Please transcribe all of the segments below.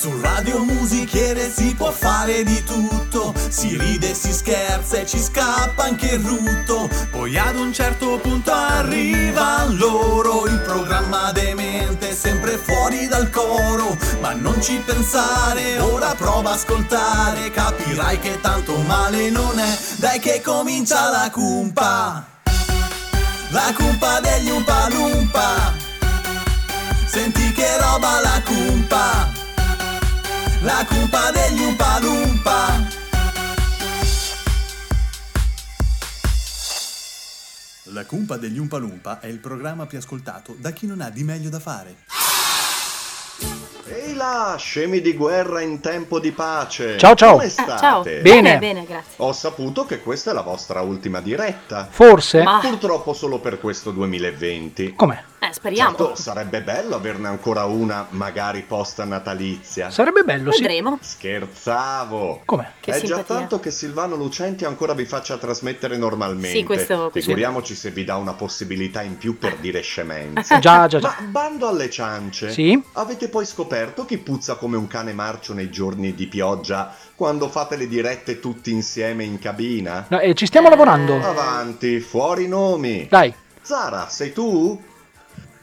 Su Radio Musichiere si può fare di tutto, si ride, si scherza e ci scappa anche il rutto. Poi ad un certo punto arriva loro, il programma demente sempre fuori dal coro. Ma non ci pensare, ora prova a ascoltare, capirai che tanto male non è. Dai che comincia la cumpa, la cumpa degli Umpalumpa. Senti che roba la cumpa la cumpa degli Umpalumpa. La cumpa degli Umpalumpa è il programma più ascoltato da chi non ha di meglio da fare. Ehi là, scemi di guerra in tempo di pace. Ciao, ciao. Come Ah, state? ciao. Bene. bene, grazie. Ho saputo che questa è la vostra ultima diretta. Forse? Ma- Purtroppo solo per questo 2020. Com'è? Eh, speriamo. Certo, sarebbe bello averne ancora una, magari post natalizia. Sarebbe bello, sì. Vedremo. Scherzavo. Com'è? Che è già simpatia. tanto che Silvano Lucenti ancora vi faccia trasmettere normalmente. Sì, questo- questo- Figuriamoci se vi dà una possibilità in più per dire scemenze. Già, già, Ma già. bando alle ciance. Sì? Avete poi scoperto chi puzza come un cane marcio nei giorni di pioggia quando fate le dirette tutti insieme in cabina? No, eh, ci stiamo lavorando. Avanti, fuori nomi. Dai. Zara, sei tu?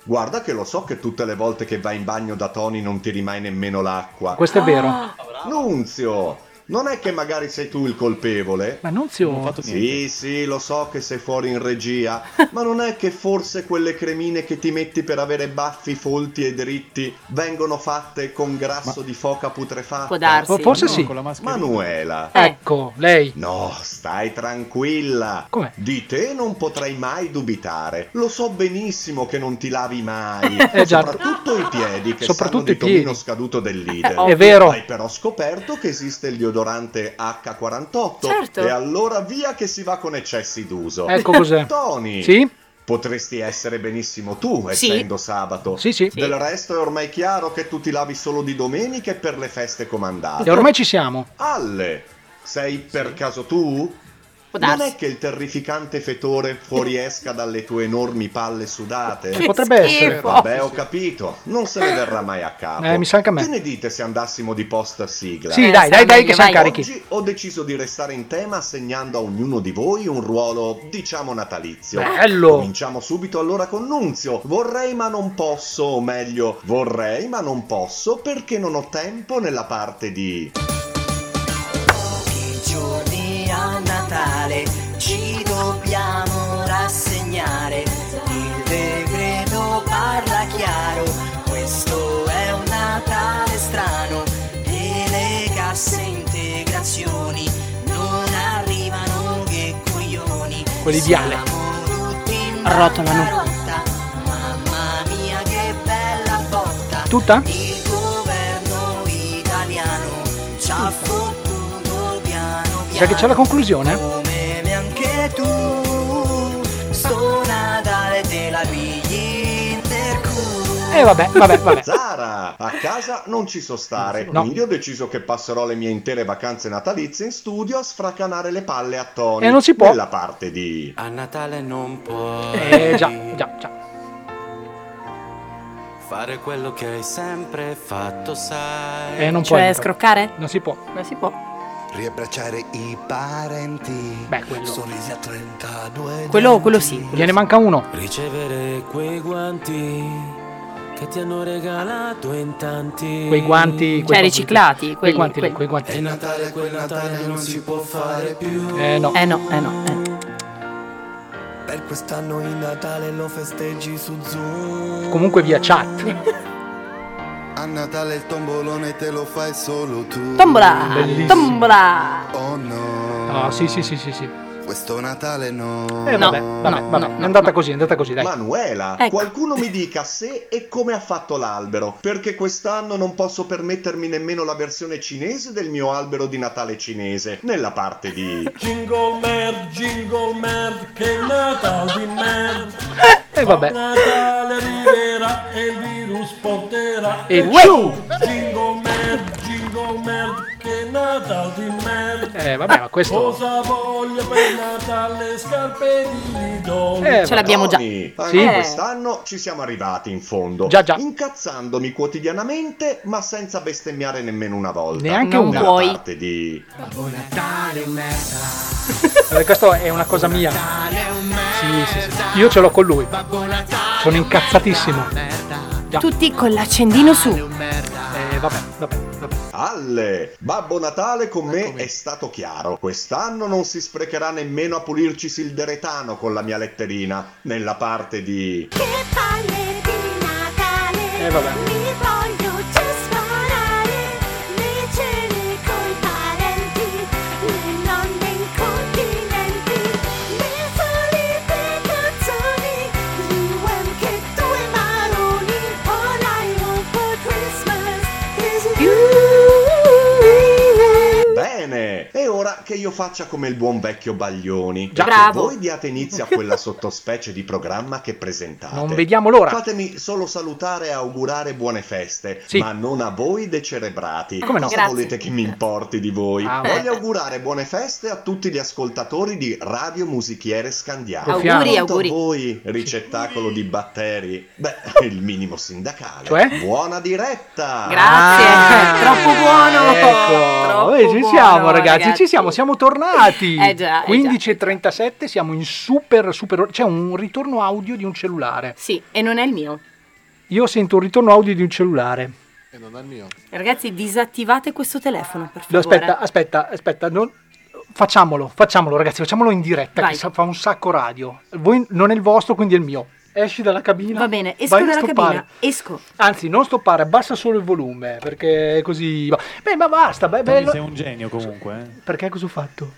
Guarda che lo so che tutte le volte che vai in bagno da Tony non ti rimai nemmeno l'acqua. Questo è vero. Ah, Nunzio, non è che magari sei tu il colpevole? Ma Nunzio... Sì, sì, lo so che sei fuori in regia, ma non è che forse quelle cremine che ti metti per avere baffi folti e dritti vengono fatte con grasso di foca putrefatta? Può darsi. Oh, Forse sì. Manuela. Eh. Ecco, lei. No, stai tranquilla. Com'è? Di te non potrei mai dubitare. Lo so benissimo che non ti lavi mai. Eh, già. Soprattutto i piedi, che Soprattutto sanno i piedi. scaduto del leader. È vero. Hai però scoperto che esiste il deodorante H48. Certo. E allora via che si va con eccessi d'uso. Ecco cos'è. Tony. Sì? Potresti essere benissimo tu, Sì. essendo sabato. Sì, sì. Del resto è ormai chiaro che tu ti lavi solo di domenica e per le feste comandate. E ormai ci siamo. Alle, sei per caso tu? Può Non è che il terrificante fetore fuoriesca dalle tue enormi palle sudate? Che Potrebbe schifo. essere. Vabbè, ho capito, non se ne verrà mai a capo. Eh, mi sa anche a me. Che ne dite se andassimo di post sigla? Sì, Eh, dai, dai, dai, che siamo vai. carichi. Oggi ho deciso di restare in tema assegnando a ognuno di voi un ruolo, diciamo, natalizio. Bello. Cominciamo subito allora con Nunzio. Vorrei ma non posso, o meglio, vorrei ma non posso perché non ho tempo nella parte di... Pochi giorni a Natale Quelli di Ale. Rotolano. bancarotta, Mamma mia che bella botta. Tutta? Il governo italiano ci ha fottuto piano Sa che c'è la conclusione? Interculo Eh vabbè, vabbè, vabbè. Zara, a casa non ci so stare, No. quindi ho deciso che passerò le mie intere vacanze natalizie in studio a sfracanare le palle a Tony. E non si può. Nella parte di... A Natale non puoi Eh già, già, già. fare quello che hai sempre fatto, sai. Eh non può. Cioè, scroccare? Non si può. Non si può. riabbracciare i parenti. Beh, quello. Sorrisi a 32 Quello, quello sì. Gliene manca uno. Ricevere quei guanti che ti hanno regalato in tanti. Quei guanti. quei Cioè, riciclati, Quei guanti lì, quelli. quei guanti È. Natale, quel Natale non si può fare più. Eh no. Eh no, eh no. eh. Per quest'anno il Natale lo festeggi su Zoom. Comunque via chat. A Natale il tombolone te lo fai solo tu. Tombola! Bellissimo. Tombola! Oh no. Ah, sì, sì, sì, sì, sì. Questo Natale no. Eh, No, vabbè, vabbè, no, vabbè. no, è andata no. così, è andata così, dai. Manuela, Ecco. qualcuno mi dica se e come ha fatto l'albero, perché quest'anno non posso permettermi nemmeno la versione cinese del mio albero di Natale cinese, nella parte di... Jingle mer, jingle mer, che Natale di mer. E vabbè. Natale arriverà e il virus porterà. E ciu! Jingle mer, jingle mer, che Natale di mer. Eh, vabbè, ma questo... Cosa voglio per Natale? Scarpe di Lidl. Eh, Ce l'abbiamo già. Tony, Anche Sì. quest'anno ci siamo arrivati in fondo. Già, già. Incazzandomi quotidianamente, ma senza bestemmiare nemmeno una volta. Neanche Non. Nella puoi. parte di... Eh, Questo è una cosa mia. Sì, sì, sì. Io ce l'ho con lui. Sono incazzatissimo. Già. Tutti con l'accendino su. Eh, vabbè, vabbè, vabbè. Alle! Babbo Natale con me è stato chiaro. Quest'anno non si sprecherà nemmeno a pulirci il deretano con la mia letterina. Nella parte di... Che palle di Natale Eh, vabbè. Io faccia come il buon vecchio Baglioni. Già. e Bravo. voi diate inizio a quella sottospecie di programma che presentate. Non vediamo l'ora. Fatemi solo salutare e augurare buone feste, Sì. ma non a voi decerebrati. Come no? Cosa Grazie. volete che mi importi di voi? Ah, Voglio augurare buone feste a tutti gli ascoltatori di Radio Musichiere Scandiano. Auguri, Quanto a auguri. voi, ricettacolo di batteri, beh, il minimo sindacale. Cioè? Buona diretta! Grazie. Ah, Troppo buono. Ecco, Troppo ci buono, siamo ragazzi, ci siamo, siamo tornati. Eh già, eh 15.37, siamo in super, super... C'è un ritorno audio di un cellulare. Sì, e non è il mio. Io sento un ritorno audio di un cellulare. E non è il mio. Ragazzi, disattivate questo telefono, per No, favore. Aspetta, aspetta, aspetta, non- facciamolo, facciamolo ragazzi, facciamolo in diretta, Vai. che fa un sacco radio. Voi non è il vostro, quindi è il mio. Esci dalla cabina. Va bene, esco dalla cabina. Esco. Anzi, non stoppare, abbassa solo il volume, perché così... va. Beh, ma basta, beh, bello... sei un genio comunque. eh. Perché cosa ho fatto?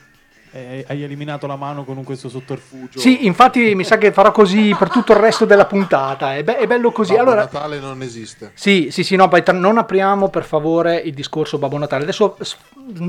Eh, hai eliminato la mano con questo sotterfugio. Sì, infatti mi sa che farò così per tutto il resto della puntata. È, be- è bello così. Babbo Allora, Natale non esiste. sì, sì, sì, no, poi non apriamo per favore il discorso Babbo Natale. Adesso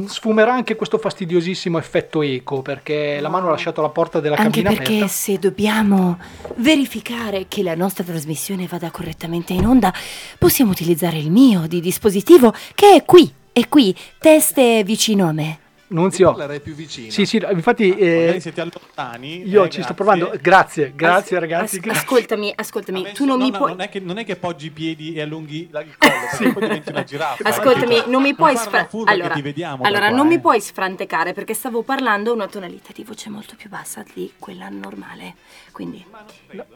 sfumerà anche questo fastidiosissimo effetto eco perché la mano ha lasciato la porta della Anche cabina perché aperta. se dobbiamo verificare che la nostra trasmissione vada correttamente in onda, possiamo utilizzare il mio di dispositivo che è qui. È qui, teste vicino a me. Nunzio. Parlerei più vicino. Sì, sì, infatti eh, Magari se ti allontani. io eh, ci sto grazie. provando. Grazie, grazie As- ragazzi. as- grazie. ascoltami, ascoltami, tu non no, mi no, puoi... Non è, che, non è che poggi i piedi e allunghi la- il collo, perché poi diventi una giraffa. Ascoltami, capito? non mi puoi la sfra- allora, che ti vediamo allora qua, non mi eh. puoi sfrantecare perché stavo parlando a una tonalità di voce molto più bassa di quella normale. Quindi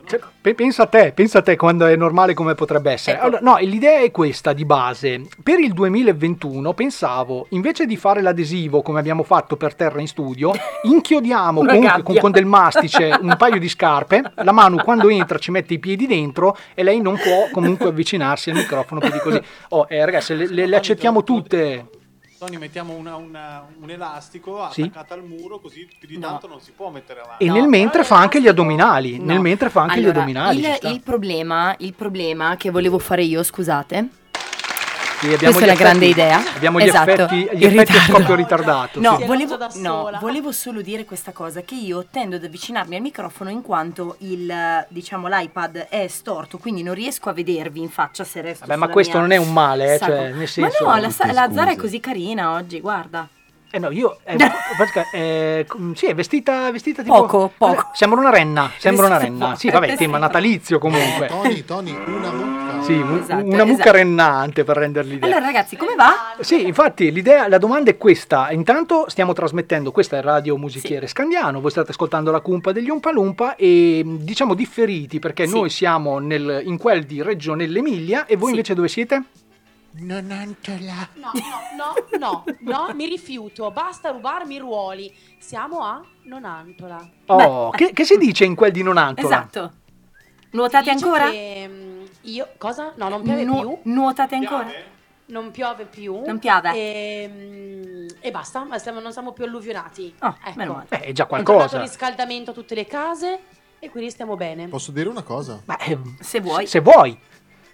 Cioè, pe- pensa a te, pensa a te quando è normale come potrebbe essere. Ecco. Allora, no, l'idea è questa di base. Per il 2021 pensavo, invece di fare l'adesivo come abbiamo fatto per terra in studio, inchiodiamo con, con- con del mastice un paio di scarpe, la Manu quando entra ci mette i piedi dentro e lei non può comunque avvicinarsi al microfono più di così. Oh, eh, ragazzi, le, le- le accettiamo tutte. Tony, mettiamo una- una- un elastico Sì. attaccato al muro, così più di No. tanto non si può mettere avanti. E No. nel mentre fa anche gli addominali. No. Nel mentre fa anche gli Allora, addominali. ci Il, il problema, il problema che volevo fare io, scusate. Questa è gli la grande effetti- idea. Abbiamo gli Esatto, effetti, gli il effetti a scoppio ritardato. No, sì. volevo, no, volevo solo dire questa cosa che io tendo ad avvicinarmi al microfono in quanto il diciamo l'iPad è storto, quindi non riesco a vedervi in faccia se resto Vabbè, ma questo mia non è un male, eh, cioè, nel senso- Ma no, la, la Zara è così carina oggi, guarda. Eh no, io... eh, Francesca, eh, sì, è vestita, vestita tipo... Poco, poco. Sembra una renna, sembra una renna. Sì, vabbè, Vestita tema natalizio comunque. Tony, Tony, una mucca. Sì, Esatto, una mucca esatto. rennante per rendere l'idea. Allora ragazzi, come va? Sì, infatti l'idea, la domanda è questa. Intanto stiamo trasmettendo, questa è Radio Musichiere Scandiano, voi state ascoltando la cumpa degli Umpalumpa e mh, diciamo differiti perché Sì. noi siamo nel- in quel di Reggio nell'Emilia e voi Sì. invece dove siete? Nonantola. No, no, no, no, no, mi rifiuto. Basta rubarmi i ruoli. Siamo a Nonantola. Oh, che, che si dice in quel di Nonantola? Esatto. Nuotate Dice ancora? che, mm, io cosa? No, non piove Nu- più. nuotate ancora? Non piove più. Non piove? E, mm, e basta, ma stiamo- non siamo più alluvionati. Oh, ecco. meno male. Beh, è già È qualcosa. riscaldamento a tutte le case e quindi stiamo bene. Posso dire una cosa? Beh, eh, Se vuoi. se vuoi.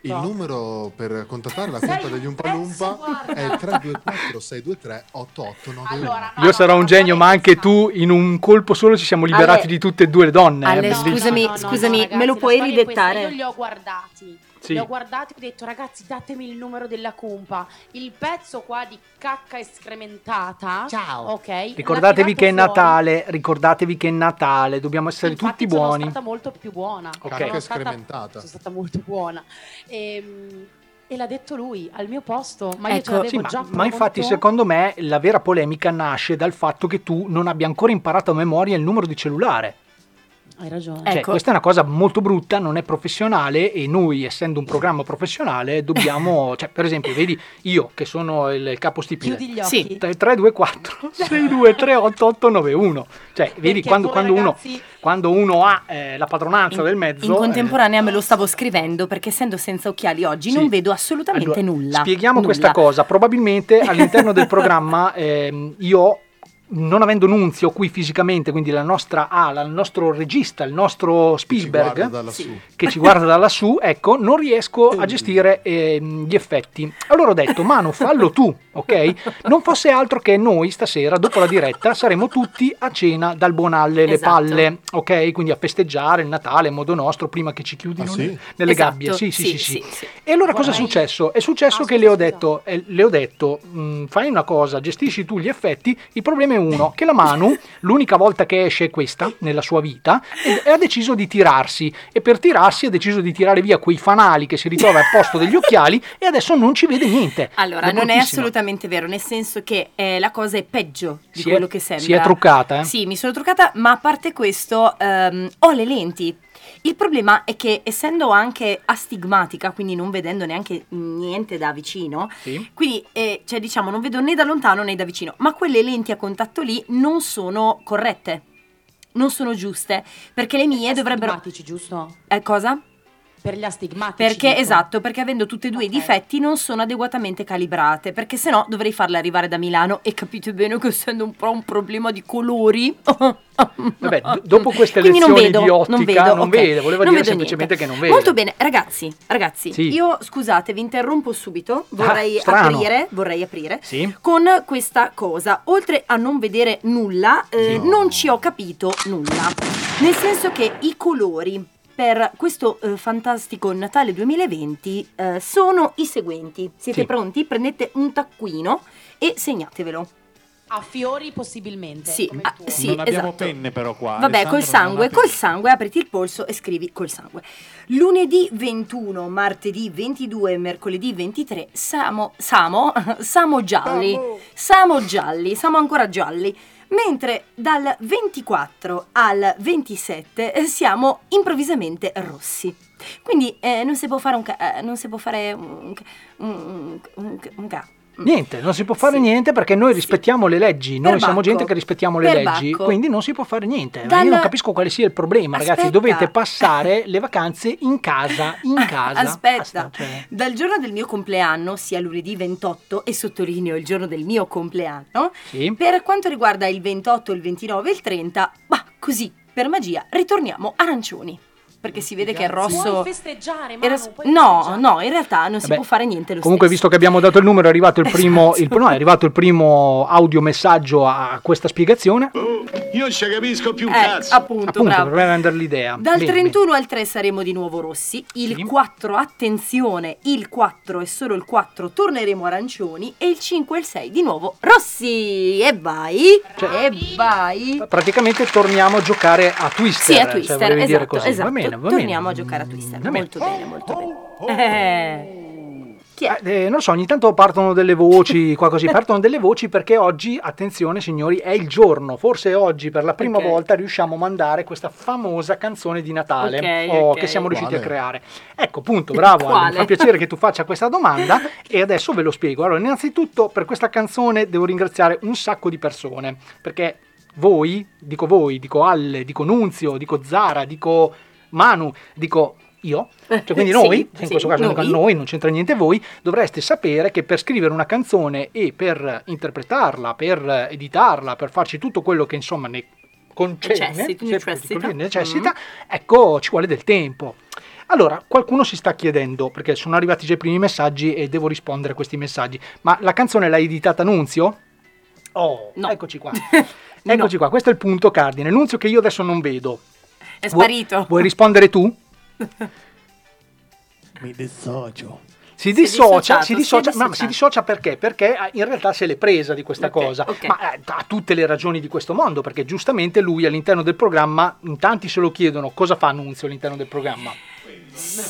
Il No. numero per contattare la un degli Umpalumpa guarda. è il 324 623 8891. Allora, Io sarò un genio, ma anche tu in un colpo solo ci siamo liberati Ale- di tutte e due le donne. eh, Ale, bellissimo. scusami, scusami, me lo puoi ridettare? Io li ho guardati. Sì. Li ho guardati e ho detto, ragazzi, datemi il numero della cumpa. Il pezzo qua di cacca escrementata. Ciao. Ok. Ricordatevi che è fuori. Natale, ricordatevi che è Natale, dobbiamo essere Infatti tutti sono buoni. stata molto più buona. Ok. Cacca Sono stata, escrementata. sono stata molto buona. Ehm, E, l'ha detto lui, al mio posto. Ma io ce Ecco, l'avevo Sì, ma, già ma infatti pronto. secondo me la vera polemica nasce dal fatto che tu non abbia ancora imparato a memoria il numero di cellulare. Hai ragione. Cioè, Ecco. questa è una cosa molto brutta, non è professionale e noi, essendo un programma professionale, dobbiamo, cioè, per esempio, vedi io che sono il capostipite. Chiudi gli occhi. Sì. 3, 2, 4, 6, 2, 3, 8, 8, 9, 1. Cioè, vedi, Perché quando, voi, quando uno, ragazzi- quando uno ha eh, la padronanza del mezzo... In eh, contemporanea me lo stavo scrivendo perché essendo senza occhiali oggi non Sì. vedo assolutamente Allora, nulla. Spieghiamo Nulla. questa cosa. Probabilmente all'interno del programma ehm, io, non avendo Nunzio qui fisicamente, quindi la nostra ala, il nostro regista, il nostro Ci guarda Spielberg, da lassù. che ci guarda da lassù, ecco, non riesco a gestire ehm, gli effetti. Allora ho detto, Manu, fallo tu, ok? Non fosse altro che noi stasera, dopo la diretta, saremo tutti a cena dal Bonalle, le Esatto. palle, ok? Quindi a festeggiare il Natale in modo nostro, prima che ci chiudino Ah, sì? ne- nelle Esatto, gabbie. Sì, sì, sì, sì. sì, sì. E allora cosa è Vorrei- successo? È successo Ah, che le ho detto, eh, le ho detto "Mm, fai una cosa, gestisci tu gli effetti, il problema è uno, che la Manu, l'unica volta che esce è questa nella sua vita, ha deciso di tirarsi, e per tirarsi ha deciso di tirare via quei fanali che si ritrova al posto degli occhiali e adesso non ci vede niente. Allora, Ed non è assolutamente vero, nel senso che eh, la cosa è peggio di Si è- quello che sembra. si è truccata, eh? Sì, mi sono truccata, ma a parte questo, ehm, ho le lenti. Il problema è che essendo anche astigmatica, quindi non vedendo neanche niente da vicino, Sì. quindi eh, cioè, diciamo non vedo né da lontano né da vicino, ma quelle lenti a contatto lì non sono corrette. Non sono giuste, perché le mie dovrebbero... Astigmatici, giusto? Eh, cosa? Per gli astigmatici. Perché dico. esatto, perché avendo tutti e due Ok. i difetti non sono adeguatamente calibrate, perché se no dovrei farle arrivare da Milano e capite bene che essendo un po' un problema di colori. Vabbè, d- dopo queste Quindi non lezioni vedo, di ottica, non vedo, non ok. vede, voleva Non dire vedo semplicemente niente. che non vede. Molto bene, ragazzi, ragazzi, Sì. io scusate, vi interrompo subito, vorrei Ah, aprire, vorrei aprire Sì. con questa cosa. Oltre a non vedere nulla, eh, non ci ho capito nulla. Nel senso che i colori per questo eh, fantastico Natale 2020 eh, sono i seguenti. Siete Sì. pronti? Prendete un taccuino e segnatevelo. A fiori possibilmente. Sì, come il ah, tuo. sì, non abbiamo esatto. penne però qua. Vabbè, Alessandro col non sangue, col penne. sangue, apriti il polso e scrivi col sangue. Lunedì 21, martedì 22, mercoledì 23, Samo, Samo, Samo gialli, Samo gialli, siamo ancora gialli. Mentre dal 24 al 27 eh, siamo improvvisamente rossi. Quindi eh, non si può fare un ca- eh, non si può fare un, ca- un, un, un, un ca- Niente, non si può fare Sì. niente perché noi rispettiamo le leggi, noi Perbacco. siamo gente che rispettiamo le leggi, Perbacco. quindi non si può fare niente. Dal- Io non capisco quale sia il problema, ragazzi, Aspetta. dovete passare le vacanze in casa, in casa. Aspetta, Basta, cioè. dal giorno del mio compleanno, sia lunedì 28, e sottolineo il giorno del mio compleanno, Sì. per quanto riguarda il 28, il 29 e il 30, ma così, per magia, ritorniamo arancioni. Perché si vede che è rosso. Puoi festeggiare, Manu, era- puoi no, festeggiare. no, in realtà non si Vabbè, può fare niente lo Comunque, stesso. visto che abbiamo dato il numero, è arrivato il primo, Esatto. il- no, è arrivato il primo audiomessaggio a questa spiegazione. Io non ci capisco più Eh, cazzo. appunto, Appunto, bravo. per rendere l'idea. Dal Bene, 31 al 3 saremo di nuovo rossi, il 4 attenzione, il 4 e solo il 4 torneremo arancioni e il 5 e il 6 di nuovo rossi. E vai, Cioè, e vai. bene. Praticamente torniamo a giocare a Twister. Sì, a cioè, Twister, dire esatto, così. esatto. Bene, va Torniamo bene. a giocare a Twister, Va molto bene, molto bene. Eh, Chi è? Eh, non lo so, ogni tanto partono delle voci, qua così, partono delle voci perché oggi, attenzione signori, è il giorno, forse oggi per la prima Ok. volta riusciamo a mandare questa famosa canzone di Natale Ok, oh, ok. che siamo riusciti Quale? a creare. Ecco, appunto, bravo, Ale, mi fa piacere che tu faccia questa domanda e adesso ve lo spiego. Allora, innanzitutto per questa canzone devo ringraziare un sacco di persone, perché voi, dico voi, dico Alle, dico Nunzio, dico Zara, dico Manu, dico io, cioè quindi Sì, noi, in sì, questo caso noi. noi, non c'entra niente voi, dovreste sapere che per scrivere una canzone e per interpretarla, per editarla, per farci tutto quello che insomma ne concerne, Necessita, se- necessita. necessita, ecco, ci vuole del tempo. Allora, qualcuno si sta chiedendo, perché sono arrivati già i primi messaggi e devo rispondere a questi messaggi, ma la canzone l'hai editata Nunzio? Oh, No. eccoci qua. Eccoci qua, questo è il punto cardine. Nunzio che io adesso non vedo. È Vuoi- sparito. Vuoi rispondere tu? Mi dissocio. Si Si dissocia, si si dissocia, ma dissociato. si dissocia perché? Perché eh, in realtà se l'è presa di questa Ok, cosa, ok. ma eh, ha tutte le ragioni di questo mondo, perché giustamente lui all'interno del programma, in tanti se lo chiedono cosa fa Annunzio all'interno del programma. Si,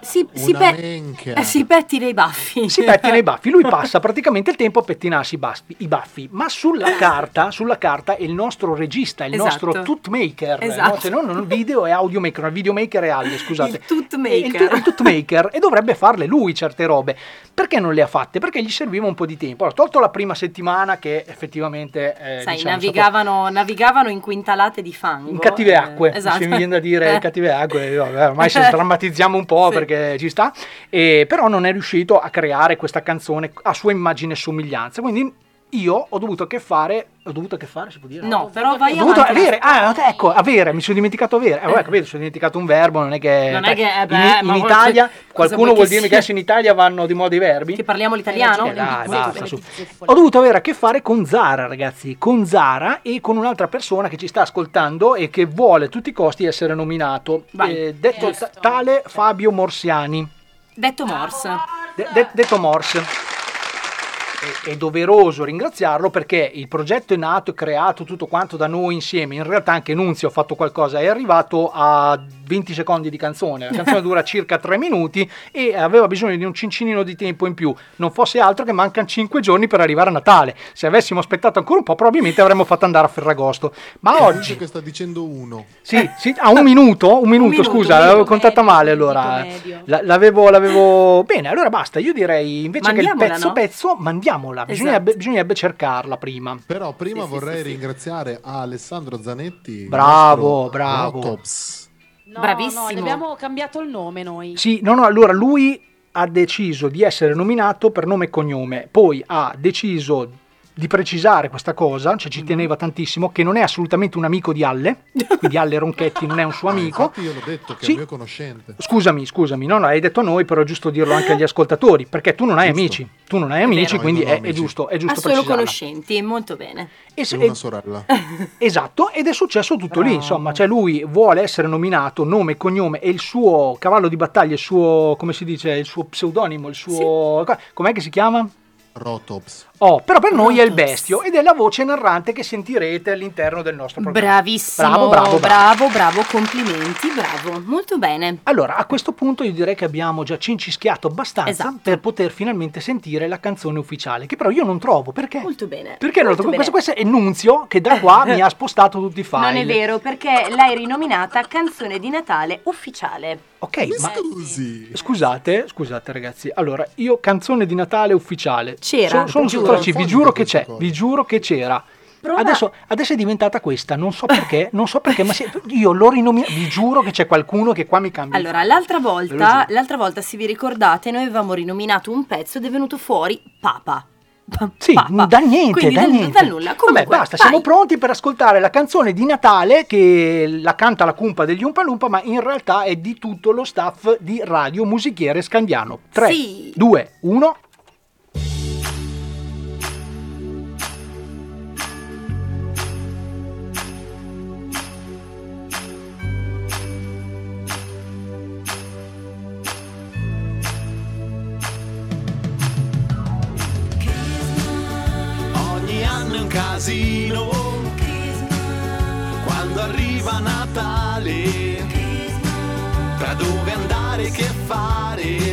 si, si, pe- eh, si pettina i baffi. Si pettina i baffi, lui passa praticamente il tempo a pettinarsi i baffi, i baffi, ma sulla carta, sulla carta è il nostro regista, il Esatto. nostro tutmaker, Esatto. no? Se no, non video e audio maker, il videomaker è Ale, scusate. Il tutmaker. Il, tu- il tutmaker e dovrebbe farle lui certe robe. Perché non le ha fatte? Perché gli serviva un po' di tempo. Allora, tolto la prima settimana che effettivamente eh, Sai, diciamo, navigavano, navigavano in quintalate di fango. in cattive eh, acque, esatto. se mi viene da dire Eh. cattive acque, vabbè, ormai se drammatizziamo un po' Sì. perché ci sta, e, però non è riuscito a creare questa canzone a sua immagine e somiglianza, quindi io ho dovuto a che fare, ho dovuto a che fare, si può dire? No, però vai Ho dovuto avanti. avere, ah, ecco, avere, mi sono dimenticato avere, eh, vabbè, capito, sono dimenticato un verbo, non è che... Non è che, eh, in- beh, in, ma Italia, cosa qualcuno vuol dirmi che adesso in Italia vanno di moda i verbi? Che parliamo l'italiano? Eh, dai, basta, su. Ho dovuto avere a che fare con Zara, ragazzi, con Zara e con un'altra persona che ci sta ascoltando e che vuole a tutti i costi essere nominato. Eh, detto ta- tale Fabio Morsiani. Detto Morse. De- de- detto Morse. È, è doveroso ringraziarlo perché il progetto è nato, è creato tutto quanto da noi insieme. In realtà anche Nunzio ha fatto qualcosa, è arrivato a 20 secondi di canzone. La canzone dura circa 3 minuti e aveva bisogno di un cincinino di tempo in più. Non fosse altro che mancano 5 giorni per arrivare a Natale. Se avessimo aspettato ancora un po', probabilmente avremmo fatto andare a Ferragosto. Ma Dice oggi che sta dicendo uno. sì, sì, a un minuto, un minuto, minuto, scusa, un l'avevo minuto contata medio, male un minuto allora. l'avevo, l'avevo... Bene, allora basta, io direi invece che il pezzo no? pezzo, mandiamola, bisognerebbe, Esatto. bisognerebbe cercarla prima. Però prima Sì, vorrei sì, sì. ringraziare Alessandro Zanetti. Bravo, bravo. Rotops. No, Bravissimo. No, abbiamo cambiato il nome noi. Sì, no, no, allora lui ha deciso di essere nominato per nome e cognome, poi ha deciso di precisare questa cosa, cioè ci teneva tantissimo, che non è assolutamente un amico di Alle, quindi Alle Ronchetti non è un suo Ah, amico. Infatti io l'ho detto che Sì. è un mio conoscente. Scusami, scusami, no, no, hai detto a noi, però è giusto dirlo anche agli ascoltatori, perché tu non hai Giusto. amici, tu non hai amici, vero. quindi No, è, è amici. giusto, è giusto solo conoscenti, molto bene. E se- E una sorella. esatto, ed è successo tutto lì, Bravo. insomma, cioè lui vuole essere nominato, nome e cognome, e il suo cavallo di battaglia, il suo, come si dice, il suo pseudonimo, il suo... com'è che si chiama? Rotops. Oh, però per noi è il bestio ed è la voce narrante che sentirete all'interno del nostro programma. Bravissimo. Bravo, bravo, bravo. bravo, complimenti, bravo. Molto bene. Allora, a questo punto io direi che abbiamo già cincischiato abbastanza Esatto. per poter finalmente sentire la canzone ufficiale, che però io non trovo, perché? Molto bene. Perché non Molto trovo? bene. Questo, questo è Nunzio che da qua mi ha spostato tutti i file. Non è vero, perché l'hai rinominata canzone di Natale ufficiale. Ok, Mi ma scusi. scusate, scusate ragazzi. Allora, io canzone di Natale ufficiale. C'era, Sono, sono sottoci, vi giuro che c'è, cosa. vi giuro che c'era. Adesso, adesso è diventata questa, non so perché, non so perché, ma se- io l'ho rinominata, vi giuro che c'è qualcuno che qua mi cambia. Allora, l'altra volta, l'altra volta, se vi ricordate, noi avevamo rinominato un pezzo ed è venuto fuori Papa. Pa- Sì, Papa. da niente, Quindi da dal- niente. dal nulla. Comunque, Vabbè, basta, vai. siamo pronti per ascoltare la canzone di Natale che la canta la cumpa degli Umpa Lumpa, ma in realtà è di tutto lo staff di Radio Musichiere Scandiano. 3, Sì. 2, 1. Casino. Quando arriva Natale tra dove andare che fare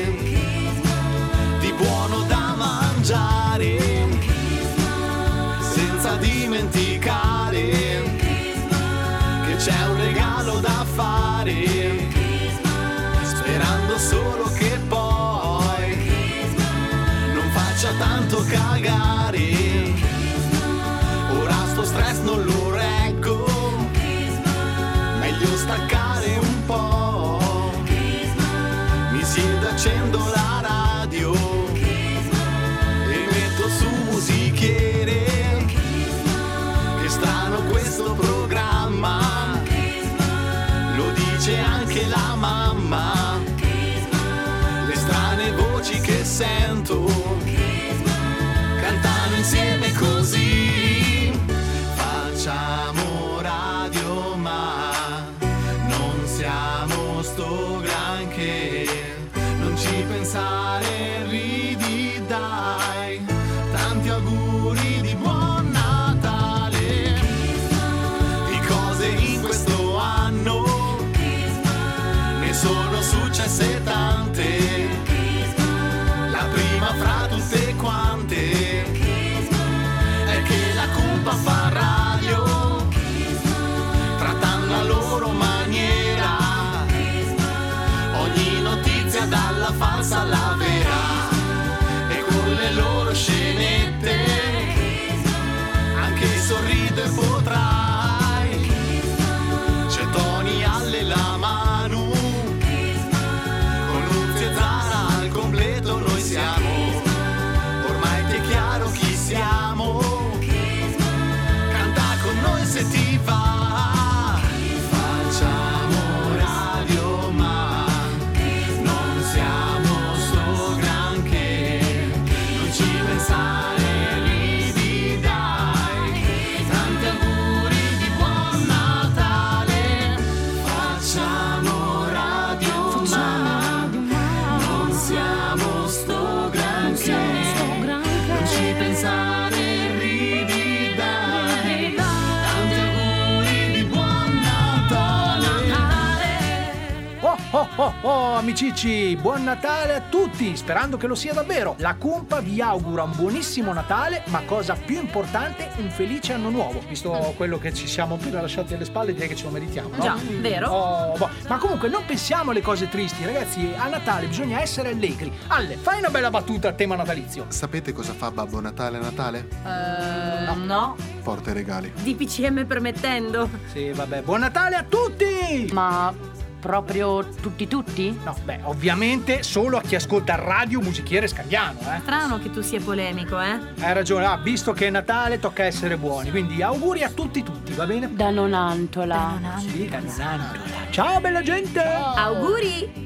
Oh, oh, oh, oh, amicici, buon Natale a tutti, sperando che lo sia davvero. La Cumpa vi augura un buonissimo Natale, ma cosa più importante, un felice anno nuovo. Visto quello che ci siamo appena lasciati alle spalle, direi che ce lo meritiamo, no? Già, vero? Oh, boh. Ma comunque non pensiamo alle cose tristi, ragazzi, a Natale bisogna essere allegri. Alle, fai una bella battuta a tema natalizio. Sapete cosa fa Babbo Natale a Natale? Eh, no. Porta i regali. DPCM permettendo. Sì, vabbè, buon Natale a tutti! Ma proprio tutti tutti? No, beh, ovviamente solo a chi ascolta Radio Musichiere Scagliano, eh. Strano che tu sia polemico, eh? Hai ragione, ah, visto che è Natale tocca essere buoni, quindi auguri a tutti tutti, va bene? Da Nonantola. Sì, da Nonantola. Ciao bella gente! Auguri!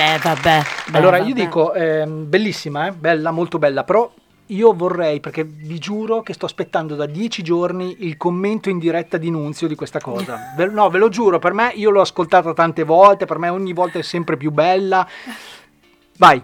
Beh, vabbè. beh, allora, vabbè. io dico, ehm, bellissima, eh? bella, molto bella, però io vorrei, perché vi giuro che sto aspettando da dieci giorni il commento in diretta di Nunzio di questa cosa. Ve- no, ve lo giuro, per me io l'ho ascoltata tante volte, per me ogni volta è sempre più bella. Vai.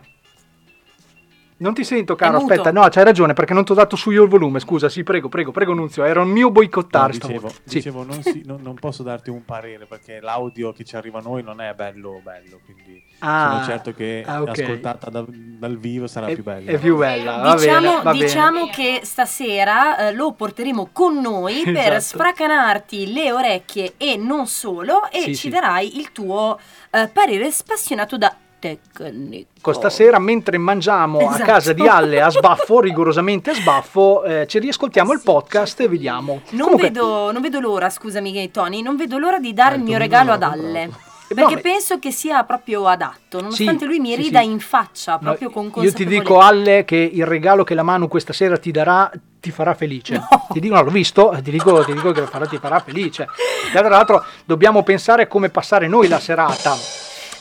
Non ti sento, caro. Aspetta, no, c'hai ragione, perché non ti ho dato su io il volume. Scusa, sì, prego, prego, prego, Nunzio. Era un mio boicottare No, dicevo, stavolta. Sì. dicevo, non, si- non- non posso darti un parere perché l'audio che ci arriva a noi non è bello bello, quindi Ah, sono certo che ah, ok. ascoltata da- dal vivo sarà È- più bella. è più bella, va diciamo bene, va bene. diciamo che stasera eh, lo porteremo con noi per Esatto. sfracanarti le orecchie e non solo e Sì, ci sì. darai il tuo eh, parere spassionato da tecnico. Questa sera, mentre mangiamo a Esatto. casa di Alle a sbaffo, rigorosamente a sbaffo, eh, ci riascoltiamo il podcast e vediamo. Non, Comunque, vedo, non vedo l'ora, scusami Tony, non vedo l'ora di dare Eh, il mio regalo ad Alle. comprato. Perché no, penso che sia proprio adatto, nonostante Sì, lui mi sì, rida sì. in faccia, no, proprio con io ti consapevolezza. dico, Alle, che il regalo che la Manu questa sera ti darà ti farà felice. Ti dico, no, l'ho visto, eh, ti dico, ti dico che lo farà, ti farà felice. E tra l'altro, dobbiamo pensare come passare noi la serata.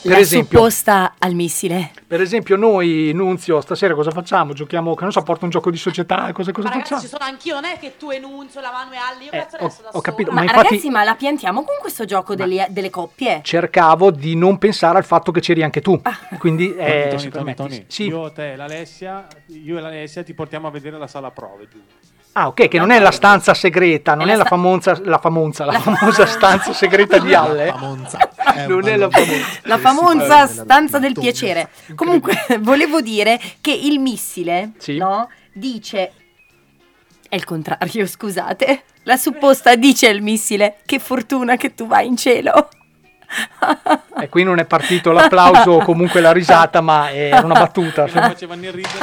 Per la esempio, supposta al missile. per esempio, noi, Nunzio, stasera cosa facciamo? Giochiamo, che non so, porto un gioco di società, cosa, cosa Ma ragazzi, facciamo? ci sono anch'io, non è che tu enunzio la mano e Alli, io cazzo Eh, ho- adesso da ho sola. capito, Ma, ma infatti ragazzi, ma la piantiamo con questo gioco delle, delle coppie? cercavo di non pensare al fatto che c'eri anche tu. Ah. Quindi, Tony, eh, Tony, se Tony, permetti, Tony, sì. io, te e l'Alessia, io e l'Alessia ti portiamo a vedere la sala prove. giù. Ah, ok, che non è la stanza segreta, non È è la sta- famosa, la famosa, la famosa stanza segreta di Alle. Non è la famosa. La famosa stanza del piacere. Comunque, volevo dire che il missile, Sì. no? Dice. È il contrario, scusate. La supposta dice al missile: Che fortuna che tu vai in cielo. E qui non è partito l'applauso o comunque la risata, ma era una battuta. Mi faceva né ridere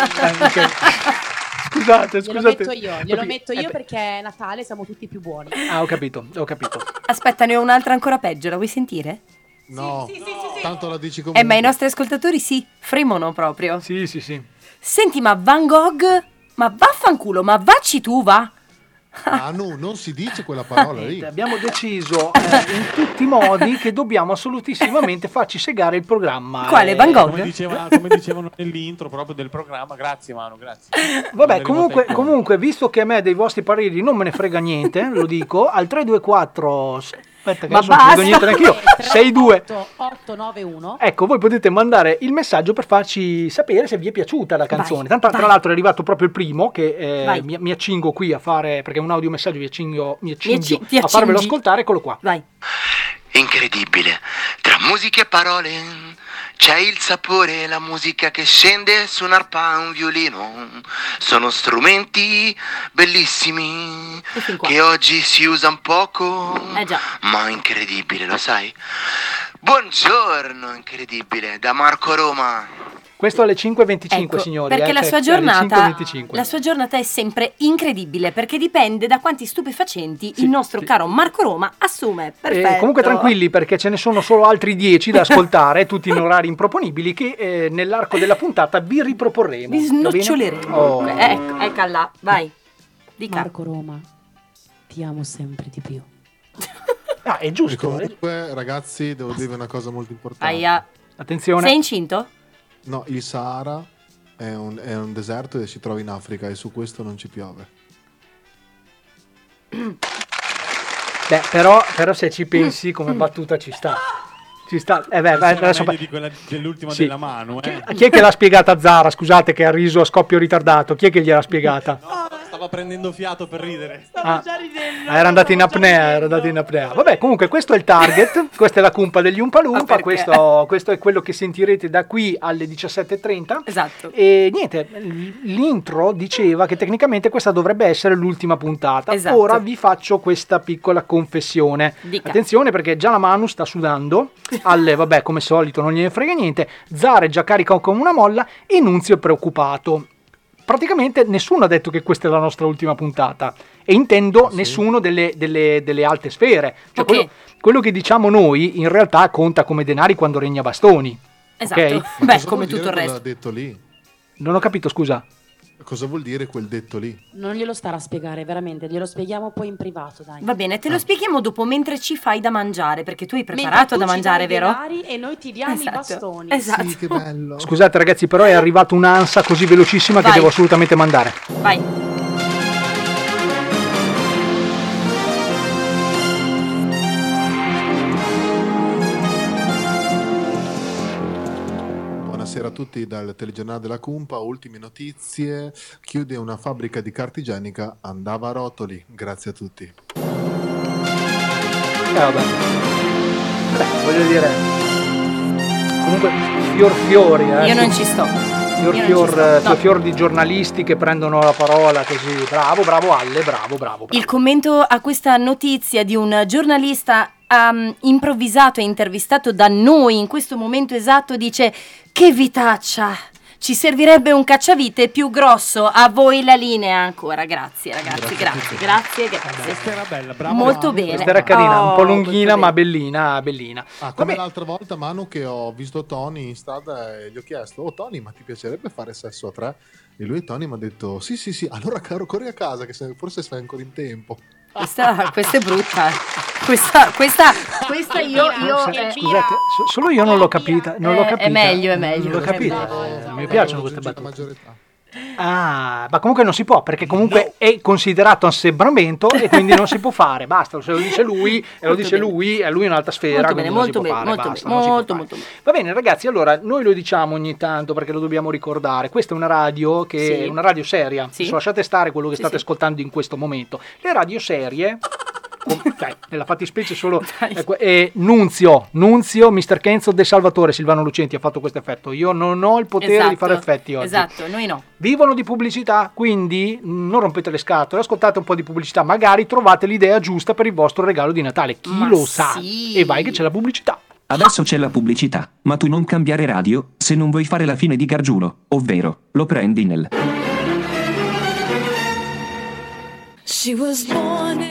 Ok. Scusate, Glielo scusate. metto io, glielo metto eh, io beh. perché è Natale, siamo tutti più buoni. Ah, ho capito, ho capito. Aspetta, ne ho un'altra ancora peggio, la vuoi sentire? No, tanto la dici comunque. Eh, ma i nostri ascoltatori sì, fremono proprio. Sì, sì, sì. Senti, ma Van Gogh. Ma vaffanculo, ma vacci tu, va. Manu, non si dice quella parola lì. Abbiamo deciso eh, in tutti i modi che dobbiamo assolutissimamente farci segare il programma. Quale, Eh, Van Gogh? Come, diceva- come dicevano nell'intro proprio del programma. Grazie Manu, grazie. Vabbè, comunque, comunque, visto che a me dei vostri pareri non me ne frega niente, lo dico, al 324... Aspetta che Ma adesso non ci vedo basta. niente neanche io. 62... 891 Ecco, voi potete mandare il messaggio per farci sapere se vi è piaciuta la canzone. Vai, Tanto, tra vai. l'altro è arrivato proprio il primo che eh, mi, mi accingo qui a fare, perché è un audiomessaggio mi accingo, mi acci- accingo ti a farvelo ascoltare, eccolo qua. Vai. Incredibile. Tra musica e parole c'è il sapore, la musica che scende su un'arpa, un violino. Sono strumenti bellissimi che oggi si usano poco, Eh ma incredibile, lo sai? Buongiorno, incredibile, da Marco Roma. Questo alle 5.25, Ecco, signori. perché eh, la cioè, sua giornata 5.25. la sua giornata è sempre incredibile perché dipende da quanti stupefacenti il nostro caro Marco Roma assume. Perfetto. Eh, comunque tranquilli perché ce ne sono solo altri 10 da ascoltare, tutti in orari improponibili che eh, nell'arco della puntata vi riproporremo. Vi snoccioleremo. Oh. Ecco, ecco là, vai. Dica. Marco Roma, ti amo sempre di più. Ah, è E giusto. comunque, ragazzi, devo dirvi una cosa molto importante. Aia. Attenzione. Sei incinto? No, il Sahara è un, è un deserto e si trova in Africa e su questo non ci piove. Beh, però, però se ci pensi come battuta ci sta. Ci sta. Eh beh, beh, adesso di quella dell'ultima Sì. della Manu, eh. Chi è che l'ha spiegata Zara? Scusate che ha riso a scoppio ritardato. Chi è che gliel'ha spiegata? Stava prendendo fiato per ridere. Ah. Ah, era andato in apnea, era andato in apnea. Vabbè, comunque questo è il target, questa è la cumpa degli Umpa Lumpa, perché? questo, questo è quello che sentirete da qui alle 17.30. Esatto. E niente, l'intro diceva che tecnicamente questa dovrebbe essere l'ultima puntata. Esatto. Ora vi faccio questa piccola confessione. Dica. Attenzione perché già la Manu sta sudando, alle vabbè come solito non gliene frega niente, Zara è già carica come una molla e Nunzio è preoccupato. Praticamente nessuno ha detto che questa è la nostra ultima puntata e intendo nessuno delle, delle- delle alte sfere. Cioè Ok. quello, quello che diciamo noi in realtà conta come denari quando regna bastoni. Esatto. Ok? Beh, come tutto il resto. detto lì? Non ho capito, scusa. Cosa vuol dire quel detto lì? Non glielo starà a spiegare, veramente, glielo spieghiamo poi in privato, dai. Va bene, te lo spieghiamo dopo mentre ci fai da mangiare, perché tu hai preparato tu da ci mangiare, vero? E noi ti diamo Esatto. i bastoni. Esatto. Sì, che bello. Scusate ragazzi, però è arrivata un'ansa così velocissima Vai. che devo assolutamente mandare. Vai. A tutti dal telegiornale della Cumpa, ultime notizie. Chiude una fabbrica di carta igienica, andava a rotoli. Grazie a tutti. Eh, vabbè. Beh, voglio dire. Comunque, fior fiori, eh. Io non ci sto. Fior, Io fior, ci sto, eh, no. fior, fior di giornalisti che prendono la parola così. Bravo, bravo Alle, bravo, bravo. bravo. Il commento a questa notizia di un giornalista um, improvvisato e intervistato da noi in questo momento esatto dice che vitaccia. Ci servirebbe un cacciavite più grosso. A voi la linea ancora. Grazie ragazzi, grazie, grazie, grazie. Questa era bella, bravo. Molto Manu. bene. Questa era carina, un po' Oh, lunghina, ma bellina, bellina. Ah, come l'altra volta, Manu, che ho visto Tony in strada e gli ho chiesto: Oh, Tony, ma ti piacerebbe fare sesso a tre? E lui, Tony, mi ha detto: Sì, sì, sì, allora caro, corri a casa, che se- forse sei ancora in tempo. Questa, questa è brutta. eh. questa, questa, questa io, io eh, Scusate, so- solo io non l'ho capita. Non l'ho Eh, è capita. meglio, è meglio, Non l'ho capita. Non mi piacciono queste battute. Ah, ma comunque non si può perché comunque è considerato assembramento e quindi non si può fare. Basta, se lo dice lui e lo Molto dice bene. lui e lui è un'altra sfera. molto bene, molto bene, fare, molto basta, molto, molto bene. Va bene ragazzi, allora noi lo diciamo ogni tanto perché lo dobbiamo ricordare. Questa è una radio che Sì. è una radio seria. Sì. Lasciate stare quello che Sì, state ascoltando in questo momento. Le radio serie cioè, nella fattispecie solo ecco, è Nunzio, Nunzio, Mr. Kenzo De Salvatore, Silvano Lucenti ha fatto questo effetto. Io non ho il potere di Esatto, fare effetti oggi. Esatto, noi no. Vivono di pubblicità, quindi non rompete le scatole, ascoltate un po' di pubblicità, magari trovate l'idea giusta per il vostro regalo di Natale. Chi Ma lo sa? sì. E vai che c'è la pubblicità. Adesso c'è la pubblicità, ma tu non cambiare radio se non vuoi fare la fine di Gargiulo, ovvero, lo prendi nel...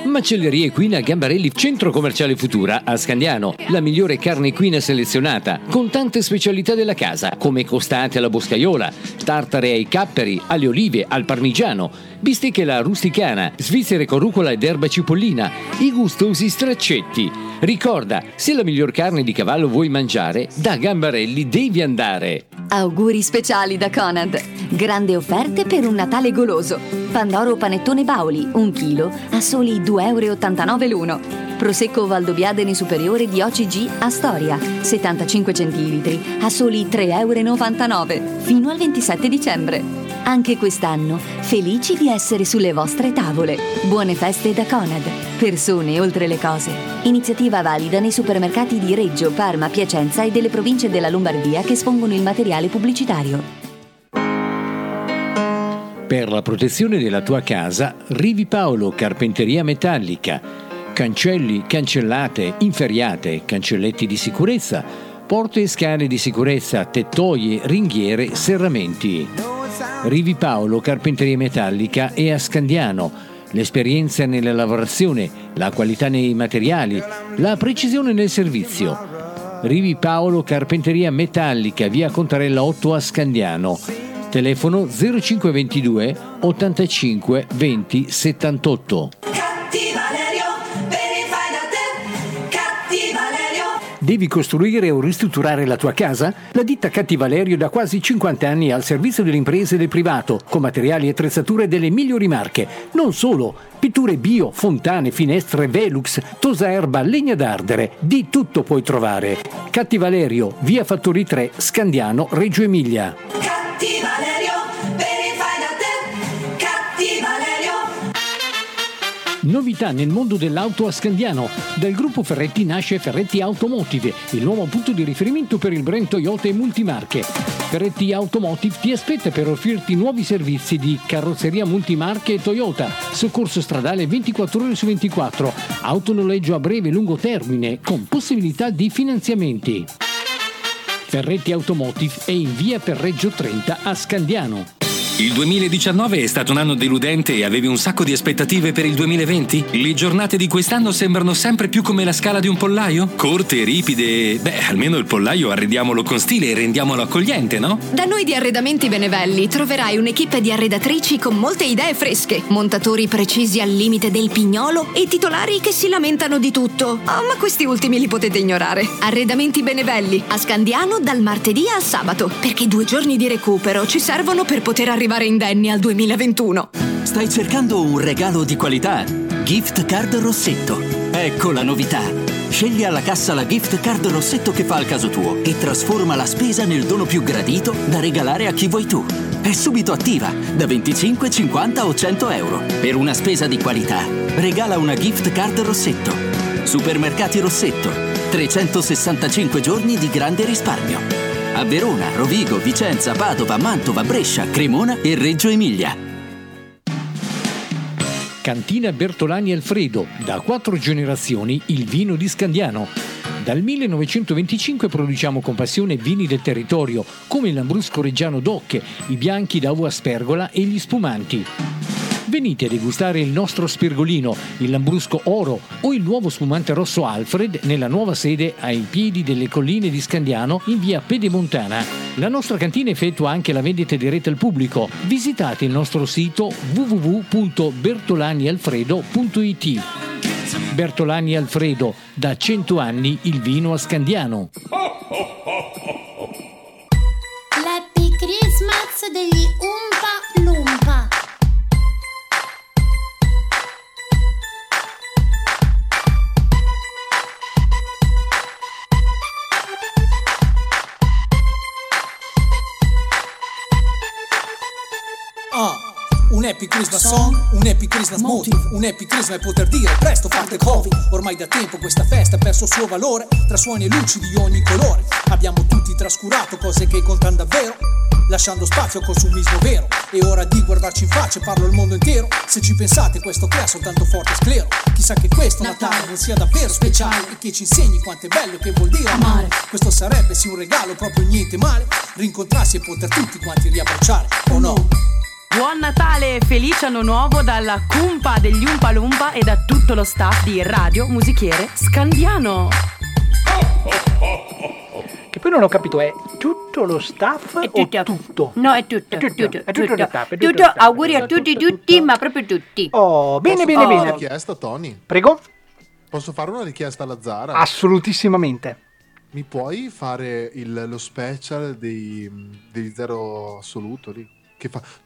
Macelleria Equina Gambarelli Centro Commerciale Futura a Scandiano. La migliore carne equina selezionata con tante specialità della casa come costate alla boscaiola, tartare ai capperi, alle olive, al parmigiano, bistecche alla rusticana, svizzere con rucola ed erba cipollina, i gustosi straccetti. Ricorda, se la miglior carne di cavallo vuoi mangiare, da Gambarelli devi andare. Auguri speciali da Conad. Grande offerte per un Natale goloso. Pandoro panettone Bauli, 1 kg a soli 2,89 euro l'uno. Prosecco Valdobiadene Superiore di OCG Astoria, 75 centilitri, a soli 3,99 euro, fino al 27 dicembre. Anche quest'anno, felici di essere sulle vostre tavole. Buone feste da Conad. Persone oltre le cose. Iniziativa valida nei supermercati di Reggio, Parma, Piacenza e delle province della Lombardia che espongono il materiale pubblicitario. Per la protezione della tua casa, Rivi Paolo Carpenteria Metallica. Cancelli, cancellate, inferriate, cancelletti di sicurezza, porte e scale di sicurezza, tettoie, ringhiere, serramenti. Rivi Paolo Carpenteria Metallica è a Scandiano. L'esperienza nella lavorazione, la qualità nei materiali, la precisione nel servizio. Rivi Paolo Carpenteria Metallica, via Contarella 8 a Scandiano. Telefono 0522 85 20 78. Devi costruire o ristrutturare la tua casa? La ditta Catti Valerio da quasi 50 anni è al servizio delle imprese e del privato, con materiali e attrezzature delle migliori marche. Non solo, pitture bio, fontane, finestre, Velux, tosa erba, legna d'ardere, di tutto puoi trovare. Catti Valerio, via Fattori 3, Scandiano, Reggio Emilia. Cattiva Valerio, Novità nel mondo dell'auto a Scandiano. Dal gruppo Ferretti nasce Ferretti Automotive, il nuovo punto di riferimento per il brand Toyota e multimarche. Ferretti Automotive ti aspetta per offrirti nuovi servizi di carrozzeria multimarche e Toyota, soccorso stradale 24 ore su 24, autonoleggio a breve e lungo termine con possibilità di finanziamenti. Ferretti Automotive è in via per Reggio 30 a Scandiano. Il 2019 è stato un anno deludente e avevi un sacco di aspettative per il 2020? Le giornate di quest'anno sembrano sempre più come la scala di un pollaio? Corte, ripide. Beh, almeno il pollaio arrediamolo con stile e rendiamolo accogliente, no? Da noi di Arredamenti Benevelli troverai un'equipe di arredatrici con molte idee fresche, montatori precisi al limite del pignolo e titolari che si lamentano di tutto. Ah, ma questi ultimi li potete ignorare. Arredamenti Benevelli, a Scandiano dal martedì al sabato, perché due giorni di recupero ci servono per poter arrivare indenni al 2021. Stai cercando un regalo di qualità? Gift Card Rossetto. Ecco la novità. Scegli alla cassa la gift card Rossetto che fa al caso tuo e trasforma la spesa nel dono più gradito da regalare a chi vuoi tu. È subito attiva, da 25, 50 o 100 euro. Per una spesa di qualità, regala una gift card Rossetto. Supermercati Rossetto. 365 giorni di grande risparmio. A Verona, Rovigo, Vicenza, Padova, Mantova, Brescia, Cremona e Reggio Emilia. Cantina Bertolani Alfredo, da quattro generazioni il vino di Scandiano. Dal 1925 produciamo con passione vini del territorio, come il Lambrusco Reggiano d'Ocche, i bianchi da uva spergola e gli spumanti. Venite a degustare il nostro spirgolino, il Lambrusco Oro o il nuovo spumante rosso Alfred nella nuova sede ai piedi delle colline di Scandiano in via Pedemontana. La nostra cantina effettua anche la vendita diretta al pubblico. Visitate il nostro sito www.bertolanialfredo.it. Bertolani Alfredo, da 100 anni il vino a Scandiano. L'Happy Christmas degli Umpa Lumpa. Un happy Christmas song, un happy Christmas motive, un happy Christmas e poter dire presto fate Covid. Ormai da tempo questa festa ha perso il suo valore, tra suoni e luci di ogni colore. Abbiamo tutti trascurato cose che contano davvero, lasciando spazio al consumismo vero. È ora di guardarci in faccia e parlo al mondo intero. Se ci pensate questo crea soltanto forte sclero. Chissà che questo Natale non sia davvero speciale e che ci insegni quanto è bello che vuol dire amare. Questo sarebbe sì un regalo proprio niente male, rincontrarsi e poter tutti quanti riabbracciare, o no? Buon Natale e felice anno nuovo dalla cumpa degli Umpa Lumpa e da tutto lo staff di Radio Musichiere Scandiano. Che poi non ho capito, è tutto lo staff È o tutto. tutto? No, è tutto, È tutto, tutto, è tutto lo tutto. staff, è tutto Tutto, auguri a tutti, tutti, ma proprio tutti. Oh, bene, Posso bene, fare bene. una richiesta, Tony? Prego? Posso fare una richiesta alla Zara? Assolutissimamente. Mi puoi fare il- lo special dei, dei Zero Assoluto lì? Che fa.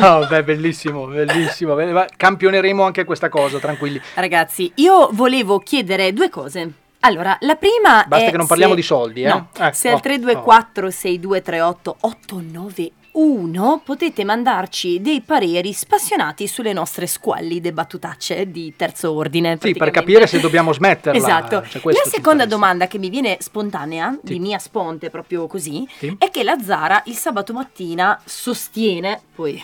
Oh, beh, bellissimo, bellissimo. Campioneremo anche questa cosa, tranquilli. Ragazzi, io volevo chiedere due cose. Allora, la prima Basta è che non parliamo se- di soldi, eh? No, Ecco. se al 324 6238 891 potete mandarci dei pareri spassionati sulle nostre squallide battutacce di terzo ordine. Sì, per capire se dobbiamo smetterla. Esatto. Cioè, la seconda domanda che mi viene spontanea, Sì. di mia sponte proprio così, Sì. è che la Zara il sabato mattina sostiene, poi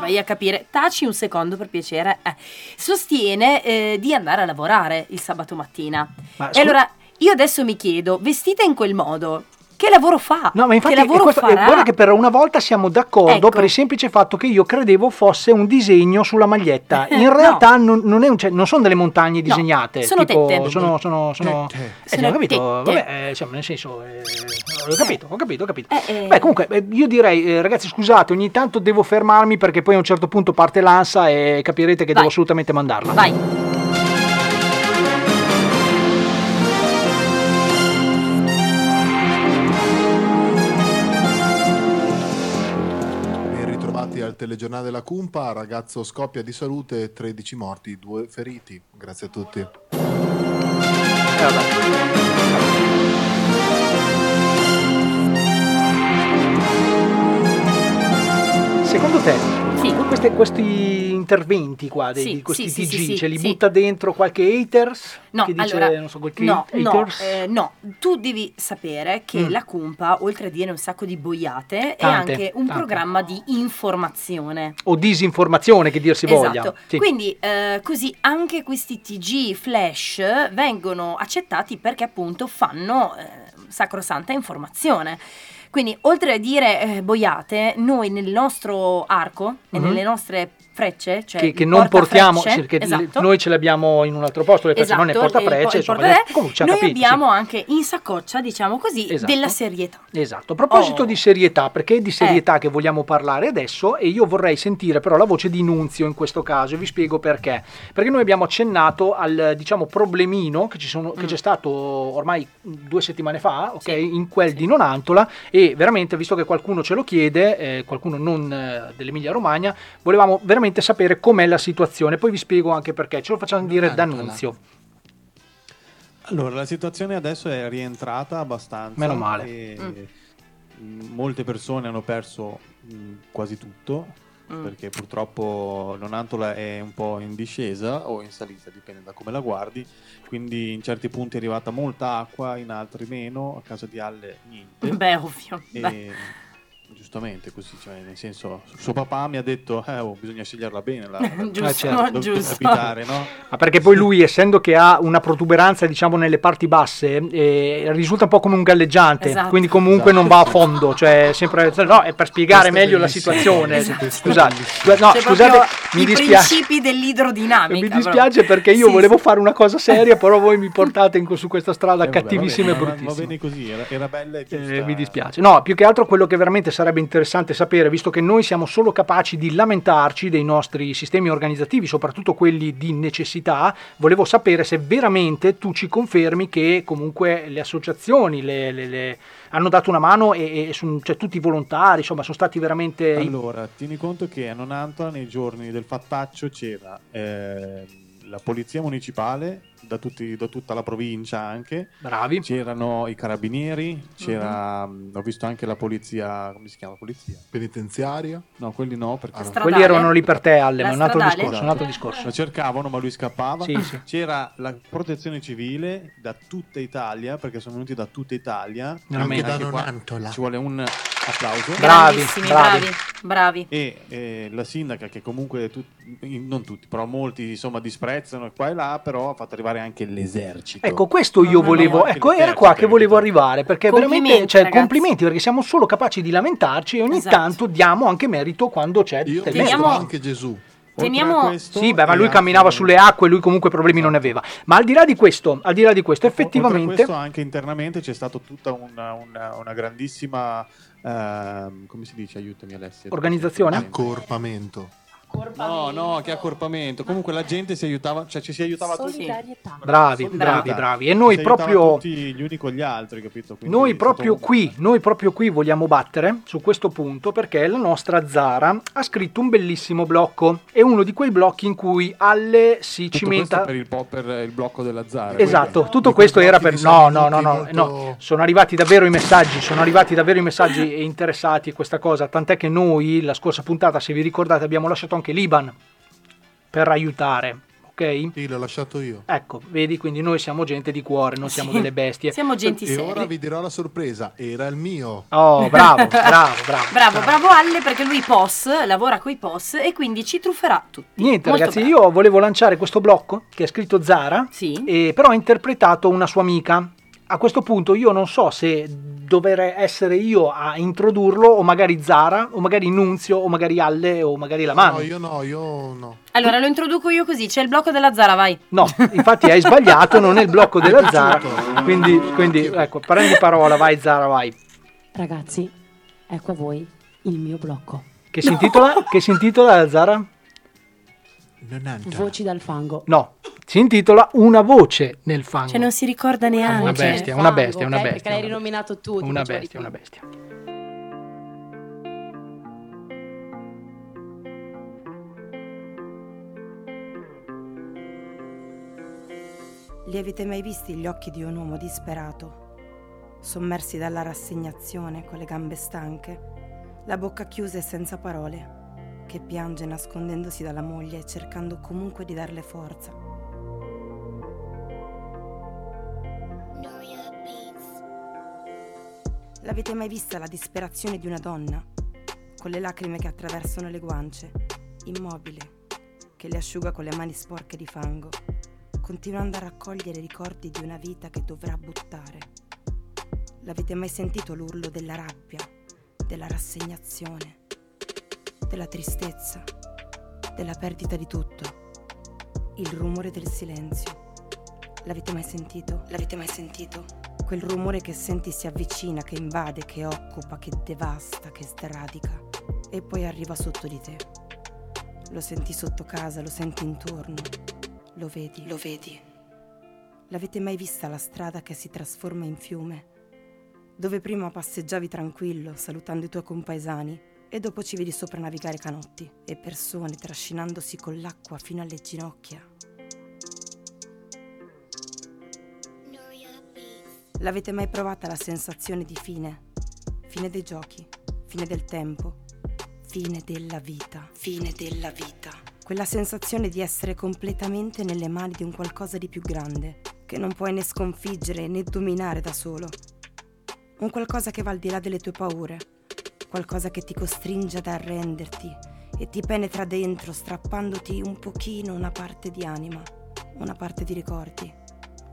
vai a capire, taci un secondo per piacere, eh, sostiene eh, di andare a lavorare il sabato mattina. Ma e scu- allora io adesso mi chiedo, vestita in quel modo, che lavoro fa? No, ma infatti che lavoro questo- e farà? guarda che per una volta siamo d'accordo Ecco. per il semplice fatto che io credevo fosse un disegno sulla maglietta. In No. realtà non, non è un- cioè, non sono delle montagne disegnate. sono tipo, tette. Sono, sono, sono, Tette. eh, Sono ho capito, tette. vabbè, eh, insomma, nel senso, eh, ho capito, ho capito, ho capito. Eh, eh. Beh, comunque, eh, io direi, eh, ragazzi, scusate, ogni tanto devo fermarmi perché poi a un certo punto parte l'ansa e capirete che Vai. devo assolutamente mandarla. Vai. Al telegiornale della Cumpa, ragazzo scoppia di salute, 13 morti, 2 feriti. Grazie a tutti. Secondo te, queste- questi interventi qua, dei, Sì, di questi sì, TG, sì, ce li butta dentro qualche haters? No, che dice, allora, non so, qualche no, no, haters? eh, no, tu devi sapere che Mm. la Cumpa, oltre a dire un sacco di boiate, è Tante, anche un tante. programma di informazione. O disinformazione, che dir si voglia. Esatto, Sì. quindi eh, così anche questi TG flash vengono accettati perché appunto fanno eh, sacrosanta informazione. Quindi oltre a dire eh, boiate, noi nel nostro arco e Mhm. nelle nostre frecce, cioè che, che non portiamo, portafrecce, sì, che esatto, noi ce l'abbiamo in un altro posto, le frecce non ne Esatto, porta il frecce, insomma, porta- le- comunque noi capito, sì. abbiamo anche in saccoccia, diciamo così, Esatto. della serietà. Esatto, a proposito Oh. di serietà, perché è di Eh. serietà che vogliamo parlare adesso e io vorrei sentire però la voce di Nunzio in questo caso e vi spiego perché. Perché noi abbiamo accennato al diciamo problemino che, ci sono- Mm. che c'è stato ormai due settimane fa, ok, in quel di Nonantola e veramente, visto che qualcuno ce lo chiede, eh, qualcuno non eh, dell'Emilia Romagna, volevamo veramente sapere com'è la situazione, poi vi spiego anche perché, ce lo facciamo dire da Nunzio. Allora, la situazione adesso è rientrata abbastanza. Meno male. e, Mm. Molte persone hanno perso mh, quasi tutto. Mm. Perché purtroppo Nonantola è un po' in discesa o in salita, dipende da come la guardi. Quindi in certi punti è arrivata molta acqua, in altri meno. A casa di Alle niente. Beh, ovvio. E, beh. Giustamente così, cioè, nel senso, suo papà mi ha detto, eh, oh, bisogna sceglierla bene la, Giusto, Eh, certo. giusto. abitare, no? Ma perché poi lui, essendo che ha una protuberanza, diciamo, nelle parti basse, eh, risulta un po' come un galleggiante, Esatto. quindi comunque non va a fondo, cioè sempre no, è per spiegare Questo meglio la situazione. Esatto. Scusate, scu- no, C'è scusate, mi i dispiace. principi dell'idrodinamica. Mi dispiace perché io Sì, volevo sì. fare una cosa seria, però voi mi portate in- su questa strada Eh, vabbè, cattivissima va bene, e bruttissima. Va bene così, era, era bella e giusta. Eh, mi dispiace. No, più che altro quello che veramente sarebbe interessante sapere, visto che noi siamo solo capaci di lamentarci dei nostri sistemi organizzativi, soprattutto quelli di necessità, volevo sapere se veramente tu ci confermi che comunque le associazioni le- le- le- hanno dato una mano e, e son- cioè, tutti i volontari, insomma, sono stati veramente... Allora, tieni conto che a Nonantola nei giorni del fattaccio c'era ehm, la polizia municipale da, tutti- da tutta la provincia anche. Bravi. C'erano i carabinieri, c'era Mhm. mh, ho visto anche la polizia, come si chiama polizia? Penitenziaria? No, quelli no, perché La Quelli erano lì per te, Alle, ma è un altro Esatto. discorso, un altro discorso. Lo cercavano, ma lui scappava. Sì, sì. C'era la protezione civile da tutta Italia, perché sono venuti da tutta Italia. Veramente. Anche Da Nonantola. Ci vuole un applauso. Bravissimi, bravi, bravi. E eh, la sindaca, che comunque tut- non tutti, però molti insomma disprezzano qua e là, però ha fatto arrivare anche l'esercito. Ecco, questo io volevo, anche ecco, era qua che volevo arrivare, perché Complimenti, veramente, cioè, ragazzi. complimenti, perché siamo solo capaci di lamentarci e ogni Esatto. tanto diamo anche merito quando c'è del Teniamo- merito. Anche Gesù. Teniamo- Sì, beh, ma lui camminava sulle acque, lui comunque problemi non ne aveva. Ma al di là di questo, al di là di questo, Oltre a effettivamente questo, anche internamente c'è stata tutta una, una- una grandissima, ehm, come si dice, aiutami Alessia. Organizzazione? Accorpamento. No, no, che accorpamento. Comunque la gente si aiutava, cioè ci si aiutava tutti. Bravi, bravi, bravi. E noi proprio- tutti gli uni con gli altri, capito? Quindi Noi proprio qui, noi proprio qui vogliamo battere su questo punto perché la nostra Zara ha scritto un bellissimo blocco. È uno di quei blocchi in cui Alle si Tutto cimenta. per il, po- per il blocco della Zara. Esatto, tutto questo era per... No, no, no, no, no, sono arrivati davvero i messaggi, sono arrivati davvero i messaggi interessati a questa cosa, tant'è che noi la scorsa puntata, se vi ricordate, abbiamo lasciato anche l'Iban per aiutare, ok? Sì, l'ho lasciato io. Ecco, vedi, quindi noi siamo gente di cuore, non siamo Sì, delle bestie. siamo genti E seri. ora vi dirò la sorpresa, era il mio. Oh, bravo, bravo, bravo. Bravo, bravo Alle perché lui POS, lavora coi POS e quindi ci trufferà tutti. Niente Molto ragazzi, bravo. io volevo lanciare questo blocco che ha scritto Zara, e però ha interpretato una sua amica. A questo punto io non so se dover essere io a introdurlo o magari Zara o magari Nunzio o magari Alle o magari la mano. No, io no, io no. Allora lo introduco io così, c'è il blocco della Zara, vai. No, infatti hai sbagliato, non è il blocco della Zara. Quindi, quindi ecco, prendi parola, vai Zara, vai. Ragazzi, ecco a voi il mio blocco. Che si intitola, che si intitola Zara? Voci dal fango. No, si intitola Una voce nel fango. Cioè non si ricorda neanche. Una bestia, una bestia, una bestia. Perché l'hai rinominato tu. Una bestia, una bestia. Li avete mai visti gli occhi di un uomo disperato, sommersi dalla rassegnazione, con le gambe stanche, la bocca chiusa e senza parole, che piange nascondendosi dalla moglie e cercando comunque di darle forza? L'avete mai vista la disperazione di una donna, con le lacrime che attraversano le guance, immobile, che le asciuga con le mani sporche di fango? continuando a raccogliere ricordi di una vita che dovrà buttare. L'avete mai sentito l'urlo della rabbia, della rassegnazione, della tristezza, della perdita di tutto? Il rumore del silenzio. L'avete mai sentito? L'avete mai sentito? Quel rumore che senti si avvicina, che invade, che occupa, che devasta, che sradica e poi arriva sotto di te. Lo senti sotto casa, lo senti intorno, lo vedi, lo vedi. L'avete mai vista la strada che si trasforma in fiume? Dove prima passeggiavi tranquillo, salutando i tuoi compaesani, e dopo ci vedi sopranavigare canotti e persone trascinandosi con l'acqua fino alle ginocchia. L'avete mai provata la sensazione di fine? Fine dei giochi, fine del tempo, fine della vita, fine della vita. Quella sensazione di essere completamente nelle mani di un qualcosa di più grande, che non puoi né sconfiggere né dominare da solo. Un qualcosa che va al di là delle tue paure, qualcosa che ti costringe ad arrenderti e ti penetra dentro, strappandoti un pochino una parte di anima, una parte di ricordi,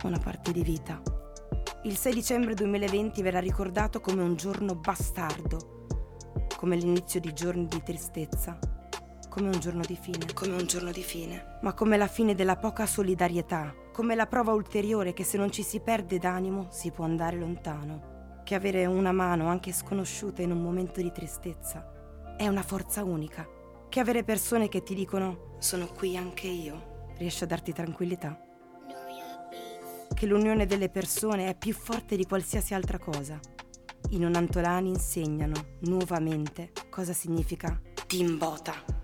una parte di vita. Il 6 dicembre 2020 verrà ricordato come un giorno bastardo, come l'inizio di giorni di tristezza, come un giorno di fine, come un giorno di fine, ma come la fine della poca solidarietà, come la prova ulteriore che se non ci si perde d'animo si può andare lontano. Che avere una mano anche sconosciuta in un momento di tristezza è una forza unica, che avere persone che ti dicono sono qui anche io riesce a darti tranquillità. Che l'unione delle persone è più forte di qualsiasi altra cosa. I nonantolani insegnano nuovamente cosa significa timbota.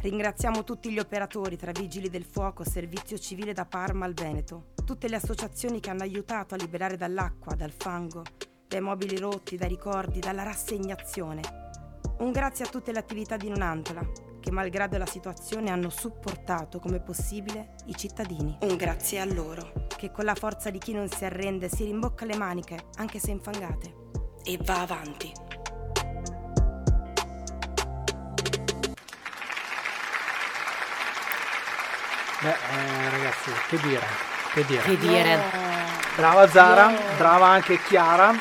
Ringraziamo tutti gli operatori tra Vigili del Fuoco, Servizio Civile da Parma al Veneto, tutte le associazioni che hanno aiutato a liberare dall'acqua, dal fango, dai mobili rotti, dai ricordi, dalla rassegnazione. Un grazie a tutte le attività di Nonantola, che malgrado la situazione hanno supportato come possibile i cittadini. Un grazie a loro, che con la forza di chi non si arrende si rimbocca le maniche, anche se infangate, e va avanti. Beh, eh, ragazzi, che dire? Che dire? Che dire? Brava Zara, brava anche Chiara.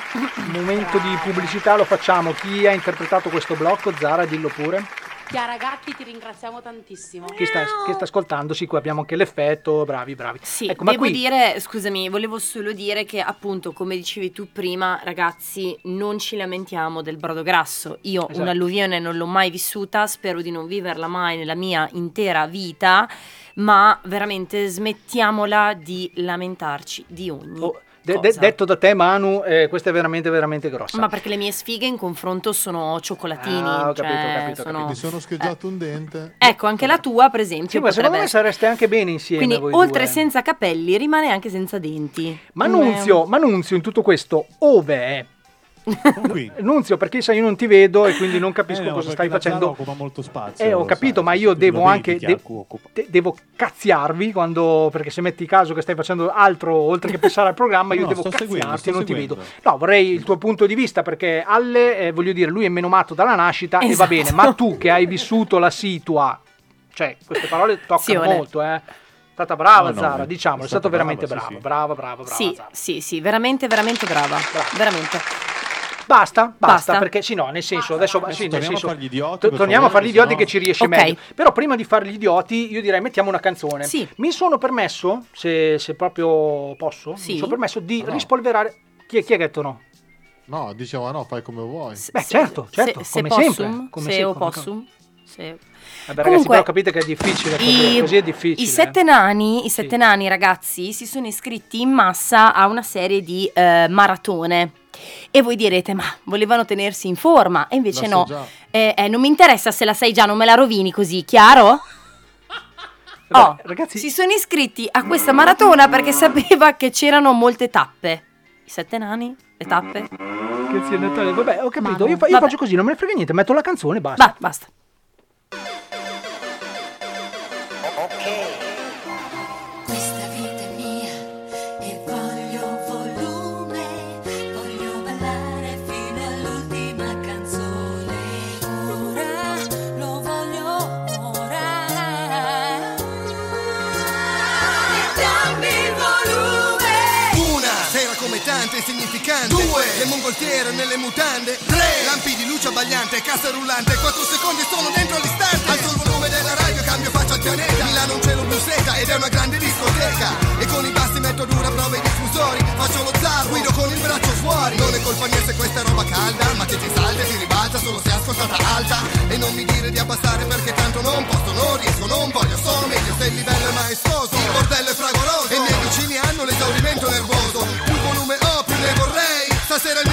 Momento di pubblicità lo facciamo. Chi ha interpretato questo blocco? Zara, dillo pure. Chiara Gatti, ti ringraziamo tantissimo. Chi sta, chi sta ascoltando? Sì, qui abbiamo anche l'effetto. Bravi, bravi. Sì, ecco, ma devo qui dire, scusami, volevo solo dire che appunto, come dicevi tu prima, ragazzi, non ci lamentiamo del brodo grasso. Io Esatto. un'alluvione non l'ho mai vissuta, spero di non viverla mai nella mia intera vita, ma veramente smettiamola di lamentarci di ogni Oh, de- de- detto da te, Manu, eh, questa è veramente, veramente grossa. Ma perché le mie sfighe in confronto sono cioccolatini. Ah, ho capito, cioè, ho capito, ho sono- Mi sono scheggiato un dente. Ecco, anche la tua, per Sì, esempio, ma secondo potrebbe me sareste anche bene insieme. Quindi, voi oltre due. senza capelli, rimane anche senza denti. Ma Nunzio, ma Nunzio in tutto questo, ove è? Nunzio, perché sai, io non ti vedo e quindi non capisco Eh no, cosa stai facendo. occupa molto spazio. Eh, ho capito, sai, ma io devo anche che de- de- devo cazziarvi quando perché se metti caso che stai facendo altro oltre che pensare al programma, io No, devo sto seguendo, cazziarti e non ti seguendo. vedo. No, vorrei il tuo punto di vista perché Alle, eh, voglio dire, lui è menomato dalla nascita e va Esatto. bene, ma tu che hai vissuto la situa, cioè, queste parole toccano molto, eh. È stata brava No, no, Zara, è diciamo, è stato veramente brava, sì, bravo, sì. brava, brava, brava. Sì, Zara. sì, sì, veramente, veramente brava. Veramente. Basta, basta, Basta. perché sì, no, nel senso, adesso, Adesso sì, nel torniamo a senso, fare gli idioti, torniamo a fare gli che idioti che ci riesce Ok. meglio. Però prima di fare gli idioti, io direi mettiamo una canzone. Sì. Mi sono permesso, se, se proprio posso, Sì. mi sono permesso di No. rispolverare. Chi, è- chi ha detto no? No, diceva no, fai come vuoi. Beh, certo, certo, se, come se sempre. possum, Come se se- o come- possum, se- Vabbè, ragazzi, Comunque, però capite che è difficile così, I, così è difficile. i sette nani, i sette nani, ragazzi, si sono iscritti in massa a una serie di eh, maratone. E voi direte, ma volevano tenersi in forma? E invece no. Eh, eh, non mi interessa se la sai già, non me la rovini così, chiaro? Oh, ragazzi, si sono iscritti a questa maratona perché sapeva che c'erano molte tappe. I sette nani, le tappe. che zio Natale, vabbè, ho capito. Ma Io, fa- io faccio così, non me ne frega niente, metto la canzone e basta. Va, basta. Mongolfiere nelle mutande. Tre lampi di luce abbagliante Cassa rullante. Quattro secondi sono dentro all'istante. Alzo il volume della radio Cambio faccia al pianeta. Milano un cielo blu seta Ed è una grande discoteca. E con i bassi metto dura prova i diffusori Faccio lo zar Guido con il braccio fuori. Non è colpa mia se questa è roba calda Ma che ti salta e ti ribalta Solo se ascoltata alta. E non mi dire di abbassare Perché tanto non posso Non riesco, non voglio Sono meglio se il livello è maestoso. Il bordello è fragoroso E i miei vicini hanno l'esaurimento nervoso vorrei Stasera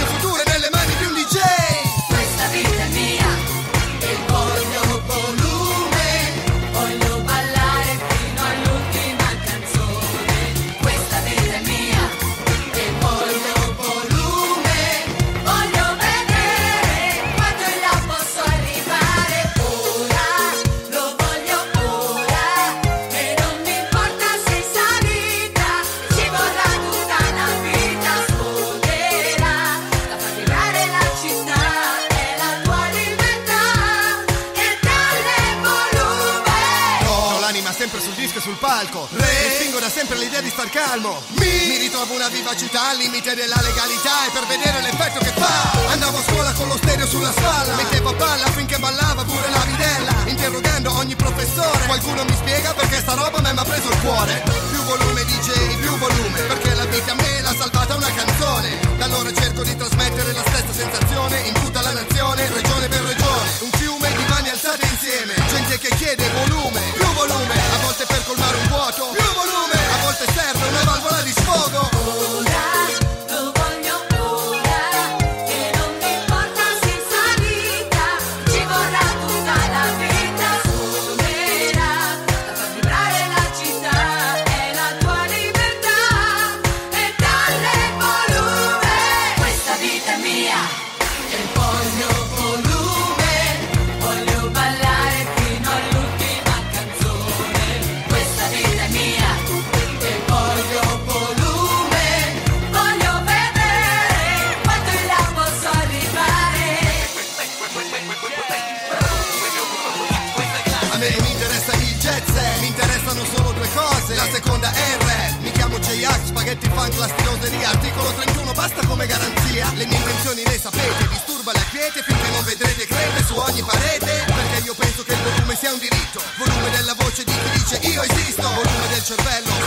palco. Re. Respingo da sempre l'idea di star calmo. Mi, Mi ritrovo una vivacità al limite della legalità. E per vedere l'effetto che fa Andavo a scuola con lo stereo sulla spalla. Mettevo a palla finché ballava pure la vidella Interrogando ogni professore. Qualcuno mi spiega perché sta roba mi ha preso il cuore. Più volume DJ, più volume Perché la vita a me l'ha salvata una canzone. Da allora cerco di trasmettere la stessa sensazione In tutta la nazione, regione per regione. Un state insieme. Gente che chiede volume, più volume. A volte per colmare un vuoto, più volume. A volte serve che un diritto. Volume della voce di chi dice io esisto. Volume del cervello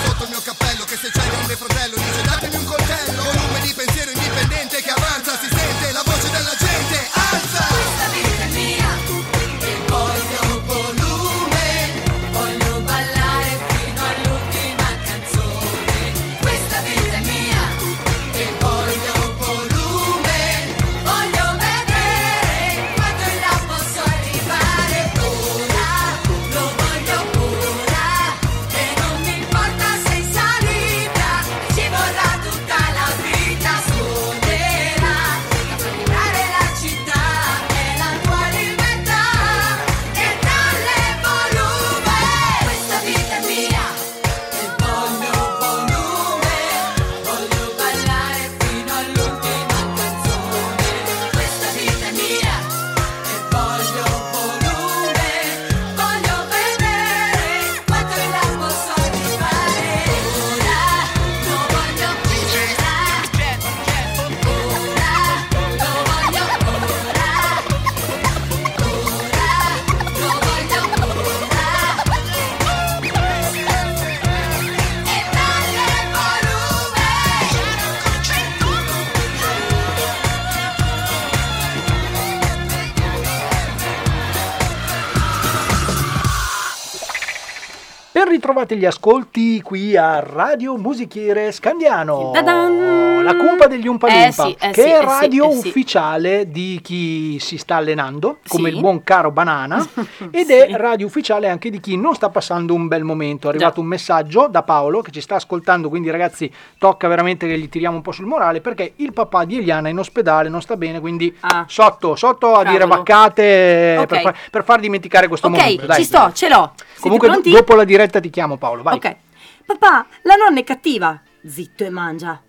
Ben ritrovati gli ascolti qui a Radio Musichiere Scandiano, Ta-dan! la cumpa degli Umpa Eh sì, eh che sì, è eh radio eh sì. ufficiale di chi si sta allenando, come il buon caro Banana, ed è radio ufficiale anche di chi non sta passando un bel momento. È arrivato un messaggio da Paolo che ci sta ascoltando, quindi ragazzi tocca veramente che gli tiriamo un po' sul morale perché il papà di Eliana è in ospedale, non sta bene, quindi sotto, sotto a dire Ah. Cavolo. vaccate Ok. per, far, per far dimenticare questo Ok, momento. dai. ci sto, ce l'ho. Siete Comunque pronti? dopo la diretta ti chiamo Paolo, vai. Ok. Papà, la nonna è cattiva. Zitto e mangia.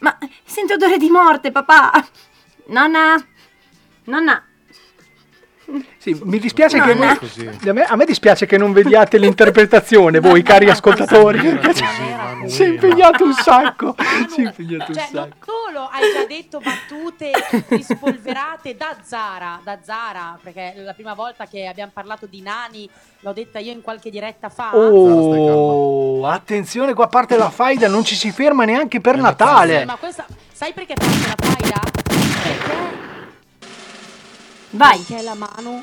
Ma sento odore di morte, papà. Nonna. Nonna. Sì, mi dispiace No, che no. a me, a me dispiace che non vediate l'interpretazione voi cari ascoltatori. perché Si è impegnato un sacco. Si è impegnato un Cioè, sacco. non solo hai già detto battute rispolverate da Zara, da Zara, perché la prima volta che abbiamo parlato di nani l'ho detta io in qualche diretta fa. Oh, attenzione qua parte la faida, non ci si ferma neanche per Natale. Sì, ma questa sai perché parte la faida? Perché Vai. Perché la mano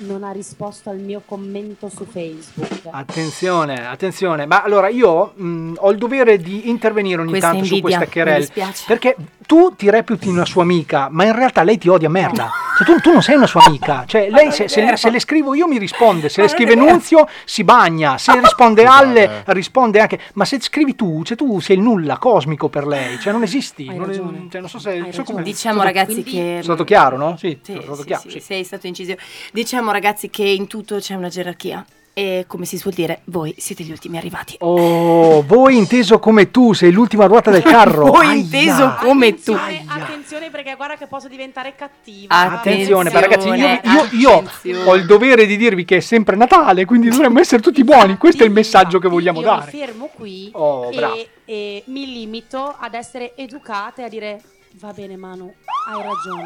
non ha risposto al mio commento su Facebook. Attenzione, attenzione, ma allora io mh, ho il dovere di intervenire ogni Questa tanto su invidia, questa mi querel dispiace. perché tu ti reputi una sua amica, ma in realtà lei ti odia a merda. Cioè, tu, tu non sei una sua amica, cioè lei se, se- se le scrivo io mi risponde, se le scrive Nunzio si bagna, se risponde Alle risponde anche, ma se scrivi tu, cioè tu sei il nulla cosmico per lei, cioè non esisti. Hai non, cioè, non so se so come- Diciamo sono- ragazzi che... È stato chiaro, no? Sì, Sì, stato sì, chiaro, sì, sì. sei stato incisivo. Diciamo ragazzi che in tutto c'è una gerarchia e come si suol dire, voi siete gli ultimi arrivati. Oh, voi inteso come tu, sei l'ultima ruota del carro. Voi Aia. inteso come tu. Attenzione, attenzione perché guarda che posso diventare cattiva. Attenzione, ma ragazzi, io, io- io attenzione. ho il dovere di dirvi che è sempre Natale, quindi dovremmo essere tutti buoni. Questo è il messaggio che vogliamo Io mi dare. fermo qui Oh, e, e mi limito ad essere educata e a dire va bene Manu, hai ragione.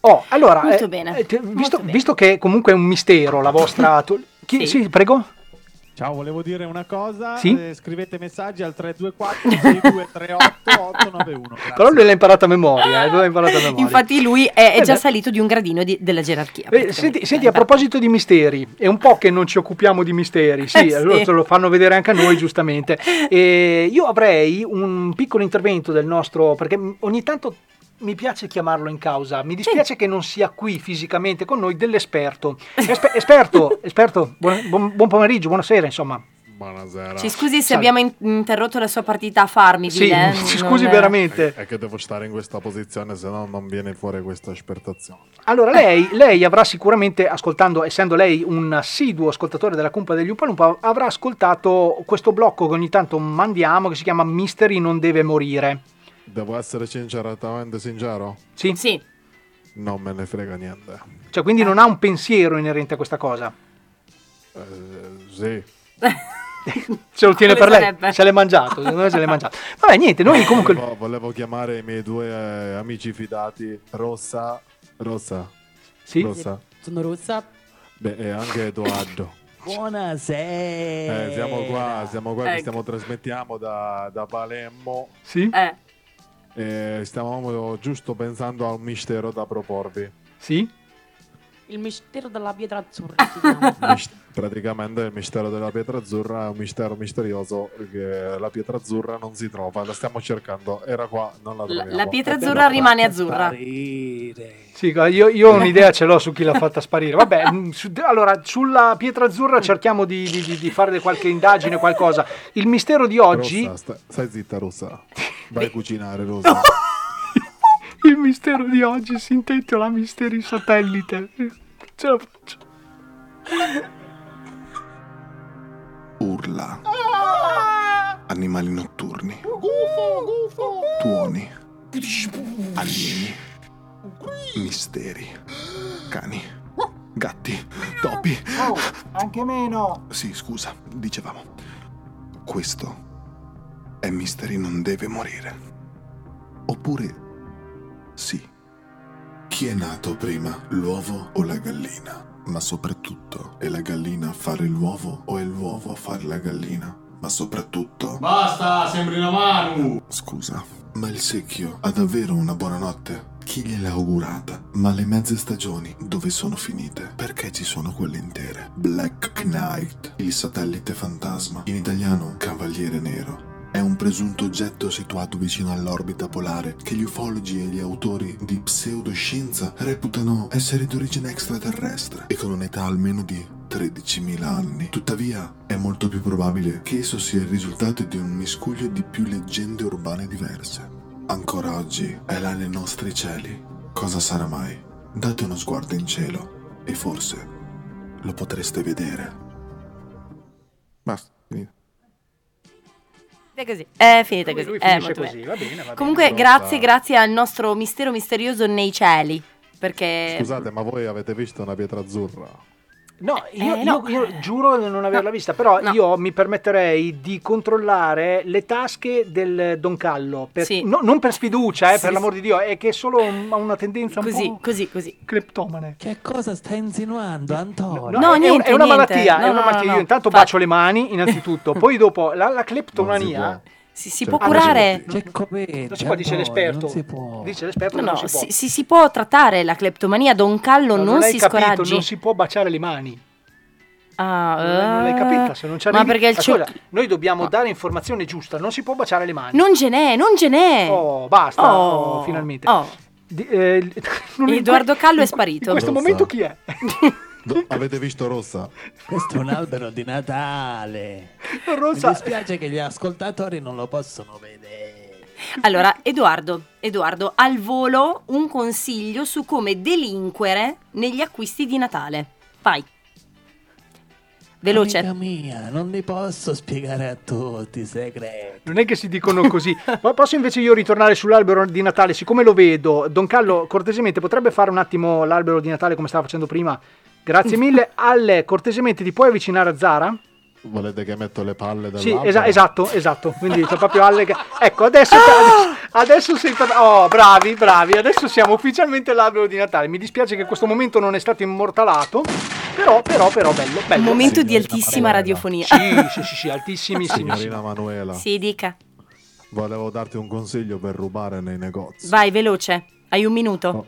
Oh, allora, Molto eh, bene, eh, te- visto, visto che comunque è un mistero la vostra... tu- chi- sì. prego. Ciao, volevo dire una cosa. Sì? eh, scrivete messaggi al 324 6238 891. Grazie. Però lui l'ha imparato a memoria, eh, l'ha imparato a memoria. Infatti lui è, è Eh già beh. salito di un gradino di- della gerarchia. Eh, senti, senti, a proposito di misteri, è un po' che non ci occupiamo di misteri, sì, Eh, sì. allora te lo fanno vedere anche a noi giustamente. E io avrei un piccolo intervento del nostro, perché ogni tanto mi piace chiamarlo in causa, mi dispiace che non sia qui fisicamente con noi dell'esperto. Espe- esperto, esperto, buon, buon- buon pomeriggio, buonasera insomma. Buonasera. Ci scusi se Salve. abbiamo in- interrotto la sua partita a Farmville. Sì, eh, ci non- scusi veramente. È che devo stare in questa posizione, se no non viene fuori questa espertazione. Allora, lei, lei avrà sicuramente, ascoltando, essendo lei un assiduo ascoltatore della Cumpa degli Umpalumpa, avrà ascoltato questo blocco che ogni tanto mandiamo, che si chiama Mystery non deve morire. Devo essere sinceramente sincero? Sì? Sì. Non me ne frega niente. Cioè, quindi non ha un pensiero inerente a questa cosa. Eh, sì. Se lo tiene per lei, se l'è mangiato, secondo me se l'è mangiato. Vabbè, niente, noi comunque... Volevo, volevo chiamare i miei due eh, amici fidati, Rossa. Rossa. Sì? Rossa. Sono rossa. Beh, e anche Edoardo. Buonasera. Eh, siamo qua, siamo qua che Ecco. stiamo trasmettiamo da, da Palermo. Sì? Eh. E stavamo giusto pensando a un mistero da proporvi. Sì? Il mistero della pietra azzurra. si chiama. Mis- praticamente il mistero della pietra azzurra è un mistero misterioso che la pietra azzurra non si trova, la stiamo cercando, era qua, non la troviamo. la pietra azzurra rimane azzurra. Sì, guarda, io, io ho un'idea, ce l'ho su chi l'ha fatta sparire. Vabbè, mm, su- allora, sulla pietra azzurra cerchiamo di, di- di- di fare qualche indagine, qualcosa. Il mistero di oggi... Rossa, sta- stai zitta Rossa, vai a cucinare Rossa. Il mistero di oggi si intitola Misteri Satellite. Ce la faccio. Urla. Animali notturni. Tuoni. Alieni. Misteri. Cani. Gatti. Topi. Oh, anche meno. Sì, scusa, dicevamo. Questo è Misteri non deve morire. Oppure sì. Chi è nato prima, l'uovo o la gallina? Ma soprattutto, è la gallina a fare l'uovo o è l'uovo a fare la gallina? Ma soprattutto... Basta, sembri una mano. Scusa, ma il secchio ha davvero una buona notte? Chi gliel'ha augurata? Ma le mezze stagioni dove sono finite? Perché ci sono quelle intere? Black Knight, il satellite fantasma, in italiano Cavaliere Nero. È un presunto oggetto situato vicino all'orbita polare che gli ufologi e gli autori di pseudoscienza reputano essere di origine extraterrestre e con un'età almeno di 13.000 anni. Tuttavia, è molto più probabile che esso sia il risultato di un miscuglio di più leggende urbane diverse. Ancora oggi è là nei nostri cieli. Cosa sarà mai? Date uno sguardo in cielo e forse lo potreste vedere. È così, è finita Lui- così. lui è finisce molto così, bene. va bene, va bene. Comunque, Rossa. grazie, grazie al nostro mistero misterioso nei cieli. Perché. Scusate, ma voi avete visto una pietra azzurra? No, io, Eh, no. io- io giuro di non averla vista, però io mi permetterei di controllare le tasche del Don Callo. per- Sì. no- non per sfiducia, eh, Sì, per sì. l'amor di Dio, è che è solo un- ha una tendenza un Così, po' così, così. cleptomane. Che cosa stai insinuando, Antonio? No, No, è, niente, è una niente. malattia, è No, una no, malattia. no, Io no. intanto Fa- bacio le mani, innanzitutto, poi dopo la, la cleptomania. Si, si Cioè, può ah, curare. non si può. Non si può, dice l'esperto. Dice l'esperto No, che non no, si può. si, si- può trattare la cleptomania. Don Callo No, non, hai si capito, scoraggi. non si può baciare le mani. Ah, Non, non l'hai eh, capita, se non c'è Ma perché il cio- noi dobbiamo dare informazione giusta, non si può baciare le mani. Non ce n'è, non ce n'è. Oh, basta, Oh, oh, finalmente. oh. Di- eh, non- Edoardo Callo è in sparito. questo Rossa. momento chi è? Do- avete visto Rossa? Questo è un albero di Natale. Rossa- Mi dispiace che gli ascoltatori non lo possono vedere. Allora, Edoardo, Edoardo, al volo un consiglio su come delinquere negli acquisti di Natale. Vai. Veloce. Amica mia, non li posso spiegare a tutti i segreti. Non è che si dicono così. Ma posso invece io ritornare sull'albero di Natale? Siccome lo vedo, Don Callo, cortesemente potrebbe fare un attimo l'albero di Natale come stava facendo prima? Grazie mille. Alle, cortesemente ti puoi avvicinare a Zara? Volete che metto le palle Sì, dell'albero? esa- esatto, esatto. Quindi c'è proprio alle che... Ecco, adesso, Ah! adesso, sei per- Oh, bravi, bravi. Adesso siamo ufficialmente all'albero di Natale. Mi dispiace che questo momento non è stato immortalato. Però, però, però, bello. bello. Un momento di Signorina altissima Manuela. radiofonia. Sì, sì, sì, sì, altissimissimi. Signorina Manuela, Sì, dica. volevo darti un consiglio per rubare nei negozi. Vai, veloce. Hai un minuto. Oh,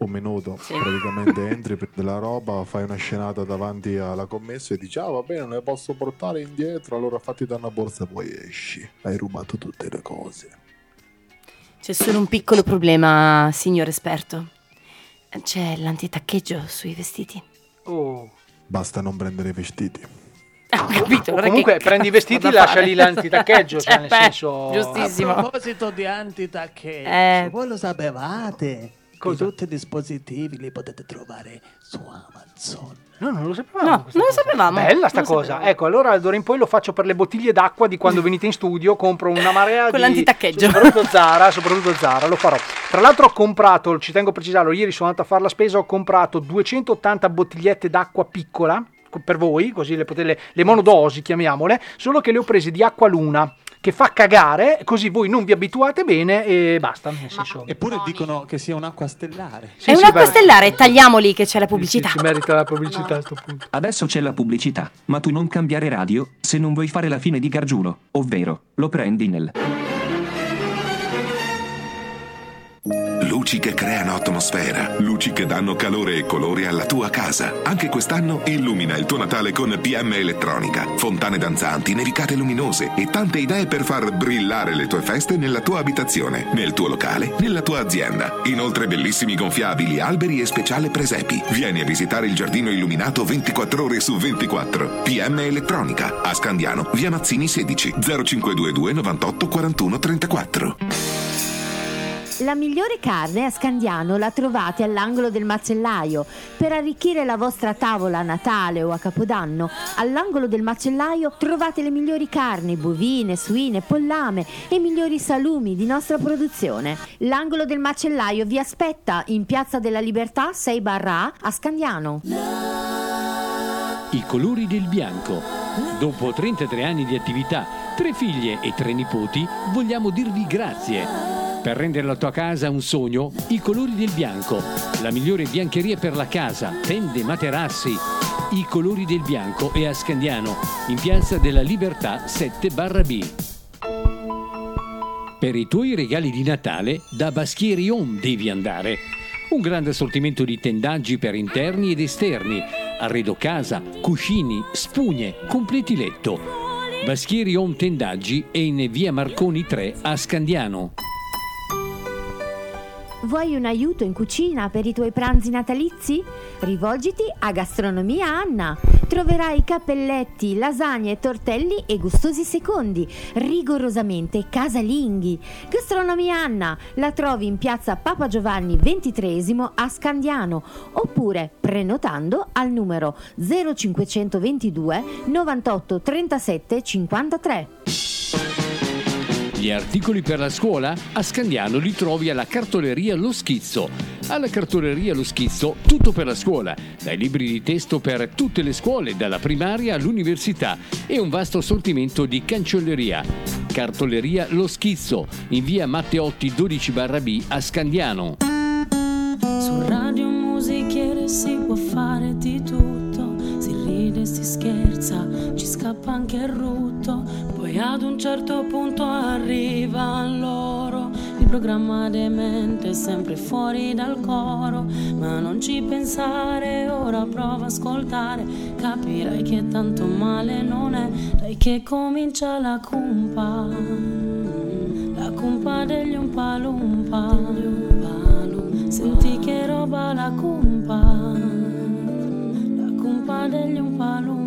Un minuto, praticamente entri, prendi della roba, fai una scenata davanti alla commessa e dici ah va bene, non le posso portare indietro, allora fatti da una borsa e poi esci. Hai rubato tutte le cose. C'è solo un piccolo problema, signor esperto. C'è l'antitaccheggio sui vestiti. Oh. Basta non prendere i vestiti. Ho capito. O allora comunque prendi i vestiti, da lascia fare? lì l'antitaccheggio, cioè, Cioè, nel beh, senso- Giustissimo. A proposito di antitaccheggio, Eh. voi lo sapevate? Che tutti i dispositivi li potete trovare su Amazon. No, non lo sapevamo. No, non lo sapevamo. Bella sta cosa. sapevamo. Ecco, allora d'ora in poi lo faccio per le bottiglie d'acqua di quando venite in studio, compro una marea Con di l'antitaccheggio. Soprattutto Zara, soprattutto Zara, lo farò. Tra l'altro ho comprato, ci tengo a precisarlo, ieri sono andato a fare la spesa, ho comprato 280 bottigliette d'acqua piccola, per voi, così le, potete, le monodosi chiamiamole, solo che le ho prese di acqua luna che fa cagare, così voi non vi abituate bene e basta. Nel senso, Eppure dicono che sia un'acqua stellare. Sì, è sì, un'acqua beh. stellare, tagliamoli che c'è la pubblicità. si merita la pubblicità a sto punto. Adesso c'è la pubblicità, ma tu non cambiare radio se non vuoi fare la fine di Gargiulo, ovvero lo prendi nel... Luci che creano atmosfera, luci che danno calore e colore alla tua casa. Anche quest'anno illumina il tuo Natale con PM Elettronica. Fontane danzanti, nevicate luminose e tante idee per far brillare le tue feste nella tua abitazione, nel tuo locale, nella tua azienda. Inoltre bellissimi gonfiabili, alberi e speciale presepi. Vieni a visitare il giardino illuminato 24 ore su 24. PM Elettronica, a Scandiano, via Mazzini 16, 0522 98 41 34. La migliore carne a Scandiano la trovate all'angolo del macellaio. Per arricchire la vostra tavola a Natale o a Capodanno, all'angolo del macellaio trovate le migliori carni, bovine, suine, pollame e i migliori salumi di nostra produzione. L'angolo del macellaio vi aspetta in Piazza della Libertà 6 barra A Scandiano. I colori del bianco. Dopo 33 anni di attività, tre figlie e tre nipoti, vogliamo dirvi grazie. Per rendere la tua casa un sogno, i colori del bianco. La migliore biancheria per la casa, tende, materassi. I colori del bianco è a Scandiano, in Piazza della Libertà 7 barra B. Per i tuoi regali di Natale, da Baschieri Home devi andare. Un grande assortimento di tendaggi per interni ed esterni, arredo casa, cuscini, spugne, completi letto. Baschieri Home Tendaggi è in via Marconi 3 a Scandiano. Vuoi un aiuto in cucina per i tuoi pranzi natalizi? Rivolgiti a Gastronomia Anna. Troverai cappelletti, lasagne, tortelli e gustosi secondi, rigorosamente casalinghi. Gastronomia Anna la trovi in piazza Papa Giovanni XXIII a Scandiano oppure prenotando al numero 0522 98 37 53. Gli articoli per la scuola? A Scandiano li trovi alla cartoleria Lo Schizzo. Alla cartoleria Lo Schizzo tutto per la scuola, dai libri di testo per tutte le scuole, dalla primaria all'università e un vasto assortimento di cancelleria. Cartoleria Lo Schizzo, in via Matteotti 12 barra B a Scandiano. Su Radio Musichiere si può fare di tutto, si ride, si scherza, ci scappa anche il rutto, poi ad un certo punto arriva loro, il programma demente sempre fuori dal coro, ma non ci pensare, ora prova a ascoltare, capirai che tanto male non è, dai che comincia la cumpa, la cumpa degli umpalumpa. Senti che roba la cumpa, la cumpa degli umpalumpa.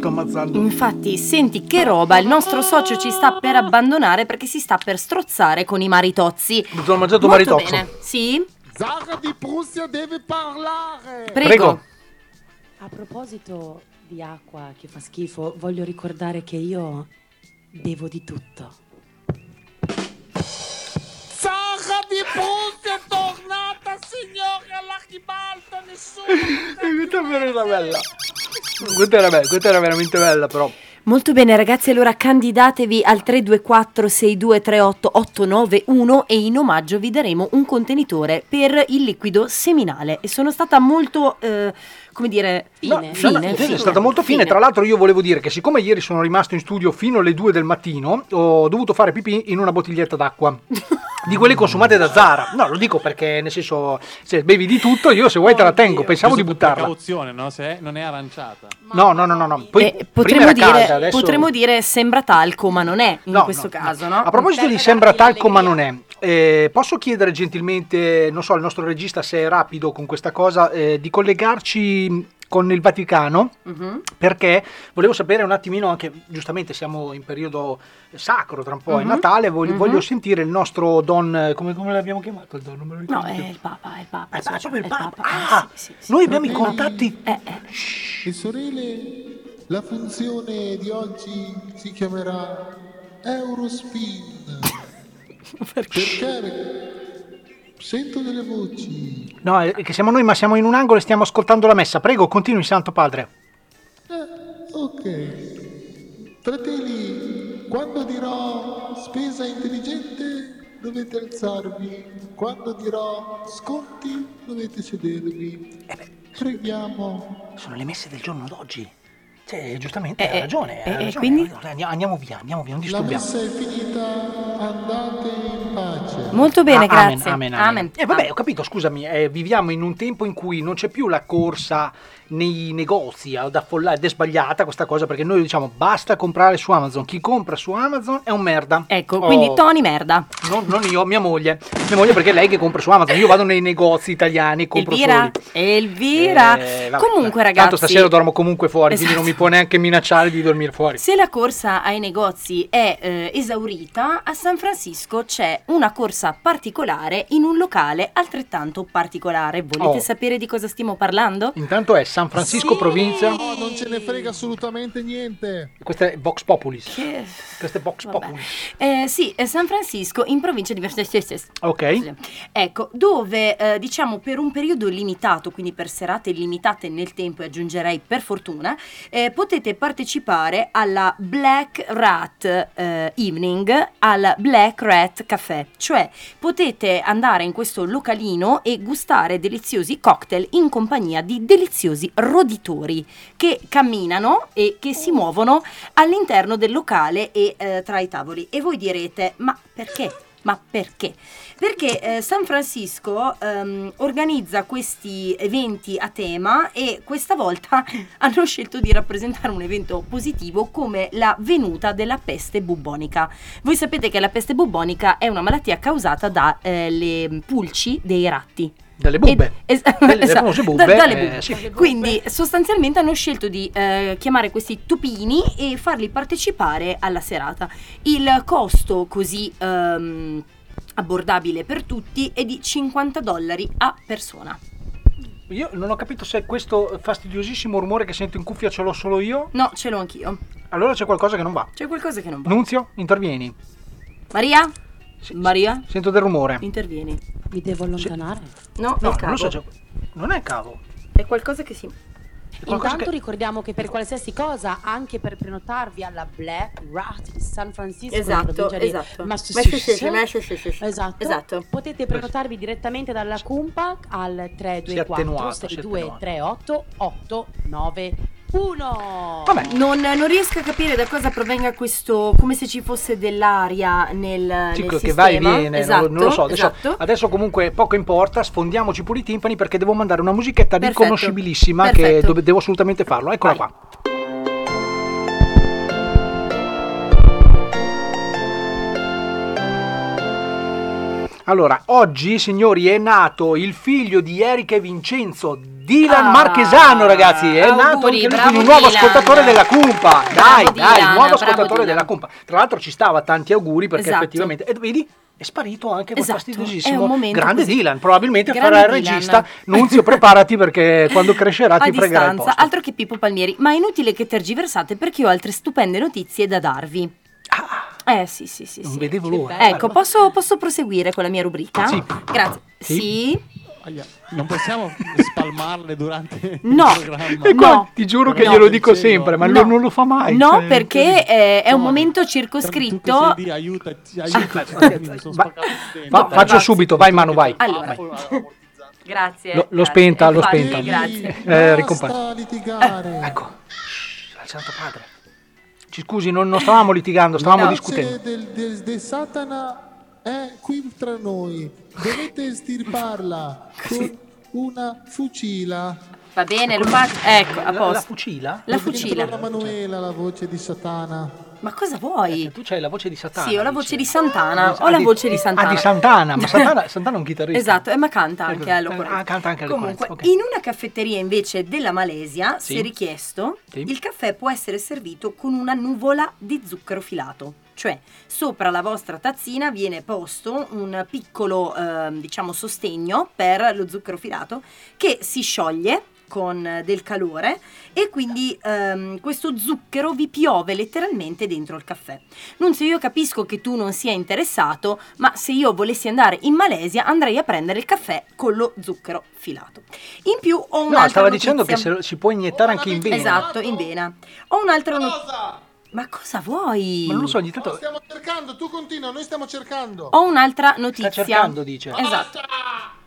Sto ammazzando. Infatti, senti che roba, il nostro socio ci sta per abbandonare perché si sta per strozzare con i maritozzi. Mi sono mangiato Molto maritozzo. bene. Sì? Zara di Prussia deve parlare. Prego. A proposito di acqua che fa schifo, voglio ricordare che io bevo di tutto. Zara di Prussia è tornata, signore, alla ribalta, nessuno. Questa era bella. Questa era bella, questa era veramente bella però. Molto bene ragazzi, allora candidatevi al 324 6238 891 e in omaggio vi daremo un contenitore per il liquido seminale e sono stata molto, eh, come dire, No, fine. no, no, è stata molto fine. Tra l'altro, io volevo dire che, siccome ieri sono rimasto in studio fino alle 2 del mattino, ho dovuto fare pipì in una bottiglietta d'acqua. Di quelle consumate da Zara. No, lo dico perché, nel senso, se bevi di tutto, io se vuoi te la tengo. Pensavo di buttarla. Precauzione, no? Se non è aranciata. No, no, no, no. no. Poi, Eh, potremmo, dire, calda, adesso- potremmo dire sembra talco, ma non è in No, questo no, caso, no? A proposito di sembra talco, ma non è. Eh, posso chiedere gentilmente, non so, al nostro regista se è rapido con questa cosa, eh, di collegarci con il Vaticano? Mhm. Perché volevo sapere un attimino anche, giustamente siamo in periodo sacro, tra un po' è Mhm. Natale, voglio, Mhm. voglio sentire il nostro Don, eh, come, come l'abbiamo chiamato il Don? Non me lo ricordo No, è il Papa, è il Papa. Socio, proprio il è Papa. Papa. Ah, Eh, sì, sì, sì. noi abbiamo i contatti. Eh, eh. E sorelle, la funzione di oggi si chiamerà Eurospin. Perché? Sento delle voci. No, è che siamo noi, ma siamo in un angolo e stiamo ascoltando la messa. Prego, continui, Santo Padre. Eh, ok. Fratelli, quando dirò spesa intelligente dovete alzarvi. Quando dirò sconti dovete sedervi. Preghiamo. Sono le messe del giorno d'oggi. Cioè, giustamente, Eh, ha eh, ragione. eh, eh, ragione. quindi? Andiamo, via, andiamo via, non La disturbiamo. messa è finita, andate in pace. Molto bene, Ah, amen, grazie. amen, amen. Eh, vabbè, ho capito, scusami, eh, viviamo in un tempo in cui non c'è più la corsa nei negozi ad affollare, ed è sbagliata questa cosa perché noi diciamo basta comprare su Amazon, chi compra su Amazon è un merda. Ecco, quindi Oh, Tony merda. non, non io, mia moglie. Mia moglie perché è lei che compra su Amazon, io vado nei negozi italiani e compro Elvira, soli. Elvira. Eh, vabbè, Comunque, ragazzi, Tanto stasera dormo comunque fuori, quindi Esatto. non mi può neanche minacciare di dormire fuori. Se la corsa ai negozi è eh, esaurita, a San Francisco c'è una corsa particolare in un locale altrettanto particolare. Volete Oh. sapere di cosa stiamo parlando? Intanto è San Francisco, provincia. No, non ce ne frega assolutamente niente. Questa è Vox Populis. Che- Questa è Vox Vabbè. Populis. Eh, sì, è San Francisco in provincia di. Ok. Ecco, dove eh, diciamo per un periodo limitato, quindi per serate limitate nel tempo e aggiungerei per fortuna, eh, potete partecipare alla Black Rat eh, Evening al Black Rat Café, cioè potete andare in questo localino e gustare deliziosi cocktail in compagnia di deliziosi roditori che camminano e che si muovono all'interno del locale e eh, tra i tavoli. E voi direte, ma perché? Ma perché? Perché eh, San Francisco ehm, organizza questi eventi a tema e questa volta hanno scelto di rappresentare un evento positivo come la venuta della peste bubbonica. Voi sapete che la peste bubbonica è una malattia causata dalle pulci dei ratti. Dalle bubbe. Es- Dalle esatto, bubbe, da- dalle eh, bubbe. sì. Quindi sostanzialmente hanno scelto di eh, chiamare questi topini e farli partecipare alla serata. Il costo così ehm, abbordabile per tutti è di 50 dollari a persona. Io non ho capito se questo fastidiosissimo rumore che sento in cuffia ce l'ho solo io. No, ce l'ho anch'io. Allora c'è qualcosa che non va. C'è qualcosa che non va. Nunzio, intervieni. Maria? Maria? Sento del rumore. Intervieni. Mi devo allontanare? No, No, è il non lo so, cavo. c'è- non è il cavo. È qualcosa che si... qualcosa Intanto che- ricordiamo che per qualsiasi cosa, anche per prenotarvi alla Black Rat di San Francisco, in Esatto, provincia di esatto. Massachusetts, Massachusetts, esatto, esatto. potete prenotarvi direttamente dalla Cumpa al 324 attenuato, si è 6238 891. Vabbè. Non, non riesco a capire da cosa provenga questo, come se ci fosse dell'aria nel, Sì, nel che sistema. va e viene, esatto, non, non lo so. Adesso, esatto. adesso comunque poco importa, sfondiamoci pure i timpani perché devo mandare una musichetta Perfetto. riconoscibilissima che Perfetto. dove- devo assolutamente farlo. Eccola Vai. qua. Allora, oggi, signori, è nato il figlio di Erika e Vincenzo, Dylan Ah, Marchesano, ragazzi. È auguri, nato anche lui, quindi un nuovo Dylan. ascoltatore della Cumpa. Dai, Bravo dai, Dylan, nuovo ascoltatore Dylan. della Cumpa. Tra l'altro ci stava tanti auguri perché Esatto. effettivamente, e vedi, è sparito anche Esatto, fastidiosissimo grande così. Dylan. Probabilmente Grande farà il Dylan. regista. Nunzio, preparati perché quando crescerà ti fregherà il distanza, posto. altro che Pippo Palmieri, ma è inutile che tergiversate perché ho altre stupende notizie da darvi. Eh sì, sì, sì. Non sì. vedevo l'ora. Ecco, posso, posso proseguire con la mia rubrica? Sì. Grazie. Sì. Sì. Non possiamo spalmarle durante No. il programma. E qua No. ti giuro che No, glielo dico dicevo. sempre, ma No. lui non lo fa mai. No, cioè, perché eh, è un momento circoscritto. lì, aiutaci. mi sono Va- va- faccio subito, vai Manu, vai. Allora, grazie. L'ho- l'ho grazie. spenta, l'ho spenta. Grazie. Eh, ricompare. Basta litigare. Ecco. Al Santo Padre. Ci scusi, non, non stavamo litigando, stavamo La discutendo. voce del, del- del Satana è qui tra noi. Dovete estirparla con una fucila. Va bene, lo faccio. Ecco, a La, posto. la fucila? La fucila. la Manuela, la voce di Satana. Ma cosa vuoi? Tu c'hai la voce di Satana. Sì, ho la dice. voce di Santana. Ho Ah, la di- voce di Ah, Santana. di Santana, ma Santana, Santana è un chitarrista. Esatto, eh, ma canta Eh, anche eh, all'occorrenza. ah, canta anche all'occorrenza, Comunque, ok. in una caffetteria invece della Malesia, Sì. se richiesto, Sì. il caffè può essere servito con una nuvola di zucchero filato. Cioè, sopra la vostra tazzina viene posto un piccolo, ehm, diciamo, sostegno per lo zucchero filato che si scioglie con eh, del calore e quindi ehm, questo zucchero vi piove letteralmente dentro il caffè. Nunzio, io capisco che tu non sia interessato, ma se io volessi andare in Malesia andrei a prendere il caffè con lo zucchero filato. In più ho un'altra No, stava notizia. dicendo che se lo- si può iniettare anche in vena. Esatto, in vena. Ho un'altra notizia. Ma cosa vuoi? Ma non lo so, ogni tanto... Stiamo cercando, tu continua, noi stiamo cercando. Ho un'altra notizia. cercando, dice. Esatto.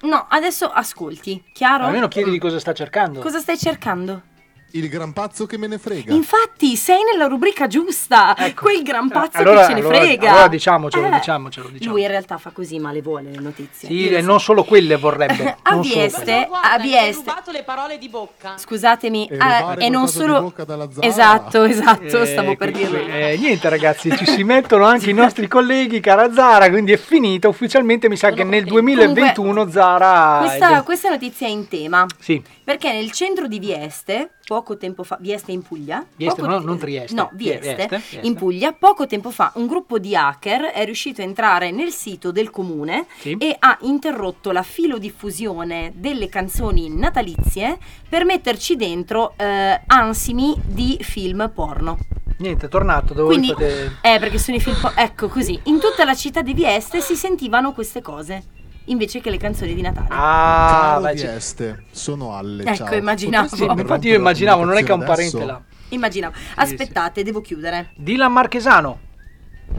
No, adesso ascolti, chiaro? Almeno chiedi di cosa sta cercando. Cosa stai cercando? Il gran pazzo che me ne frega. Infatti, sei nella rubrica giusta. Quel gran pazzo Ecco. Allora- che ce ne allora- frega. allora diciamocelo, Eh, diciamocelo, diciamo. Lui in realtà fa così, ma le vuole le notizie. Sì, e non solo quelle vorrebbe. A Vieste, a Vieste. rubato le parole di bocca. Scusatemi, E ah, e non solo. bocca dalla Zara. Esatto, esatto, Eh, stavo per dirlo. eh, niente ragazzi, ci si mettono anche i nostri colleghi, cara Zara, quindi è finita ufficialmente, mi sa che nel 2021 Zara... Questa, questa notizia è in tema. Sì. Perché nel centro di Vieste, poco tempo fa, Vieste in Puglia. Vieste, poco no, non Trieste. No, Vie- Vieste, Vieste, Vieste. in Puglia, poco tempo fa un gruppo di hacker è riuscito a entrare nel sito del comune Sì. e ha interrotto la filodiffusione delle canzoni natalizie per metterci dentro eh, ansimi di film porno. Niente, è tornato, dove Quindi, fate... eh, perché sono i film po- Ecco così, in tutta la città di Vieste si sentivano queste cose, invece che le canzoni di Natale. Ah, Caro beh, di c'è- Este, sono Alle. Ecco, ciao. immaginavo. Potresti Sì, infatti io immaginavo, non è che ha un parente adesso? là. Immaginavo. Aspettate, devo chiudere. Dylan Marchesano.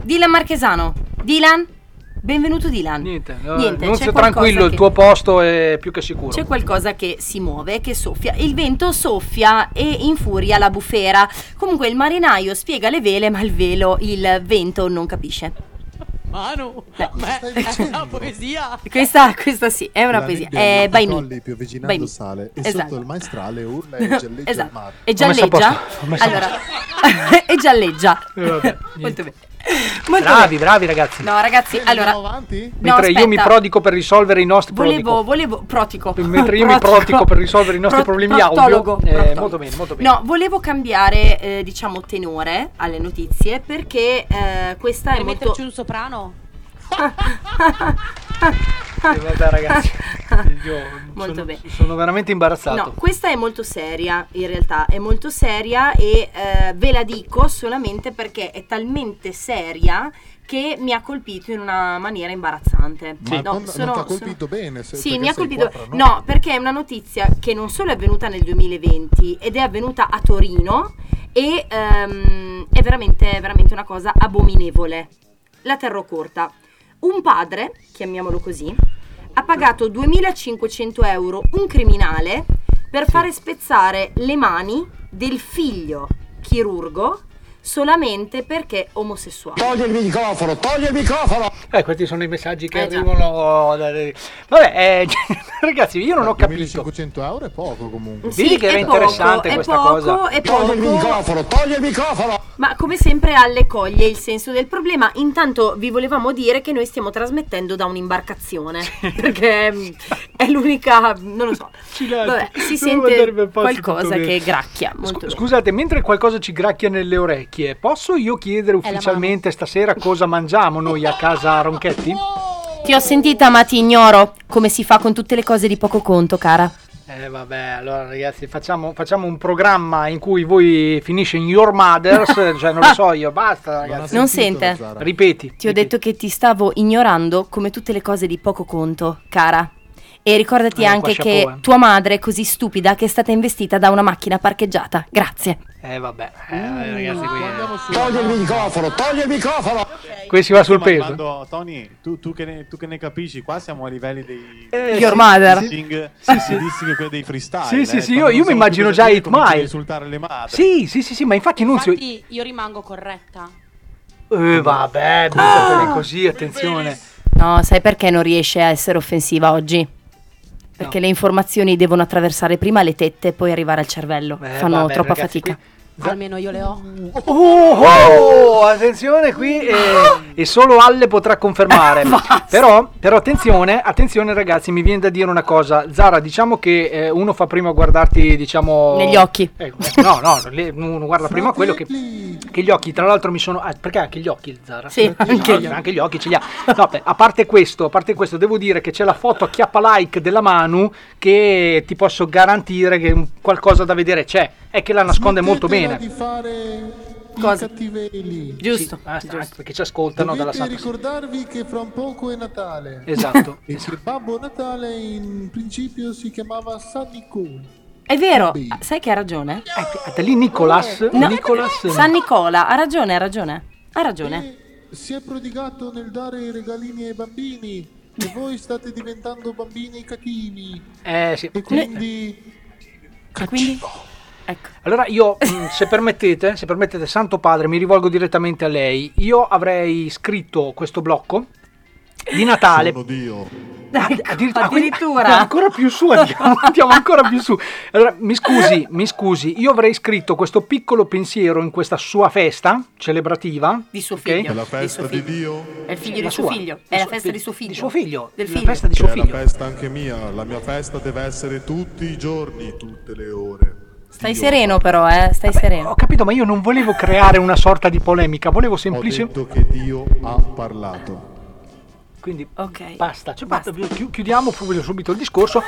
Dylan Marchesano. Dylan? Benvenuto Dylan. Niente, no, Niente, Nunzio c'è tranquillo, il che- tuo posto è più che sicuro. C'è qualcosa che si muove, che soffia. Il vento soffia e infuria la bufera. Comunque il marinaio spiega le vele, ma il velo, il vento non capisce. Manu, ma è una poesia. Questa, questa sì, è una La poesia. È by me. colli piovigginando By me. sale e Esatto. sotto il maestrale urla e gialleggia il Esatto. mare. E gialleggia. Allora, e gialleggia. Eh, vabbè, Molto bene. Bravi, bravi ragazzi. No, ragazzi, allora. avanti? No, Mentre io mi prodico per risolvere i nostri Volevo, prodico. volevo, protico. Mentre io mi prodico per risolvere i nostri Pro- problemi audio. eh, molto bene, molto bene. No, volevo cambiare, eh, diciamo, tenore alle notizie perché eh, questa Per è molto... metterci un soprano? Eh, vabbè, ragazzi. Io Molto sono, bene. sono veramente imbarazzato. No, questa è molto seria, in realtà è molto seria e eh, ve la dico solamente perché è talmente seria che mi ha colpito in una maniera imbarazzante. Ma No, non, non sono- ti ha sono- colpito bene? se- Sì, mi ha colpito. qua tra noi. No, perché è una notizia che non solo è avvenuta nel 2020 ed è avvenuta a Torino e ehm, è veramente, veramente una cosa abominevole. La terrò corta. Un padre, chiamiamolo così, ha pagato 2500 euro un criminale per fare spezzare le mani del figlio chirurgo solamente perché omosessuale. Togli il microfono, togli il microfono! Eh, questi sono i messaggi che Eh, arrivano. da- da- Vabbè, eh, ragazzi, io non ho capito. 1500 euro è poco comunque. Sì, Vedi che era è poco, interessante è questa poco, cosa. È Togli il poco. microfono, togli il microfono! Ma come sempre Alle coglie il senso del problema. Intanto vi volevamo dire che noi stiamo trasmettendo da un'imbarcazione. Perché mm, è l'unica. Non lo so. Vabbè, si sente qualcosa che gracchia. Molto bene. Scusate, mentre qualcosa ci gracchia nelle orecchie, posso io chiedere ufficialmente stasera cosa mangiamo noi a casa Ronchetti? Ti ho sentita, ma ti ignoro. Come si fa con tutte le cose di poco conto, cara. Eh vabbè, allora ragazzi, facciamo, facciamo un programma in cui voi finisce in Your Mothers, cioè non lo so io, basta ragazzi. Non sente? Ripeti. Ti ho detto che ti stavo ignorando come tutte le cose di poco conto, cara. E ricordati Eh, anche che chapeau, eh. tua madre è così stupida che è stata investita da una macchina parcheggiata. Grazie. Eh vabbè, eh, ragazzi, qui, Togli il microfono, togli il microfono! qui si va sul Ma peso. quando- Tony, tu, tu che ne, tu che ne capisci, qua siamo a livelli dei Eh, Your sì, mother. sì. Sì, sì. quelli dei freestyle. Sì, sì, eh, sì, quando io, io mi immagino già presenti, 8 cominci a Mile. insultare le madri. Sì, sì, sì, sì, ma infatti Nunzio... Infatti io rimango corretta. Eh, vabbè, buttatele così, attenzione. No, sai perché non riesce a essere offensiva oggi? Perché le informazioni devono attraversare prima le tette e poi arrivare al cervello. Eh, Fanno vabbè, troppa ragazzi, fatica. Almeno io le ho. Oh, oh, attenzione qui eh, e solo Alle potrà confermare. però, però attenzione, attenzione ragazzi, mi viene da dire una cosa. Zara, diciamo che eh, uno fa prima guardarti, diciamo... Negli occhi. Eh, no, no, le- uno guarda prima quello che, Che gli occhi, tra l'altro, mi sono. ah, perché anche gli occhi, Zara? Sì, anche No, gli occhi. anche gli occhi ce li ha. No, beh, a parte questo, a parte questo, devo dire che c'è la foto a chiappa like della Manu che ti posso garantire che qualcosa da vedere c'è. È che la nasconde molto bene. di fare Cosa? i cattivelli. Giusto. Ah, sta, anche perché ci ascoltano dalla Dovete Santa ricordarvi che fra un poco è Natale. Esatto. e che Babbo Natale in principio si chiamava San Nicole. È vero, sai che ha ragione? Aspetta, lì Nicolas, No, Nicolas San Nicola, ha ragione, ha ragione. Ha ragione. Si è prodigato nel dare i regalini ai bambini e voi state diventando bambini cattivi. Eh sì. E quindi... E quindi? Ecco. Allora io, mh, se permettete, se permettete, Santo Padre, mi rivolgo direttamente a lei. Io avrei scritto questo blocco di Natale. Sono Dio. Addirittura, Addirittura. No, ancora più su, andiamo, andiamo ancora più su. Allora, mi scusi, mi scusi, io avrei scritto questo piccolo pensiero in questa sua festa celebrativa. Di suo figlio. È la festa di Dio? È il figlio La di suo figlio. La È la festa di- di suo figlio. di suo figlio. Del La figlio. festa di suo è la figlio. festa anche mia. La mia festa deve essere tutti i giorni, tutte le ore. Stai sereno però, eh. Stai sereno. Ho capito, ma io non volevo creare una sorta di polemica, volevo Ho semplicemente... detto che Dio ha parlato. Quindi Ok. basta, cioè, basta, chi- chiudiamo subito, subito il discorso.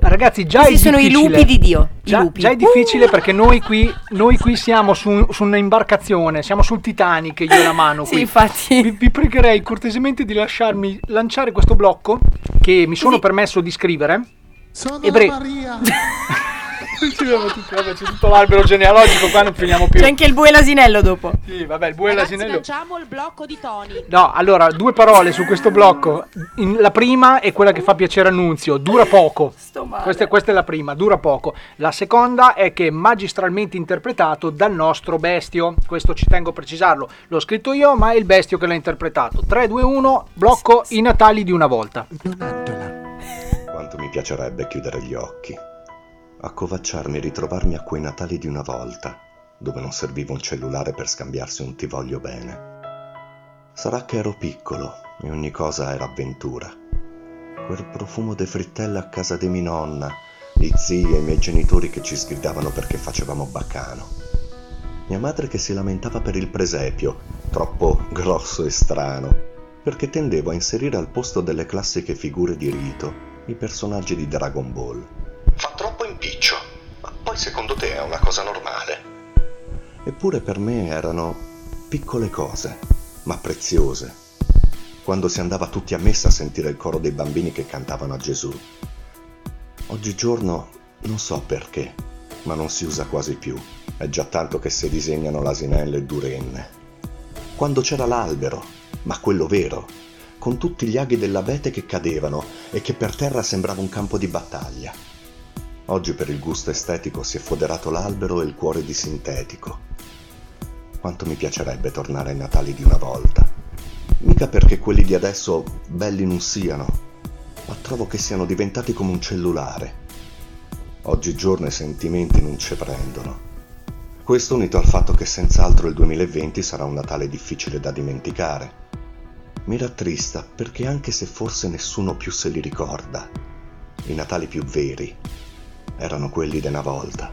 Ragazzi, già Questi è sono i lupi di Dio, i Già, lupi. già è difficile perché noi qui, noi qui siamo su, su un'imbarcazione, siamo sul Titanic, io e la mano Sì, qui. infatti. Vi, vi pregherei cortesemente di lasciarmi lanciare questo blocco che mi sono permesso di scrivere. Sono Ebre- Maria. Vabbè, c'è tutto l'albero genealogico, qua non finiamo più. C'è anche il bue e l'asinello dopo. Sì, vabbè, il bue e l'asinello. lanciamo il blocco di Tony. No, allora, due parole su questo blocco. In- la prima è quella che fa piacere a Nunzio, dura poco. Questa, è- questa è la prima, dura poco. La seconda è che è magistralmente interpretato dal nostro bestio. Questo ci tengo a precisarlo. L'ho scritto io, ma è il bestio che l'ha interpretato. 3, 2, 1, blocco i Natali di una volta. Quanto mi piacerebbe chiudere gli occhi, accovacciarmi e ritrovarmi a quei Natali di una volta, dove non serviva un cellulare per scambiarsi un ti voglio bene. Sarà che ero piccolo e ogni cosa era avventura. Quel profumo de frittelle a casa di mia nonna, gli zii e i miei genitori che ci sgridavano perché facevamo baccano. Mia madre che si lamentava per il presepio, troppo grosso e strano, perché tendevo a inserire al posto delle classiche figure di rito i personaggi di Dragon Ball. Fa troppo impiccio, ma poi secondo te è una cosa normale? Eppure per me erano piccole cose, ma preziose. Quando si andava tutti a messa a sentire il coro dei bambini che cantavano a Gesù. Oggigiorno non so perché, ma non si usa quasi più. È già tanto che si disegnano l'asinello e durenne. Quando c'era l'albero, ma quello vero, con tutti gli aghi dell'abete che cadevano e che per terra sembrava un campo di battaglia. Oggi per il gusto estetico si è foderato l'albero e il cuore di sintetico. Quanto mi piacerebbe tornare ai Natali di una volta. Mica perché quelli di adesso belli non siano, ma trovo che siano diventati come un cellulare. Oggigiorno i sentimenti non ci prendono. Questo unito al fatto che senz'altro il 2020 sarà un Natale difficile da dimenticare. Mi rattrista perché anche se forse nessuno più se li ricorda, i Natali più veri erano quelli una volta.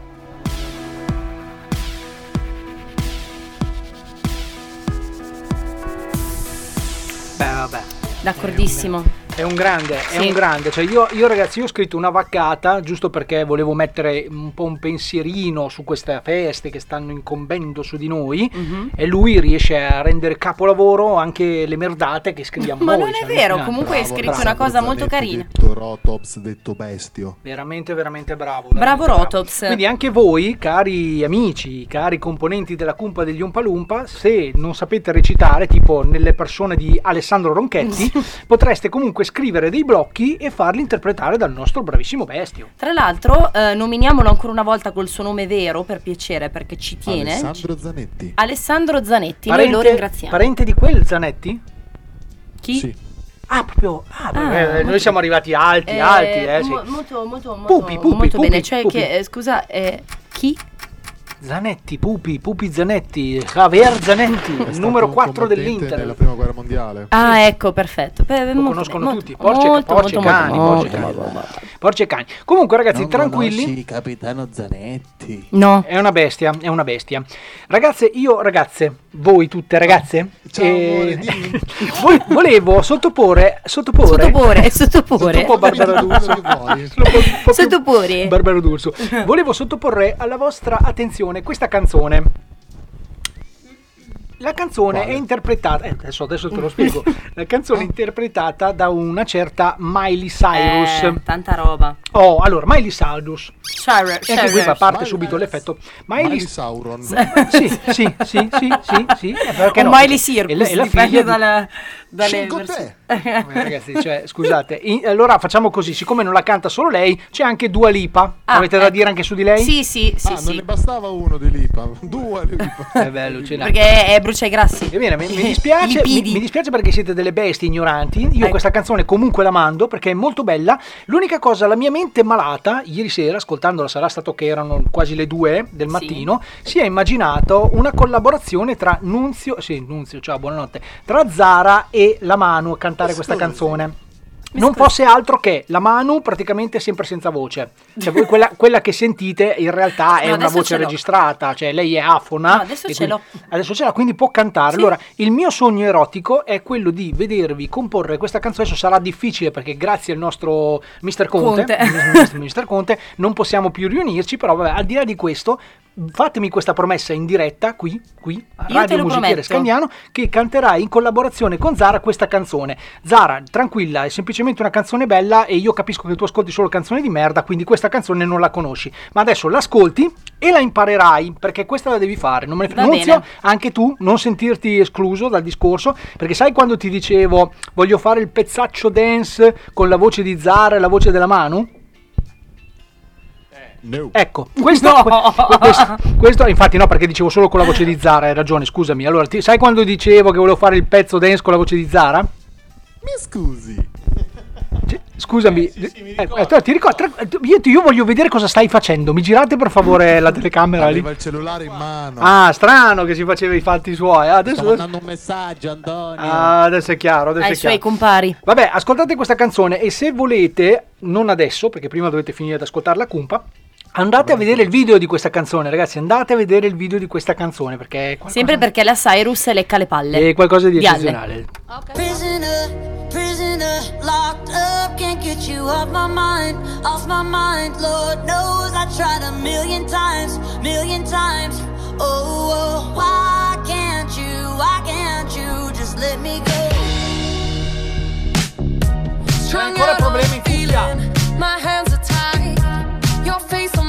Beh, vabbè. D'accordissimo. È un grande, è Sì. un grande. Cioè io, io, ragazzi, io ho scritto una vaccata giusto perché volevo mettere un po' un pensierino su queste feste che stanno incombendo su di noi Mhm. e lui riesce a rendere capolavoro anche le merdate che scriviamo Ma noi. non è cioè, vero, comunque hai scritto una cosa molto carina. Detto Rotops, detto bestio. Veramente, veramente bravo. Bravo Rotops. Quindi anche voi, cari amici, cari componenti della cumpa degli Umpalumpa, se non sapete recitare, tipo nelle persone di Alessandro Ronchetti, potreste comunque scrivere dei blocchi e farli interpretare dal nostro bravissimo bestio. Tra l'altro, eh, nominiamolo ancora una volta col suo nome vero, per piacere, perché ci tiene. Alessandro Zanetti. Alessandro Zanetti, noi lo ringraziamo. parente di quel Zanetti? Chi? Sì. Ah, proprio. ah, Ah, eh, noi siamo arrivati alti, Eh, alti, eh, sì. mo- molto, molto, molto, Pupi, pupi, molto pupi, bene. Cioè, pupi. che, eh, scusa, eh, chi? Zanetti, Pupi, Pupi Zanetti, Javier Zanetti, numero un 4 combattente dell'Inter. nella prima guerra mondiale. Ah, ecco, perfetto. Beh, Lo molto conoscono bene, tutti, molto, porci, molto, porci molto, cani, molto, porci molto, cani. molto, molto. Porci e cani. Comunque ragazzi, Non tranquilli. conosci capitano Zanetti. No. È una bestia, è una bestia. Ragazze, io, ragazze, voi tutte ragazze, Ciao, eh, amore, vo- volevo sottoporre, sottoporre, Sottoporre, sottoporre. Sottopo Barbara D'Urso. Sottoporre. Barbara D'Urso. Volevo sottoporre alla vostra attenzione questa canzone. La canzone è interpretata, eh, adesso, adesso te lo spiego, la canzone è interpretata da una certa Miley Cyrus. Eh, tanta roba. Oh, allora, Miley Cyrus. Cyrus, E anche qui Cyrus. parte subito l'effetto. Miley, Miley Sauron. Sì, sì, sì, sì, sì, sì. eh, perché O no? Miley Circus, E la- e la dipende figlia dalla- dalle Scelgo. Eh, Ragazzi, cioè, scusate, in- allora facciamo così, siccome non la canta solo lei, c'è anche Dua Lipa. Ah, Avete da ecco. dire anche su di lei? Sì, sì, sì, ah, non sì. ne bastava uno di Lipa, due di Lipa. È bello, allucinante. Perché è brucia i grassi. E bene, mi, mi dispiace, mi, mi dispiace perché siete delle bestie ignoranti. Io Ecco. questa canzone comunque la mando perché è molto bella. L'unica cosa, la mia mente malata, ieri sera, ascoltandola, sarà stato che erano quasi le due del mattino, si è immaginato una collaborazione tra Nunzio, sì, Nunzio, ciao, buonanotte, tra Zara e la Manu a cantare questa canzone. Non fosse altro che la Manu praticamente sempre senza voce. Cioè voi quella, quella che sentite in realtà è No, una voce registrata, cioè lei è afona. No, adesso e ce l'ho. Adesso ce l'ha, quindi può cantare. Allora, il mio sogno erotico è quello di vedervi comporre questa canzone. Adesso sarà difficile perché grazie al nostro Mr. Conte, Conte. Mr. Conte, non possiamo più riunirci, però vabbè, al di là di questo, fatemi questa promessa in diretta qui, qui a Io Radio Musichiere. Scandiano che canterai in collaborazione con Zara questa canzone. Zara, tranquilla, è semplicemente una canzone bella e io capisco che tu ascolti solo canzoni di merda, quindi questa canzone non la conosci. Ma adesso l'ascolti e la imparerai, perché questa la devi fare. Non me ne Nunzio, bene. anche tu non sentirti escluso dal discorso, perché sai quando ti dicevo voglio fare il pezzaccio dance con la voce di Zara e la voce della Manu? No. Ecco, questo, No. que- questo, questo- infatti no, perché dicevo solo con la voce di Zara, hai ragione, scusami. Allora, ti- sai quando dicevo che volevo fare il pezzo dance con la voce di Zara? Mi scusi. Cioè, Scusami, eh, eh, ti ricordo, tra- io, io voglio vedere cosa stai facendo. Mi girate per favore la telecamera lì. Aveva il cellulare in mano. Ah, strano che si faceva i fatti suoi. Ah, Adesso, Sto mandando un messaggio, Antonio. ah, adesso è chiaro. Adesso Ai è suoi chiaro. compari. Vabbè, ascoltate questa canzone e se volete, non adesso, perché prima dovete finire di ascoltarla a cumpa, andate a vedere il video di questa canzone, ragazzi, andate a vedere il video di questa canzone, perché è qualcosa, Sempre perché la Cyrus lecca le palle. è qualcosa di eccezionale. Prisoner, prisoner, locked up, can't get you off my mind, off my mind. Lord knows I tried a million times, million times. Oh, oh, why can't you, why can't you just let me go? C'è ancora problemi in cuffia. My hands are tied, your face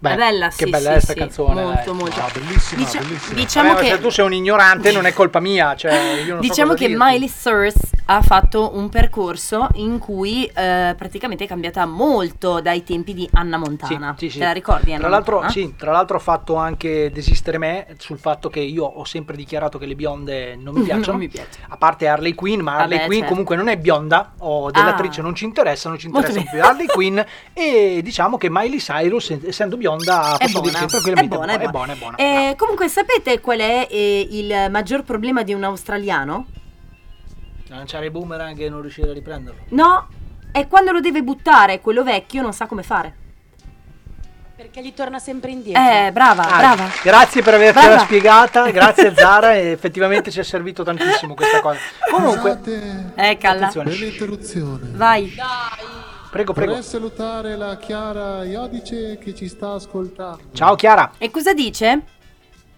Beh, bella, che sì, bella sì, è sta sì, canzone, Molto, molto. Ah, bellissima, Dicia- bellissima. Diciamo Vabbè, ma che se tu sei un ignorante non è colpa mia, cioè io non so Diciamo cosa che dirti. Miley Cyrus ha fatto un percorso in cui eh, praticamente è cambiata molto dai tempi di Anna Montana. Sì, sì, sì. Te la ricordi Anna Tra l'altro, sì, tra l'altro ha fatto anche desistere me sul fatto che io ho sempre dichiarato che le bionde non mi piacciono. Non mi piace. A parte Harley Quinn, ma Harley Vabbè, Quinn certo. comunque non è bionda, o dell'attrice Ah. non ci interessa, non ci interessa più. Harley Quinn. E diciamo che Miley Cyrus, essendo bionda, È posso buona, è tranquillamente buona, è è buona. buona, è buona. Eh, comunque sapete qual è eh, il maggior problema di un australiano? Lanciare boomerang e non riuscire a riprenderlo. No, è quando lo deve buttare, quello vecchio non sa come fare. Perché gli torna sempre indietro. Eh, brava, Ah, brava. Grazie per avercela spiegata, grazie Zara, e effettivamente ci è servito tantissimo questa cosa. Comunque, Scusate Eh, calla. L'interruzione. Vai. prego, prego. Vorrei salutare la Chiara Iodice che ci sta ascoltando. Ciao Chiara. E cosa dice?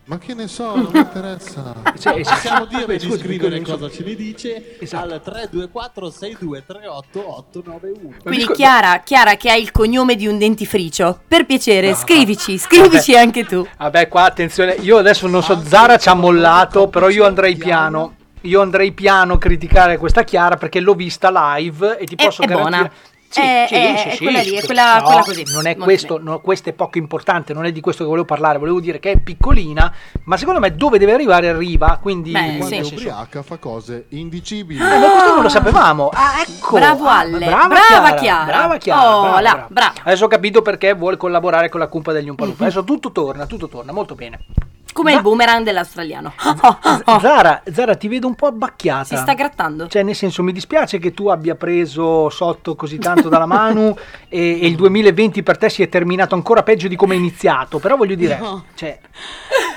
Ma che ne so, non mi interessa. Sì. Possiamo dire di scrivere scusi, cosa ci ne dice Esatto. al 324 6238 891. Quindi Chiara, Chiara che ha il cognome di un dentifricio. Per piacere, scrivici, scrivici Vabbè. anche tu. Vabbè, qua attenzione, io adesso non so, Zara ci ha mollato, però io andrei piano. Io andrei piano a criticare questa Chiara perché l'ho vista live e ti È- posso è garantire. buona. Sì, È- sì, è- sì, è quella lì, è quella- No, quella così. Non è questo, no, questo è poco importante, non è di questo che volevo parlare, volevo dire che è piccolina, ma secondo me dove deve arrivare arriva, quindi Beh, Quando sì. è ubriaca fa cose indicibili. Eh, ma questo non lo sapevamo. Ah, ecco. Bravo Ah, Alle. brava, Brava Chiara. Chiara. Brava Chiara. Oh, brava, brava. brava. Adesso ho capito perché vuole collaborare con la cumpa degli Umpalumpa. Adesso tutto torna, tutto torna, molto bene. Come il boomerang dell'australiano. Zara, Zara, ti vedo un po' abbacchiata. Si sta grattando. Cioè, nel senso, mi dispiace che tu abbia preso sotto così tanto dalla mano e, e il 2020 per te si è terminato ancora peggio di come è iniziato. Però voglio dire, No. cioè,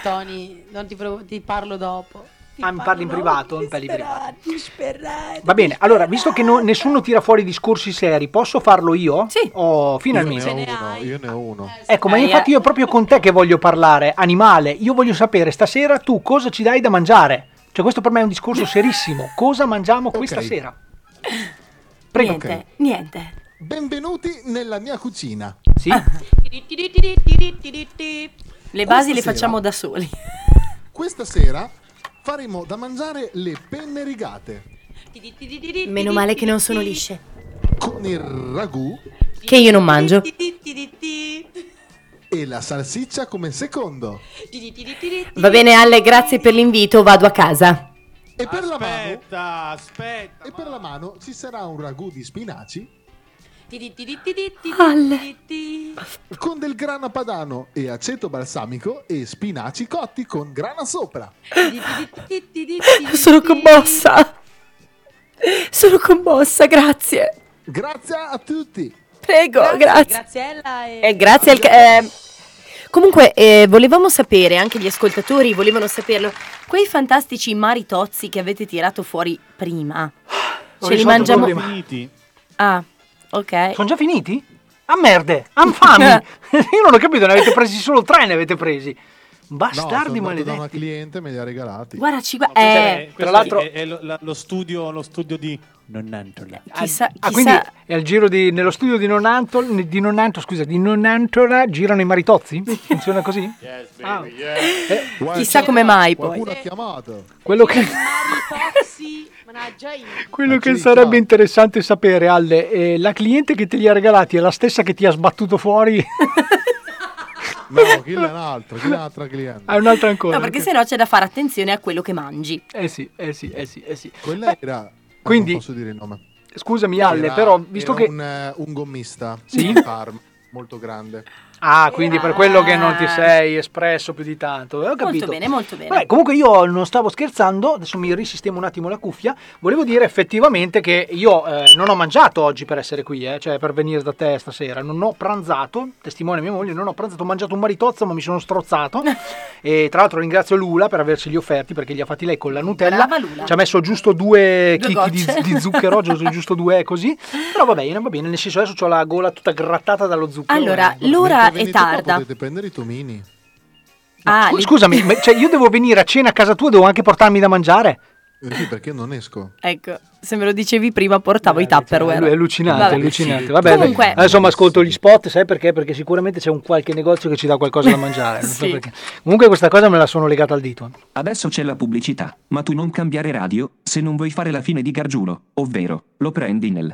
Tony, non ti, provo- ti parlo dopo. Ah, mi parli in privato? Mi parli in privato. Va bene, allora, visto che no- nessuno tira fuori discorsi seri, posso farlo io? Sì. Oh, Io finalmente. ne ho uno, io ne ho uno. Ecco, ma infatti eh. io è proprio con te che voglio parlare, animale. Io voglio sapere stasera tu cosa ci dai da mangiare. Cioè, questo per me è un discorso serissimo. Cosa mangiamo questa sera? Prego. Niente, Ok. niente. Benvenuti nella mia cucina. Sì? Le basi le facciamo sera- da soli. Questa sera faremo da mangiare le penne rigate Meno male che non sono lisce. con il ragù Che io non mangio. e la salsiccia come secondo. Va bene Alle, grazie per l'invito, vado a casa. E per la mano Aspetta, aspetta. e per la mano ci sarà un ragù di spinaci Alle. con del grana padano e aceto balsamico e spinaci cotti con grana sopra. Sono commossa. Sono commossa, grazie. Grazie a tutti. Prego, grazie. Graziella e... Eh, grazie al... eh, Comunque, eh, volevamo sapere, anche gli ascoltatori volevano saperlo, quei fantastici maritozzi che avete tirato fuori prima. Ce li mangiamo... Finiti. Ah, ok. Sono già finiti? Ah merde, anfami! Io non ho capito, ne avete presi solo tre, ne avete presi. No, Bastardi sono andato da maledetti. una cliente me li ha regalati. Guarda, ci gua- Cioè, eh, questo l'altro- è, è lo, la- lo studio, lo studio di Nonnantola. chissà, Ah, chissà- quindi è al giro di, nello studio di Nonantol, di Nonanto, scusa, di Nonantola girano i maritozzi? Funziona così? Ah, Guarda, chissà come mai poi. Qualcuno ha chiamato. quello che, Maritozzi, mannaggia io. quello Ah, che sarebbe interessante sapere, Alle, eh, la cliente che te li ha regalati è la stessa che ti ha sbattuto fuori? No, chi è un altro, chi è un'altra cliente. Hai un'altra ancora? No, perché ok. sennò c'è da fare attenzione a quello che mangi. Eh sì, eh sì, eh sì, eh sì. Quella era... ah, Quindi- Non posso dire il nome. Scusami Alle, Era- però visto era che... Un, eh, un gommista Sì? Parma, molto grande. Ah, quindi per quello che non ti sei espresso più di tanto. Ho capito. Molto bene, molto bene. Vabbè, comunque io non stavo scherzando, adesso mi risistemo un attimo la cuffia. Volevo dire effettivamente che io eh, non ho mangiato oggi per essere qui, eh, cioè per venire da te stasera. Non ho pranzato, testimone mia moglie, non ho pranzato, ho mangiato un maritozzo, ma mi sono strozzato. e tra l'altro ringrazio Lula per averceli offerti perché li ha fatti lei con la Nutella. Brava Lula. Ci ha messo giusto due Due chicchi di, di zucchero, giusto, giusto due così. Però va bene, va bene, nel senso adesso ho la gola tutta grattata dallo zucchero. Allora, Eh, Mentre è tarda. potete prendere i tomini. Ah, Scu- li- Scusami, ma- cioè io devo venire a cena a casa tua e devo anche portarmi da mangiare? Eh sì, perché non esco. Ecco, se me lo dicevi prima portavo i Tupperware. È allucinante, Vabbè. è allucinante. Vabbè, Comunque, adesso mi ascolto gli spot, sai perché? Perché sicuramente c'è un qualche negozio che ci dà qualcosa da mangiare. non so Sì. perché. Comunque questa cosa me la sono legata al dito. Adesso c'è la pubblicità, ma tu non cambiare radio se non vuoi fare la fine di Gargiulo, ovvero lo prendi nel.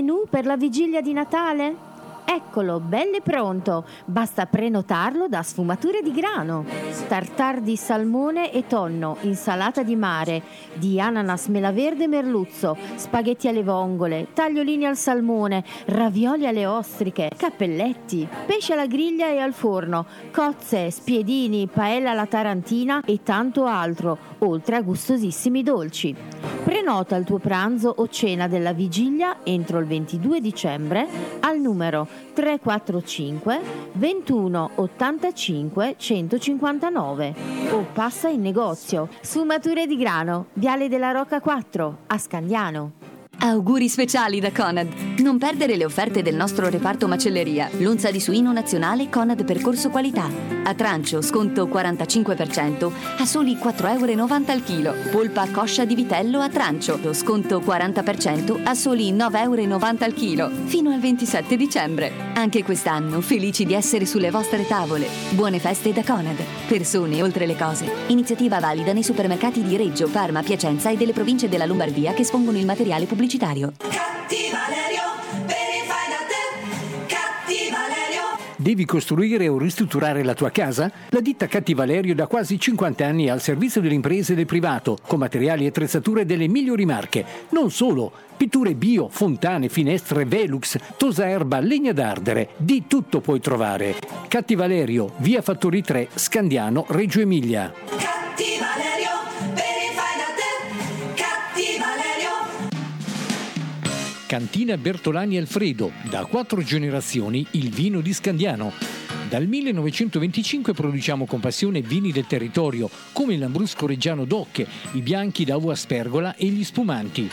Menù per la vigilia di Natale? Eccolo, belle pronto. Basta prenotarlo da Sfumature di Grano. Tartar di salmone e tonno, insalata di mare, di ananas, mela verde e merluzzo, spaghetti alle vongole, tagliolini al salmone, ravioli alle ostriche, cappelletti, pesce alla griglia e al forno, cozze, spiedini, paella alla tarantina e tanto altro, oltre a gustosissimi dolci. Prenota il tuo pranzo o cena della vigilia entro il 22 dicembre al numero 345 21 85 159 o passa in negozio Sfumature di Grano, Viale della Rocca 4 a Scandiano. Auguri speciali da Conad. Non perdere le offerte del nostro reparto macelleria. L'onza di suino nazionale Conad Percorso Qualità. A trancio, sconto 45% a soli 4,90 euro al chilo. Polpa coscia di vitello a trancio, sconto 40% a soli 9,90 euro al chilo. Fino al 27 dicembre. Anche quest'anno felici di essere sulle vostre tavole. Buone feste da Conad. Persone oltre le cose. Iniziativa valida nei supermercati di Reggio, Parma, Piacenza e delle province della Lombardia che espongono il materiale pubblicitario. Devi costruire o ristrutturare la tua casa? La ditta Cattivalerio da quasi 50 anni è al servizio delle imprese e del privato, con materiali e attrezzature delle migliori marche. Non solo, pitture bio, fontane, finestre, Velux, tosa erba, legna d'ardere, di tutto puoi trovare. Cattivalerio, via Fattori 3, Scandiano, Reggio Emilia. Cantina Bertolani Alfredo, da quattro generazioni il vino di Scandiano. Dal 1925 produciamo con passione vini del territorio, come il Lambrusco Reggiano d'Ocche, i bianchi da uva spergola e gli spumanti.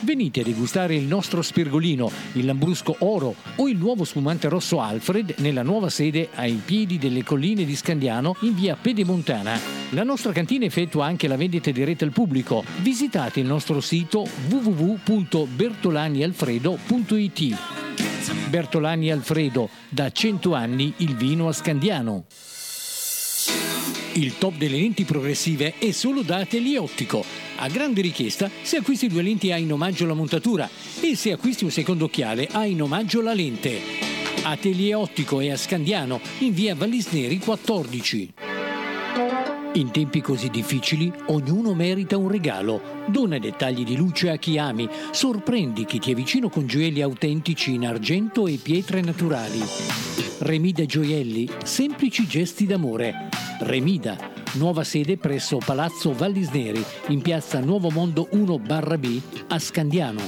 Venite a degustare il nostro spergolino, il Lambrusco Oro o il nuovo spumante rosso Alfred nella nuova sede ai piedi delle colline di Scandiano in via Pedemontana. La nostra cantina effettua anche la vendita diretta al pubblico. Visitate il nostro sito www.bertolanialfredo.it. Bertolani Alfredo, da 100 anni il vino a Scandiano. Il top delle lenti progressive è solo da Atelier Ottico. A grande richiesta, se acquisti due lenti hai in omaggio la montatura e se acquisti un secondo occhiale hai in omaggio la lente. Atelier Ottico è a Scandiano, in via Vallisneri 14. In tempi così difficili, ognuno merita un regalo. Dona dettagli di luce a chi ami. Sorprendi chi ti è vicino con gioielli autentici in argento e pietre naturali. Remida Gioielli, semplici gesti d'amore. Remida, nuova sede presso Palazzo Vallisneri, in piazza Nuovo Mondo 1 barra B a Scandiano.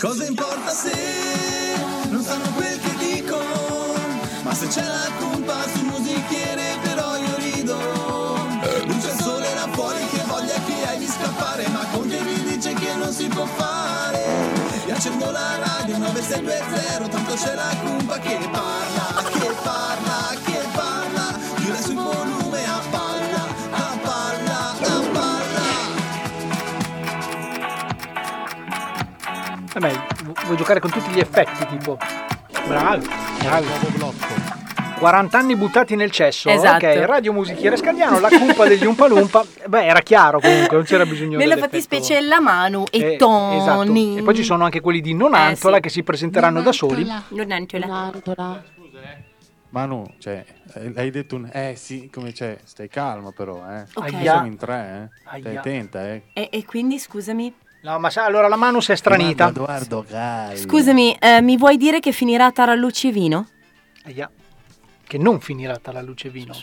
Cosa importa se non sanno quel che dicono? Ma se c'è la cumpa sul musichiere però io rido. Luce il sole là fuori che voglia che hai di scappare, ma con che mi dice che non si può fare. Io accendo la radio 9620, tanto c'è la cumpa che parla, Vuoi giocare con tutti gli effetti, tipo. Bravo, bravo. 40 anni buttati nel cesso. Esatto. Ok, Radio Musichiere Scandiano, la cumpa degli Umpalumpa. Beh, era chiaro comunque, non c'era bisogno Nella dell'effetto. fattispecie la Manu e Eh, Tony. esatto. E poi ci sono anche quelli di Nonantola sì. che si presenteranno da soli. Nonantola. Manu, cioè, eh, hai detto un eh sì, come c'è, stai calmo però, eh. Ok. Noi Siamo in tre, eh. Stai attenta, eh. E, e quindi scusami? No, ma sa, allora la Manu si è stranita. Edoardo, calmo. Scusami, eh, mi vuoi dire che finirà Tarallucci e Vino? Aia. Che non finirà luce e vino.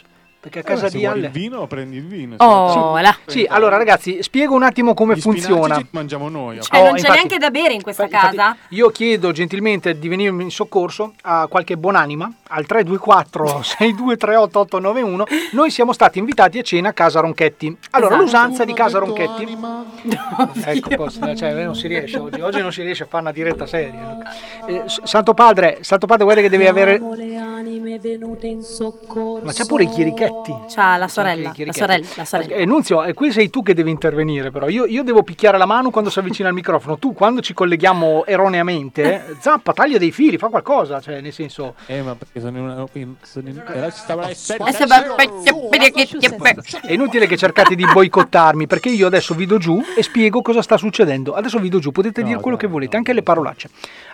Perché a casa se di vuoi Alle... il vino prendi il vino. Oh, se- là. Sì, allora ragazzi, spiego un attimo come Gli funziona. ci mangiamo noi. Cioè, Oh, non c'è infatti- neanche da bere in questa Infatti, casa? io chiedo gentilmente di venirmi in soccorso a qualche buonanima al 324 6238 891. Noi siamo stati invitati a cena a casa Ronchetti. Allora, Esatto. l'usanza di casa Ronchetti. ecco, cosa- cioè, non si riesce oggi. Oggi non si riesce a fare una diretta seria. Eh, Santo Padre, Santo Padre, guarda che devi avere. le anime venute in soccorso. Ma c'è pure i chierichetti. C'ha la sorella, la sorella, la sorella. Eh, Nunzio, eh, qui sei tu che devi intervenire, però. Io, io devo picchiare la mano quando si avvicina al microfono. Tu, quando ci colleghiamo erroneamente, eh, zappa, taglia dei fili, fa qualcosa. Cioè, nel senso. Eh, ma perché sono in una. sono in- eh, stava- È inutile che cercate di boicottarmi perché io adesso vi do giù e spiego cosa sta succedendo. Adesso vi do giù, potete dire quello che volete, anche le parolacce.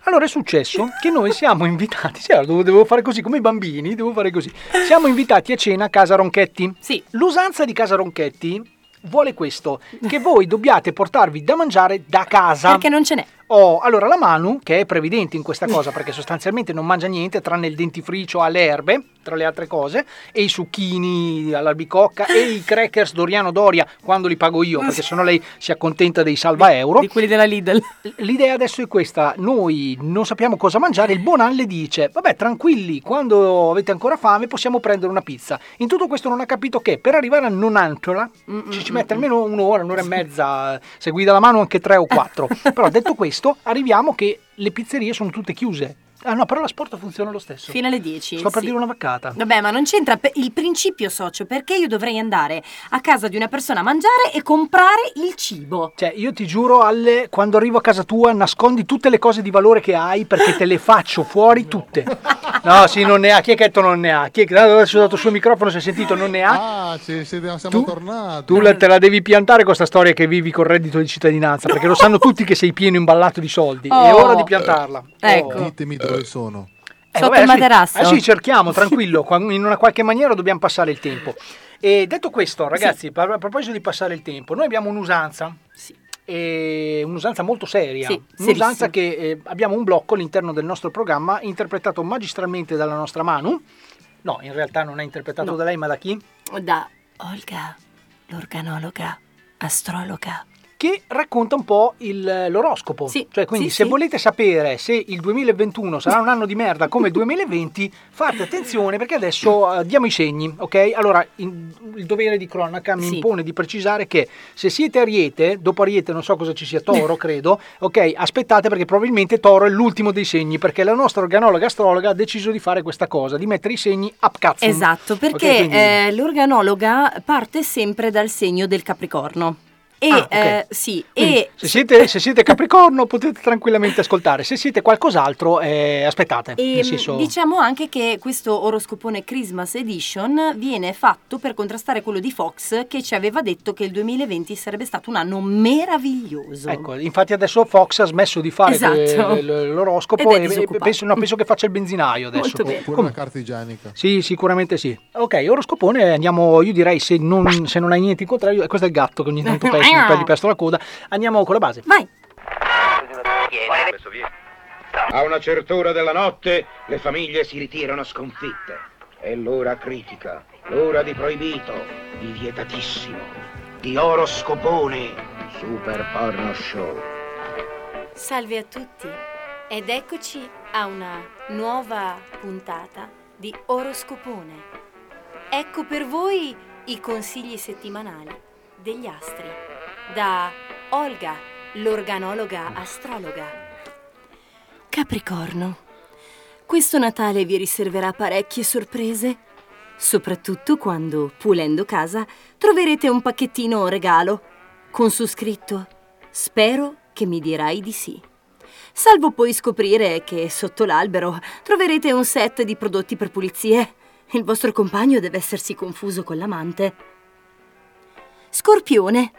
Allora è successo che noi siamo invitati, devo, devo fare così come i bambini, devo fare così. Siamo invitati a cena a casa Ronchetti. Sì. L'usanza di casa Ronchetti vuole questo, che voi dobbiate portarvi da mangiare da casa. Perché non ce n'è. Oh, allora la Manu, che è previdente in questa cosa perché sostanzialmente non mangia niente tranne il dentifricio alle erbe, tra le altre cose, e i succhini all'albicocca e i crackers Doriano Doria quando li pago io, perché sennò lei si accontenta dei salva euro. Di quelli della Lidl. L'idea adesso è questa, noi non sappiamo cosa mangiare, il Bonan le dice, vabbè tranquilli, quando avete ancora fame possiamo prendere una pizza. In tutto questo non ha capito che per arrivare a Nonantola ci, ci mette almeno un'ora, un'ora e mezza, se guida la mano anche tre o quattro. Però detto questo, arriviamo che le pizzerie sono tutte chiuse. Ah no, però la sport funziona lo stesso. Fino alle 10. Sto per sì. dire una vaccata. Vabbè, ma non c'entra il principio socio, perché io dovrei andare a casa di una persona a mangiare e comprare il cibo. Cioè, io ti giuro, Alle, quando arrivo a casa tua nascondi tutte le cose di valore che hai perché te le faccio fuori tutte. No, sì, non ne ha. Chi è che ha detto non ne ha? Chi è che adesso ho dato il suo microfono, si è sentito non ne ha? Ah, ci- siamo Tu- tornati. Tu la- te la devi piantare questa storia che vivi col reddito di cittadinanza, perché lo sanno tutti che sei pieno imballato di soldi. È Oh. ora di piantarla. Ecco. Oh. Ditemi dove sono. Eh, Sotto vabbè, il sì. materasso? Eh sì, cerchiamo, tranquillo, in una qualche maniera dobbiamo passare il tempo. E detto questo, ragazzi, a a proposito di passare il tempo, noi abbiamo un'usanza. e un'usanza molto seria, Sì, un'usanza che eh, abbiamo un blocco all'interno del nostro programma interpretato magistralmente dalla nostra Manu. No, in realtà non è interpretato No. da lei, ma da chi? Da Olga, l'organologa, astrologa. Che racconta un po' il- l'oroscopo. Sì, Cioè, quindi sì, se sì. volete sapere se il 2021 sarà un anno di merda come il 2020, fate attenzione perché adesso eh, diamo i segni, ok? Allora, in- il dovere di cronaca mi impone di precisare che se siete Ariete, dopo Ariete non so cosa ci sia Toro, credo, ok? Aspettate perché probabilmente Toro è l'ultimo dei segni perché la nostra organologa astrologa ha deciso di fare questa cosa, di mettere i segni up cazzo. Esatto, perché Ok, quindi- eh, l'organologa parte sempre dal segno del Capricorno. E Ah, ok. eh, sì, e se, siete, se siete Capricorno potete tranquillamente ascoltare, se siete qualcos'altro eh, aspettate. E nel senso... diciamo anche che questo oroscopone Christmas Edition viene fatto per contrastare quello di Fox che ci aveva detto che il 2020 sarebbe stato un anno meraviglioso. Ecco, infatti adesso Fox ha smesso di fare Esatto. l'oroscopo e- penso, no, penso che faccia il benzinaio adesso. Molto bene. Carta igienica. Sì, sicuramente sì. Ok, oroscopone, andiamo, io direi se non, se non hai niente in contrario, eh, questo è il gatto che ogni tanto pes- gli pesto la coda, andiamo con la base. Vai. A una certa ora della notte le famiglie si ritirano sconfitte. È l'ora critica, l'ora di proibito, di vietatissimo, di oroscopone, super porno show. Salve a tutti ed eccoci a una nuova puntata di Oroscopone. Ecco per voi i consigli settimanali degli astri da Olga, l'organologa astrologa. Capricorno. Questo Natale vi riserverà parecchie sorprese, soprattutto quando, pulendo casa, troverete un pacchettino regalo con su scritto Spero che mi dirai di sì. Salvo poi scoprire che sotto l'albero troverete un set di prodotti per pulizie. Il vostro compagno deve essersi confuso con l'amante. Scorpione.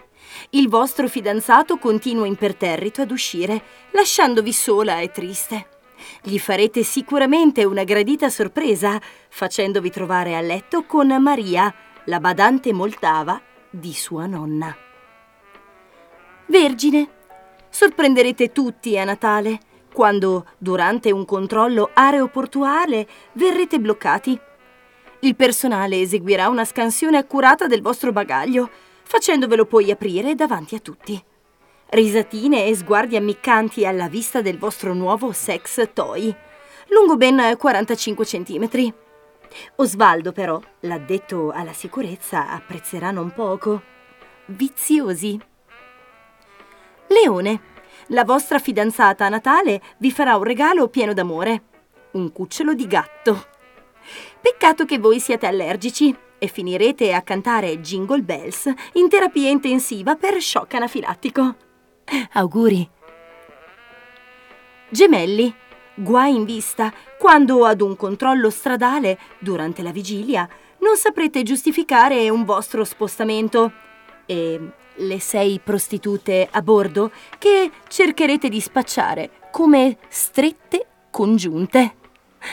Il vostro fidanzato continua imperterrito ad uscire, lasciandovi sola e triste. Gli farete sicuramente una gradita sorpresa, facendovi trovare a letto con Maria, la badante moltava di sua nonna. Vergine. Sorprenderete tutti a Natale, quando, durante un controllo aeroportuale, verrete bloccati. Il personale eseguirà una scansione accurata del vostro bagaglio, facendovelo poi aprire davanti a tutti. Risatine e sguardi ammiccanti alla vista del vostro nuovo sex toy, lungo ben 45 centimetri. Osvaldo, però, l'addetto alla sicurezza, apprezzerà non poco. Viziosi. Leone, la vostra fidanzata a Natale vi farà un regalo pieno d'amore. Un cucciolo di gatto. Peccato che voi siate allergici e finirete a cantare Jingle Bells in terapia intensiva per shock anafilattico. Auguri. Gemelli, guai in vista quando ad un controllo stradale, durante la vigilia, non saprete giustificare un vostro spostamento e le sei prostitute a bordo che cercherete di spacciare come strette congiunte.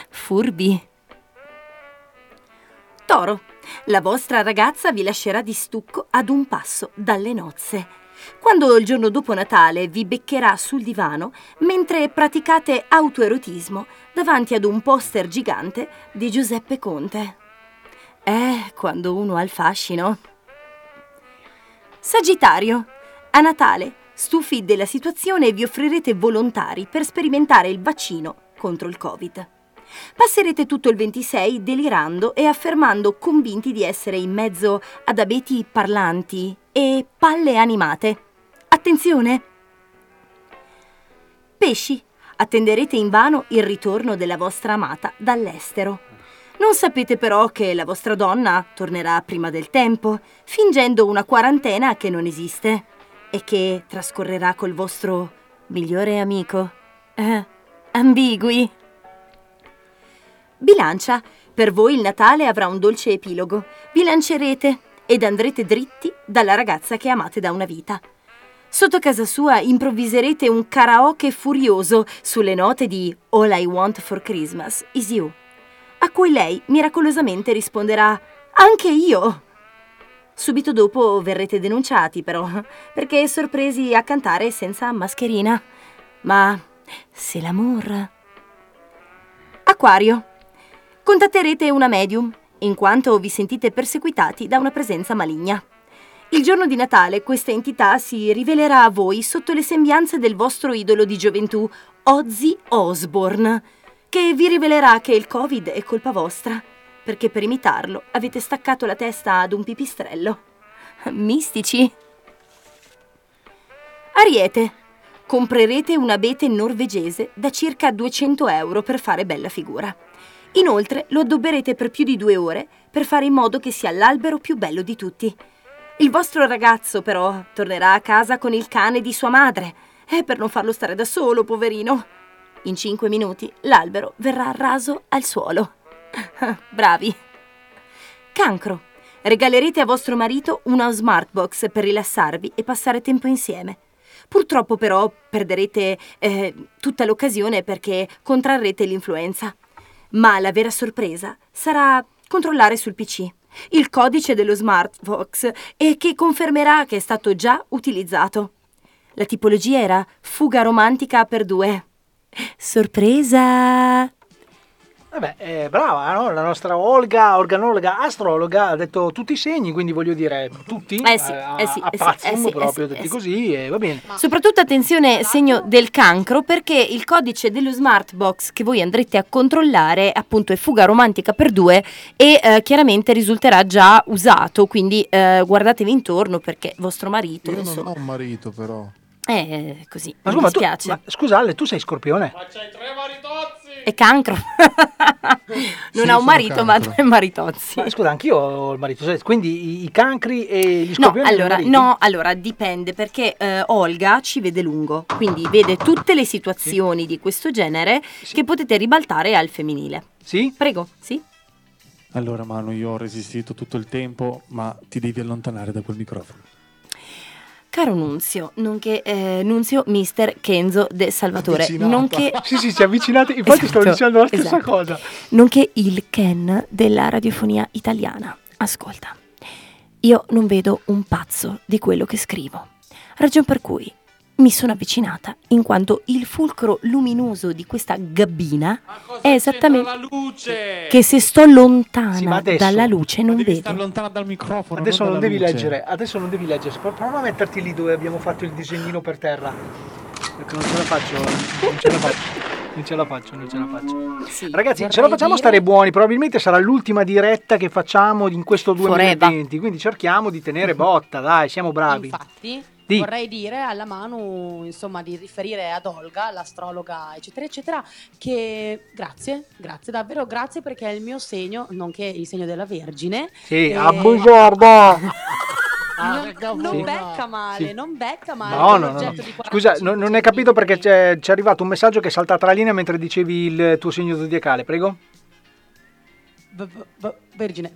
Furbi. Toro, la vostra ragazza vi lascerà di stucco ad un passo dalle nozze. Quando il giorno dopo Natale vi beccherà sul divano mentre praticate autoerotismo davanti ad un poster gigante di Giuseppe Conte. Eh, quando uno ha il fascino. Sagittario, a Natale, stufi della situazione, vi offrirete volontari per sperimentare il vaccino contro il Covid. Passerete tutto il 26 delirando e affermando convinti di essere in mezzo ad abeti parlanti e palle animate. Attenzione! Pesci, attenderete invano il ritorno della vostra amata dall'estero. Non sapete però che la vostra donna tornerà prima del tempo, fingendo una quarantena che non esiste e che trascorrerà col vostro migliore amico. Eh, ambigui. Bilancia, per voi il Natale avrà un dolce epilogo. Vi lancerete ed andrete dritti dalla ragazza che amate da una vita. Sotto casa sua improvviserete un karaoke furioso sulle note di All I Want for Christmas is You, a cui lei miracolosamente risponderà Anche io! Subito dopo verrete denunciati, però, perché sorpresi a cantare senza mascherina. Ma se l'amour. Acquario. Contatterete una medium, in quanto vi sentite perseguitati da una presenza maligna. Il giorno di Natale questa entità si rivelerà a voi sotto le sembianze del vostro idolo di gioventù, Ozzy Osbourne, che vi rivelerà che il Covid è colpa vostra, perché per imitarlo avete staccato la testa ad un pipistrello. Mistici. Ariete. Comprerete un abete norvegese da circa 200 euro per fare bella figura. Inoltre lo addobberete per più di due ore per fare in modo che sia l'albero più bello di tutti. Il vostro ragazzo, però, tornerà a casa con il cane di sua madre, e per non farlo stare da solo, poverino. In cinque minuti l'albero verrà raso al suolo. Bravi. Cancro. Regalerete a vostro marito una smartbox per rilassarvi e passare tempo insieme. Purtroppo però perderete eh, tutta l'occasione perché contrarrete l'influenza. Ma la vera sorpresa sarà controllare sul PC il codice dello Smartbox e che confermerà che è stato già utilizzato. La tipologia era fuga romantica per due. Sorpresa! Vabbè, eh, brava, no? la nostra Olga, organologa, astrologa, ha detto tutti i segni, quindi voglio dire tutti, Eh sì, a, eh sì, a eh sì, pazzum eh sì, proprio, eh sì, detti eh sì. così, e va bene. Soprattutto attenzione, segno del cancro, perché il codice dello Smartbox che voi andrete a controllare appunto è fuga romantica per due e eh, chiaramente risulterà già usato, quindi eh, guardatevi intorno perché vostro marito, Io non ho un marito però. è così, Ma mi scusa, ma tu- dispiace. ma scusa Ale, tu sei scorpione? È cancro. non ha un marito, ma cancro. è maritozzi. Ma scusa, anch'io ho il marito, cioè, quindi i, i cancri e gli No, scorpioni sono allora, no, allora dipende perché eh, Olga ci vede lungo, quindi vede tutte le situazioni di questo genere che potete ribaltare al femminile. Sì? Prego, sì. Allora Manu, io ho resistito tutto il tempo, ma ti devi allontanare da quel microfono. Caro Nunzio, nonché eh, Nunzio Mister Kenzo de Salvatore, Avvicinato. nonché Sì, sì, si è avvicinato, infatti stavo Esatto, dicendo la stessa esatto. cosa. nonché il Ken della radiofonia italiana. Ascolta, io non vedo un pazzo di quello che scrivo, ragion per cui mi sono avvicinata in quanto il fulcro luminoso di questa gabbina è esattamente La luce! che se sto lontana Sì, adesso- dalla luce non Devi stare vedo. lontana dal microfono. Adesso non dalla devi luce. leggere, adesso non devi leggere. Pro- Prova a metterti lì dove abbiamo fatto il disegnino per terra. Perché non ce la faccio, non ce la faccio. Non ce la faccio, non ce la faccio. Ragazzi, ce la facciamo stare buoni. Probabilmente sarà l'ultima diretta che facciamo in questo 2020. Quindi cerchiamo di tenere botta, dai, siamo bravi. Infatti, Di. vorrei dire alla Manu, insomma, di riferire ad Olga, l'astrologa, eccetera, eccetera, che grazie, grazie, davvero grazie perché è il mio segno, nonché il segno della Vergine. Sì, E- a bugiardo. Non, non Sì. becca male, Sì. non becca male. No, no, no. Scusa, non, non hai capito perché c'è, c'è arrivato un messaggio che è saltata la linea mentre dicevi il tuo segno zodiacale, prego. V- v- Vergine.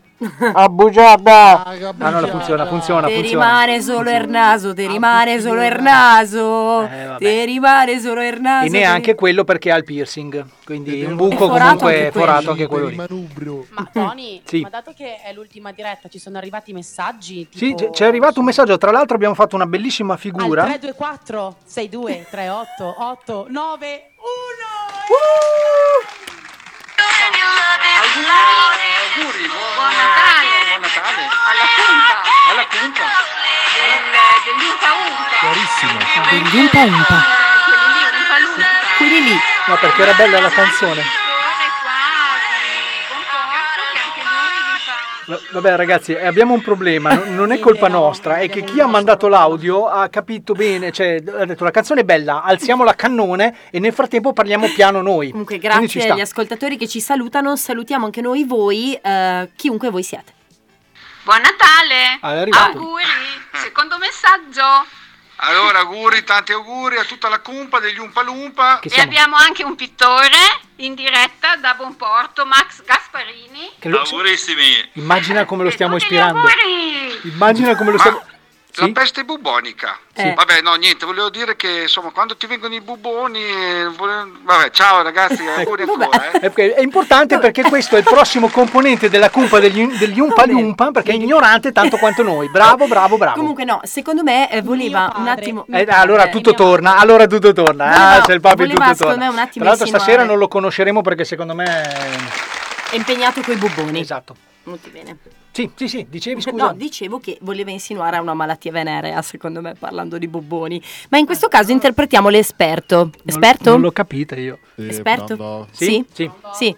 A bugiarda. Ah, no, funziona, funziona, Ti rimane solo il naso, ti rimane solo il naso, Eh, ti rimane solo il naso. E neanche quello perché ha il piercing, quindi un buco forato comunque forato anche quello lì. Ma Tony, Sì. ma dato che è l'ultima diretta, ci sono arrivati messaggi tipo Sì, c'è- arrivato un messaggio, tra l'altro abbiamo fatto una bellissima al figura. 324 62 38 8 9 Auguri, buon Natale. Buon Natale. Alla punta. Alla punta. Del, dell'Umpa Umpa. Chiarissimo. Degli umpa. Quelli lì, Umpa Lumpa. Quelli lì. No, perché era bella la canzone. Vabbè ragazzi, eh, abbiamo un problema, non- è colpa nostra, è che chi ha mandato l'audio ha capito bene, cioè ha detto la canzone è bella, alziamo la cannone e nel frattempo parliamo piano noi. Comunque, grazie agli ascoltatori che ci salutano, salutiamo anche noi voi, eh, chiunque voi siate. Buon Natale. Ah. Auguri. Secondo messaggio. Allora, auguri, tanti auguri a tutta la cumpa degli Umpa Lumpa. E abbiamo anche un pittore in diretta da Bonporto, Max Gasparini. Che lo- Augurissimi. Immagina come lo stiamo ispirando. auguri. Immagina come lo stiamo... La peste bubonica. Sì. Vabbè, no, niente, volevo dire che insomma, quando ti vengono i buboni. eh, vole- Vabbè, ciao ragazzi, auguri ancora. Eh. È importante perché questo è il prossimo componente della cumpa degli, degli Umpa Lumpa perché è ignorante tanto quanto noi. Bravo, bravo, bravo. Comunque no, secondo me eh, voleva un attimo... Eh, allora tutto torna, allora tutto torna. Voleva- ah, c'è il papi voleva, tutto secondo torna. me, un attimo Tra l'altro insinuare- stasera non lo conosceremo perché secondo me È impegnato coi bubboni. Esatto. Molto bene. Sì, sì, sì, dicevi scusa. No, dicevo che voleva insinuare una malattia venerea, secondo me, parlando di bubboni. Ma in questo caso interpretiamo l'esperto. Esperto? Non l'ho capita io. Esperto? Sì, sì. Sì. Chi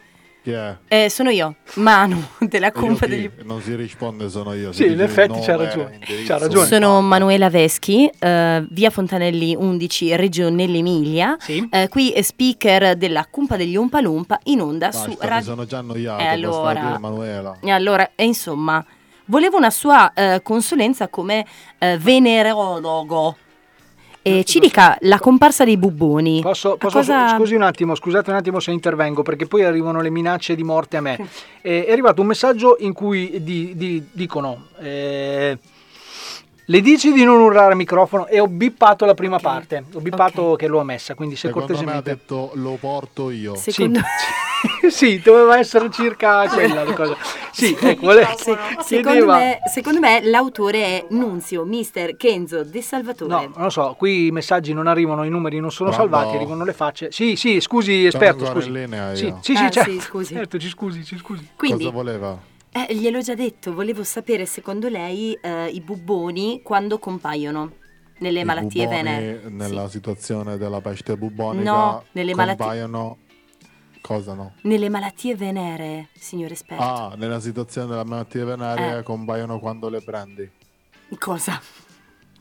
è? Eh, sono io, Manu, della cumpa degli... Non si risponde, sono io. Sì, in effetti c'ha ragione. C'ha ragione. Sono Manuela Veschi, eh, via Fontanelli 11, Reggio nell'Emilia. Eh, qui è speaker della Cumpa degli Umpa Lumpa in onda Basta, su mi Radio. sono già annoiato. E basta allora- dire Emanuela. E allora, e insomma, volevo una sua eh, consulenza come eh, venerologo. E ci dica la comparsa dei bubboni. Posso, posso- cosa- Scusi un attimo, scusate un attimo se intervengo perché poi arrivano le minacce di morte a me. Eh, è arrivato un messaggio in cui di- di- dicono... eh, le dici di non urlare al microfono e ho bippato la prima parte, ho bippato che l'ho messa, quindi se Secondo me ha cortesemente... detto lo porto io. Secondo- Sì, sì, doveva essere circa quella la cosa. Sì, ecco, le- Se- secondo, chiedeva- me, secondo me l'autore è Nunzio Mister Kenzo De Salvatore. No, non lo so, qui i messaggi non arrivano, i numeri non sono Pronto? salvati, arrivano le facce. Sì, sì, scusi, esperto, scusi. in linea Sì, sì, sì, Ah, certo. sì, scusi. Certo, ci scusi, ci scusi. Quindi- Cosa voleva? Eh, gliel'ho già detto, volevo sapere secondo lei eh, i bubboni quando compaiono nelle I malattie buboni venere. Nella situazione della peste bubonica No, nelle malattie- compaiono... Cosa no? Nelle malattie venere, signor esperto. Ah, nella situazione della malattia venerea Eh. compaiono quando le prendi. Cosa?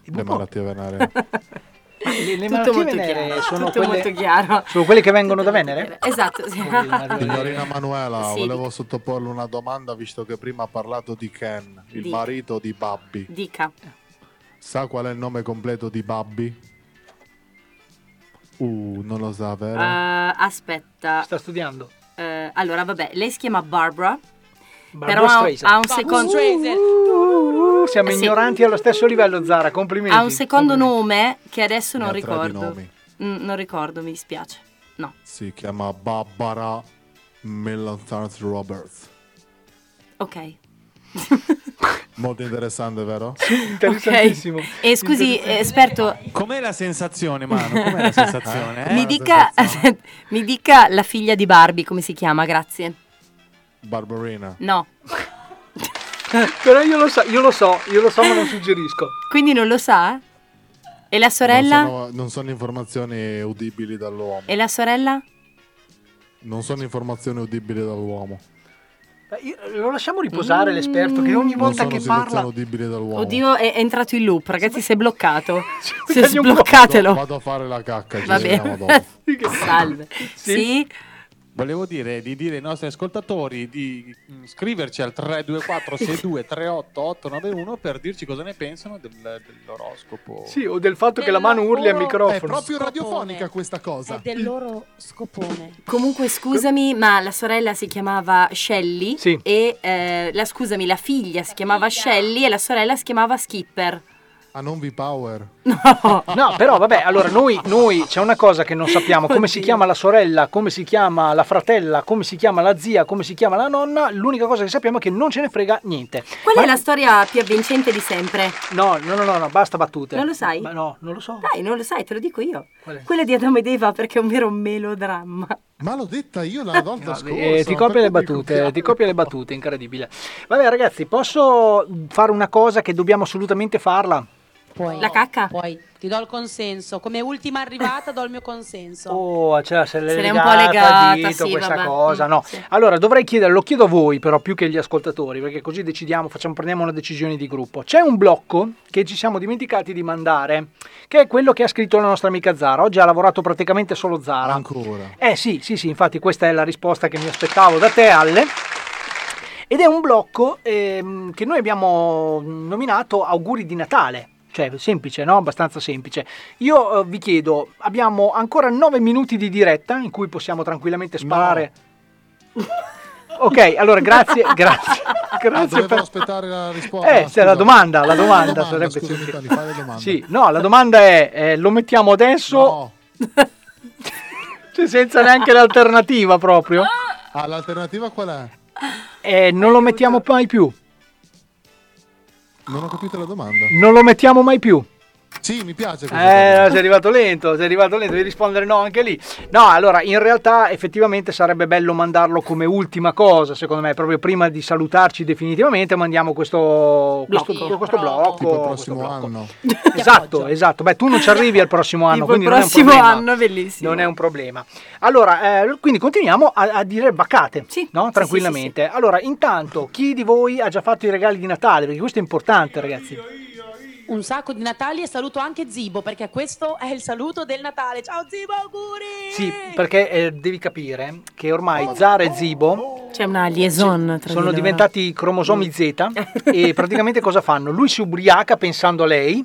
Le malattie veneree. Le, le Tutto malattie molto venere chiaro, sono tutto quelle, molto chiaro. sono quelle che vengono da Venere? Esatto, sì. Signorina Manuela, Sì. volevo sottoporle una domanda visto che prima ha parlato di Ken, il Dica. marito di Babbi. Dica. Sa qual è il nome completo di Babbi? Uh, non lo sa, vero? Eh, aspetta. Sta studiando. Eh, allora, vabbè, lei si chiama Barbara. Barbra però ha, Streisand. ha un secondo Uh, siamo sì. ignoranti allo stesso livello, Zara, complimenti. ha un secondo nome che adesso non ricordo. Mm, non ricordo, mi dispiace. No. Si chiama Barbara Milton Roberts. Ok. Molto interessante, vero? interessantissimo. E scusi, esperto, Com'è la sensazione, Manu? Com'è la sensazione? eh? mi dica, mi dica la figlia di Barbie, come si chiama? Grazie. Barbarina. No, Però io lo so, io lo so, io lo so, ma non suggerisco. quindi non lo sa? E la sorella? Non sono, non sono informazioni udibili dall'uomo. E la sorella? Non sono informazioni udibili dall'uomo. Beh, lo lasciamo riposare l'esperto che ogni Non volta sono che parla... Oddio, è, è entrato in loop, ragazzi, si è bloccato. Si è sbloccatelo. Vado a fare la cacca, ci Va bene. dopo. Salve. Sì? Volevo dire di dire ai nostri ascoltatori di mm, scriverci al 324 62 38 891 per dirci cosa ne pensano del- dell'oroscopo. Sì, o del fatto che la mano urli al microfono. È proprio radiofonica questa cosa. È del loro scopone. Comunque, scusami, ma la sorella si chiamava Shelly Sì. e eh, la scusami, la figlia si chiamava Shelly e la sorella si chiamava Skipper. Ah, non vi power. No, però vabbè, allora noi, noi c'è una cosa che non sappiamo, come si chiama la sorella, come si chiama la fratella, come si chiama la zia, come si chiama la nonna, l'unica cosa che sappiamo è che non ce ne frega niente. Qual è la storia più avvincente di sempre? No, no, no, no, no, basta battute. Non lo sai? Ma no, non lo so. Dai, non lo sai, te lo dico io. Qual è? Quella di Adamo ed Eva perché è un vero melodramma. Ma l'ho detta io la volta scorsa. Eh, ti ma copia le battute, ti copia le battute, incredibile. Vabbè ragazzi, posso fare una cosa che dobbiamo assolutamente farla? Puoi. La cacca? Puoi. Ti do il consenso. Come ultima arrivata do il mio consenso. Oh, cioè, se l'è Se l'è un legata, po' legata, dito, sì, questa vabbè. cosa, no. sì. Allora, dovrei chiedere, lo chiedo a voi però più che agli ascoltatori, perché così decidiamo, facciamo, prendiamo una decisione di gruppo. C'è un blocco che ci siamo dimenticati di mandare, che è quello che ha scritto la nostra amica Zara. Oggi ha lavorato praticamente solo Zara. Ancora. Eh sì, sì, sì, infatti questa è la risposta che mi aspettavo da te, Alle. Ed è un blocco ehm, che noi abbiamo nominato auguri di Natale. Cioè, semplice, no? Abbastanza semplice. Io eh, vi chiedo, abbiamo ancora 9 minuti di diretta in cui possiamo tranquillamente sparare. Ok, allora grazie, grazie. Ah, grazie dovevo per... aspettare la risposta. Eh, se la domanda, la domanda domanda, sarebbe scusami, Tony, fai domanda. Sì, no, la domanda è, eh, lo mettiamo adesso? Cioè, senza neanche l'alternativa proprio? Ah, l'alternativa qual è? Eh, non lo mettiamo mai più. Non ho capito la domanda. Non lo mettiamo mai più. Sì, mi piace Eh, no, sei arrivato lento, sei arrivato lento, devi rispondere no anche lì. No, allora, in realtà effettivamente sarebbe bello mandarlo come ultima cosa, secondo me, proprio prima di salutarci definitivamente mandiamo questo, questo, Blocco. questo blocco. Tipo il questo prossimo blocco. anno. Esatto, esatto. Beh, tu non ci arrivi al prossimo anno, Tipo il quindi non è un prossimo problema. anno, bellissimo. Non è un problema. Allora, eh, quindi continuiamo a, a dire baccate, no? tranquillamente. Allora, intanto, chi di voi ha già fatto i regali di Natale? Perché questo è importante, ragazzi. Un sacco di Natali e saluto anche Zibo perché questo è il saluto del Natale. Ciao Zibo, auguri! Sì, perché eh, devi capire che ormai Zara e Zibo C'è una liaison tra di sono diventati cromosomi Z e praticamente cosa fanno? Lui si ubriaca pensando a lei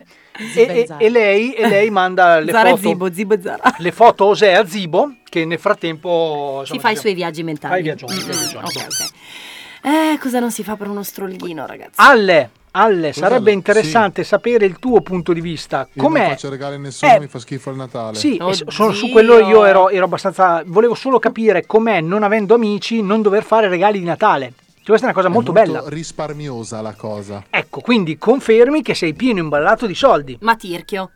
e, e- e lei, e lei manda le Zara e foto, Zibo, Zibo e Zara. le foto osè a Zibo che nel frattempo Si insomma, fa i diciamo- suoi viaggi mentali. Fa i viaggioni, Mm, fa i viaggioni. ok, ok. Eh, cosa non si fa per uno strollino, ragazzi? Alle, Alle, Cos'è sarebbe interessante sapere il tuo punto di vista. Io non Com'è? faccio regali a nessuno, Eh, mi fa schifo il Natale. Sì, sono- su quello io ero, ero abbastanza. Volevo solo capire com'è, non avendo amici, non dover fare regali di Natale. Cioè, questa è una cosa È molto, bella. risparmiosa la cosa. Ecco, quindi confermi che sei pieno imballato di soldi. Ma tirchio.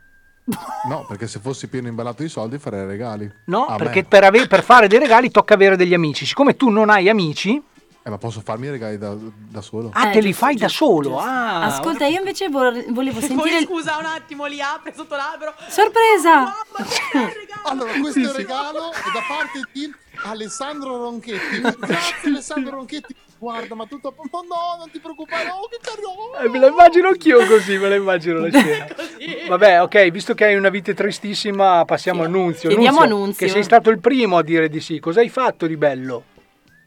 No, perché se fossi pieno imballato di soldi farei regali. No, A perché per, ave- per fare dei regali tocca avere degli amici. Siccome tu non hai amici, Eh, ma posso farmi i regali da, da solo? ah, Eh, te li giusto, fai da giusto, solo. giusto. Ah, Ascolta, io invece vor- volevo sentire. Poi scusa un attimo, li apre sotto l'albero. Sorpresa! Allora, questo è il regalo è da parte di Alessandro Ronchetti. Grazie Alessandro Ronchetti. Guarda, ma tutto... Ma no, non ti preoccupare, oh, che carino. Eh, me la immagino anch'io così, me la immagino la scena. Vabbè, ok, visto che hai una vita tristissima, passiamo a Nunzio. Nunzio, a Nunzio. Che sei stato il primo a dire di sì. Cosa hai fatto di bello?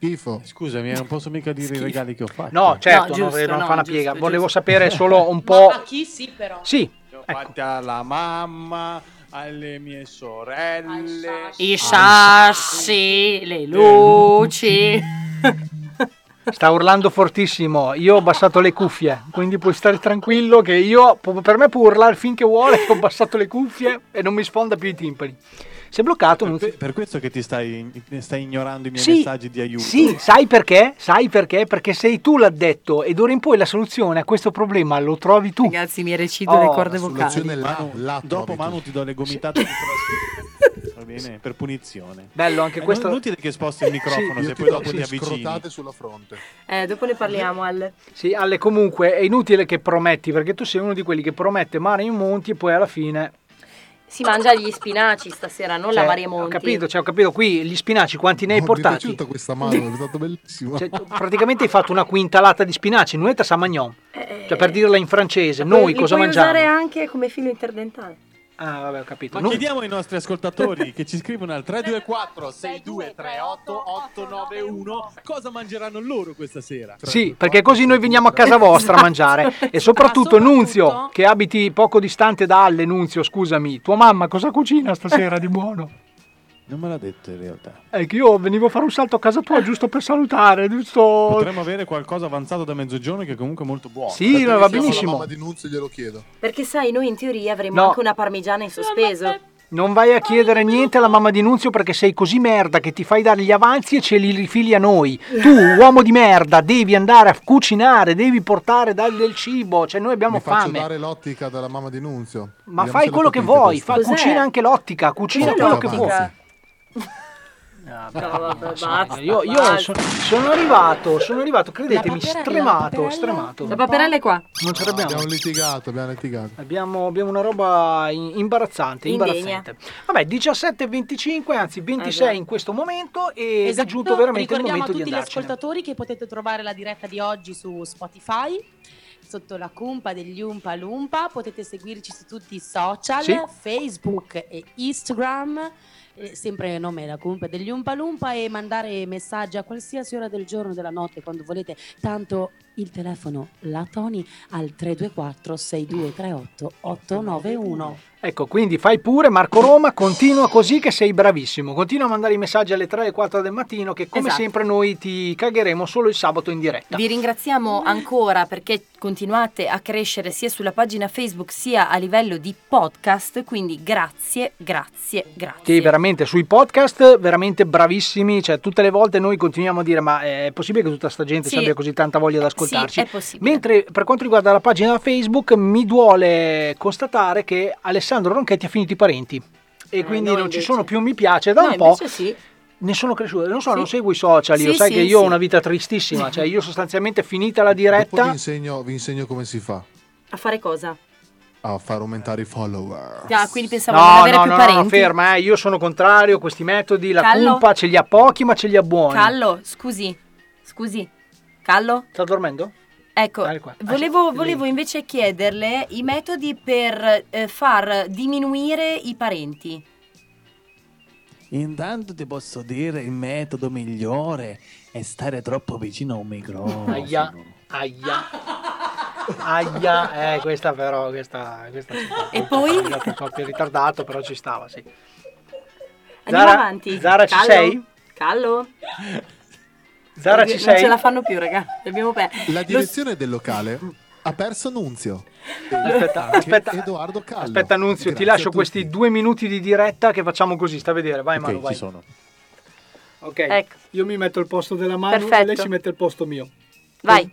Schifo. Scusami, eh, non posso mica dire i regali che ho fatto. No, certo, No, non- giusto, non, no, fa una giusto, piega. giusto. Volevo sapere solo un Ma po'. a chi sì, però. Sì, ho fatti alla mamma, alle mie sorelle. I sassi, le luci. sta urlando fortissimo. Io ho abbassato le cuffie, quindi puoi stare tranquillo che io, per me può urlare finché vuole, ho abbassato le cuffie e non mi sfonda più i timpani. Si è bloccato. non Per, per questo che ti stai, stai ignorando i miei Sì, messaggi di aiuto. Sì, sai perché? Sai perché? Perché sei tu l'addetto e d'ora in poi la soluzione a questo problema lo trovi tu. Ragazzi, mi recido le Oh, corde la vocali. Manu, là dopo Manu ti do le gomitate di Va bene? Per punizione. Bello anche È questo. inutile che sposti il microfono Io se poi do dopo ti le avvicini. sulla fronte. Eh, dopo ne parliamo, Al. Sì, Ale, comunque è inutile che prometti perché tu sei uno di quelli che promette mare in monti e poi alla fine. Si mangia gli spinaci stasera, non la cioè, Maria Ho Monti. capito, cioè, ho capito. Qui gli spinaci quanti ne hai Oh, mi è portati? piaciuta questa mano, è stato bellissimo. Cioè, praticamente hai fatto una quintalata di spinaci, noi a Samagnon. Cioè, per dirla in francese, noi Eh, Li cosa puoi mangiamo? usare anche come filo interdentale. Ah, vabbè, ho capito. Ma Noi- chiediamo ai nostri ascoltatori che ci scrivono al 324 6238 891 cosa mangeranno loro questa sera. Sì, perché così noi veniamo a casa vostra a mangiare. E soprattutto, Nunzio, che abiti poco distante da Alle, Nunzio, scusami, tua mamma cosa cucina stasera di buono? Non me l'ha detto in realtà. È che io venivo a fare un salto a casa tua giusto per salutare, giusto... Potremmo avere qualcosa avanzato da mezzogiorno che è comunque molto buono. Sì, Aspetta va benissimo. La mamma di Nunzio glielo chiedo. Perché sai, noi in teoria avremo No. anche una parmigiana in sospeso. Non vai a chiedere niente alla mamma di Nunzio perché sei così merda che ti fai dare gli avanzi e ce li rifili a noi. Tu, uomo di merda, devi andare a cucinare, devi portare dargli del cibo, cioè noi abbiamo Mi faccio fame. dare l'ottica dalla mamma di Nunzio. Ma Vediamo fai quello che vuoi, fa, cucina anche l'ottica, cucina Cos'è quello che vuoi. No, vabbè, basta, Io, io basta. so- sono arrivato, sono arrivato, credetemi, stremato, paperella. stremato. La paperella è qua. Non ce l'abbiamo. Abbiamo litigato, abbiamo litigato. Abbiamo, abbiamo una roba imbarazzante, imbarazzante. Vabbè, 17,25, anzi 26 in questo momento ed è Esatto, giunto veramente il ricordiamo momento a di tutti gli andarcene. ascoltatori che potete trovare la diretta di oggi su Spotify sotto la cumpa degli Umpa Lumpa potete seguirci su tutti i social Sì. Facebook e Instagram eh, sempre il nome la cumpa degli Umpa Lumpa e mandare messaggi a qualsiasi ora del giorno della notte quando volete tanto il telefono la Tony al 324 6238 891 Ecco, quindi fai pure Marco Roma, continua così che sei bravissimo. Continua a mandare i messaggi alle 3 e 4 del mattino che come Esatto. sempre noi ti cagheremo solo il sabato in diretta. Vi ringraziamo ancora perché continuate a crescere sia sulla pagina Facebook sia a livello di podcast, quindi grazie, grazie, grazie. Sì, veramente sui podcast veramente bravissimi, cioè tutte le volte noi continuiamo a dire ma è possibile che tutta sta gente Sì. abbia così tanta voglia di ascoltarci? Sì, è possibile. Mentre per quanto riguarda la pagina Facebook mi duole constatare che Alessandro Ronchetti ha finito i parenti e quindi Eh, noi non ci invece- sono più mi piace da No, un po'. sì. Ne sono cresciuto, non so, Sì. non seguo i social, io Sì, sai sì, che io ho una vita tristissima, cioè io sostanzialmente finita la Dopo vi diretta insegno, vi insegno come si fa A fare cosa? a far aumentare i follower. Ah, quindi pensavo di No, non avere no, più no, no, parenti. ferma, eh, io sono contrario a questi metodi, la Callo? cumpa ce li ha pochi ma ce li ha buoni. Callo, scusi, scusi, Callo? Sta dormendo? Ecco, volevo, volevo invece chiederle i metodi per eh, far diminuire i parenti. Intanto ti posso dire il metodo migliore è stare troppo vicino a un microfono. Aia, aia. Aia, eh, questa però, questa, questa ci sta. E poi? Un po' più ritardato, però ci stava, sì. Andiamo Zara- avanti. Zara, ci Callo? sei? Callo? Zara, ci Non sei? ce la fanno più, raga. Abbiamo per... La Lo- direzione del locale ha perso Nunzio. Aspetta, aspetta. Edoardo Callo. Aspetta, Nunzio, ti Grazie lascio a tutti. questi due minuti di diretta che facciamo così, sta a vedere, vai Ok, Manu, ci vai. sono. Ok, Ecco. io mi metto al posto della Manu e lei si mette al posto mio. Vai.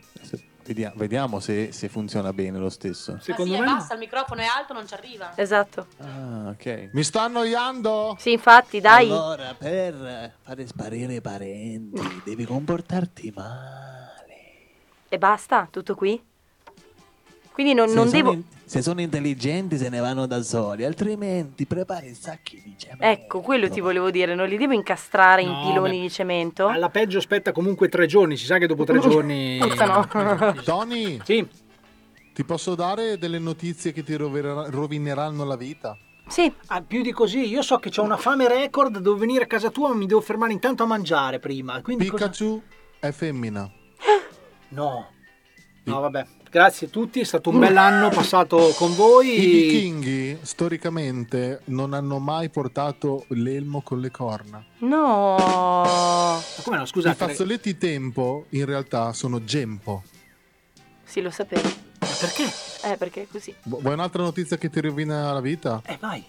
Vediamo, vediamo se, se funziona bene lo stesso. Secondo Ma sì, me basta, il microfono è alto, non ci arriva. Esatto. Ah, ok. Mi sto annoiando. Sì, infatti, dai. Allora, per fare sparire i parenti, devi comportarti male. E basta? Tutto qui? Quindi non, se, non sono devo... in- se sono intelligenti se ne vanno da soli, altrimenti prepari i sacchi di cemento. Ecco, quello ti volevo dire, non li devo incastrare in No, piloni beh. di cemento? Alla peggio aspetta comunque tre giorni, si sa che dopo tre giorni... Puzzano. Tony, Sì, ti posso dare delle notizie che ti rovineranno la vita? Sì, ah, più di così, io so che ho una fame record, devo venire a casa tua ma mi devo fermare intanto a mangiare prima. Quindi cosa- Pikachu è femmina. No. No, vabbè. Grazie a tutti, è stato un bell'anno passato con voi. I vichinghi storicamente non hanno mai portato l'elmo con le corna. no. Ma come no, I scusate. fazzoletti tempo in realtà sono gempo. Sì, lo sapevo. Ma perché? Eh, perché è così. Vu- Vuoi un'altra notizia che ti rovina la vita? Eh, vai.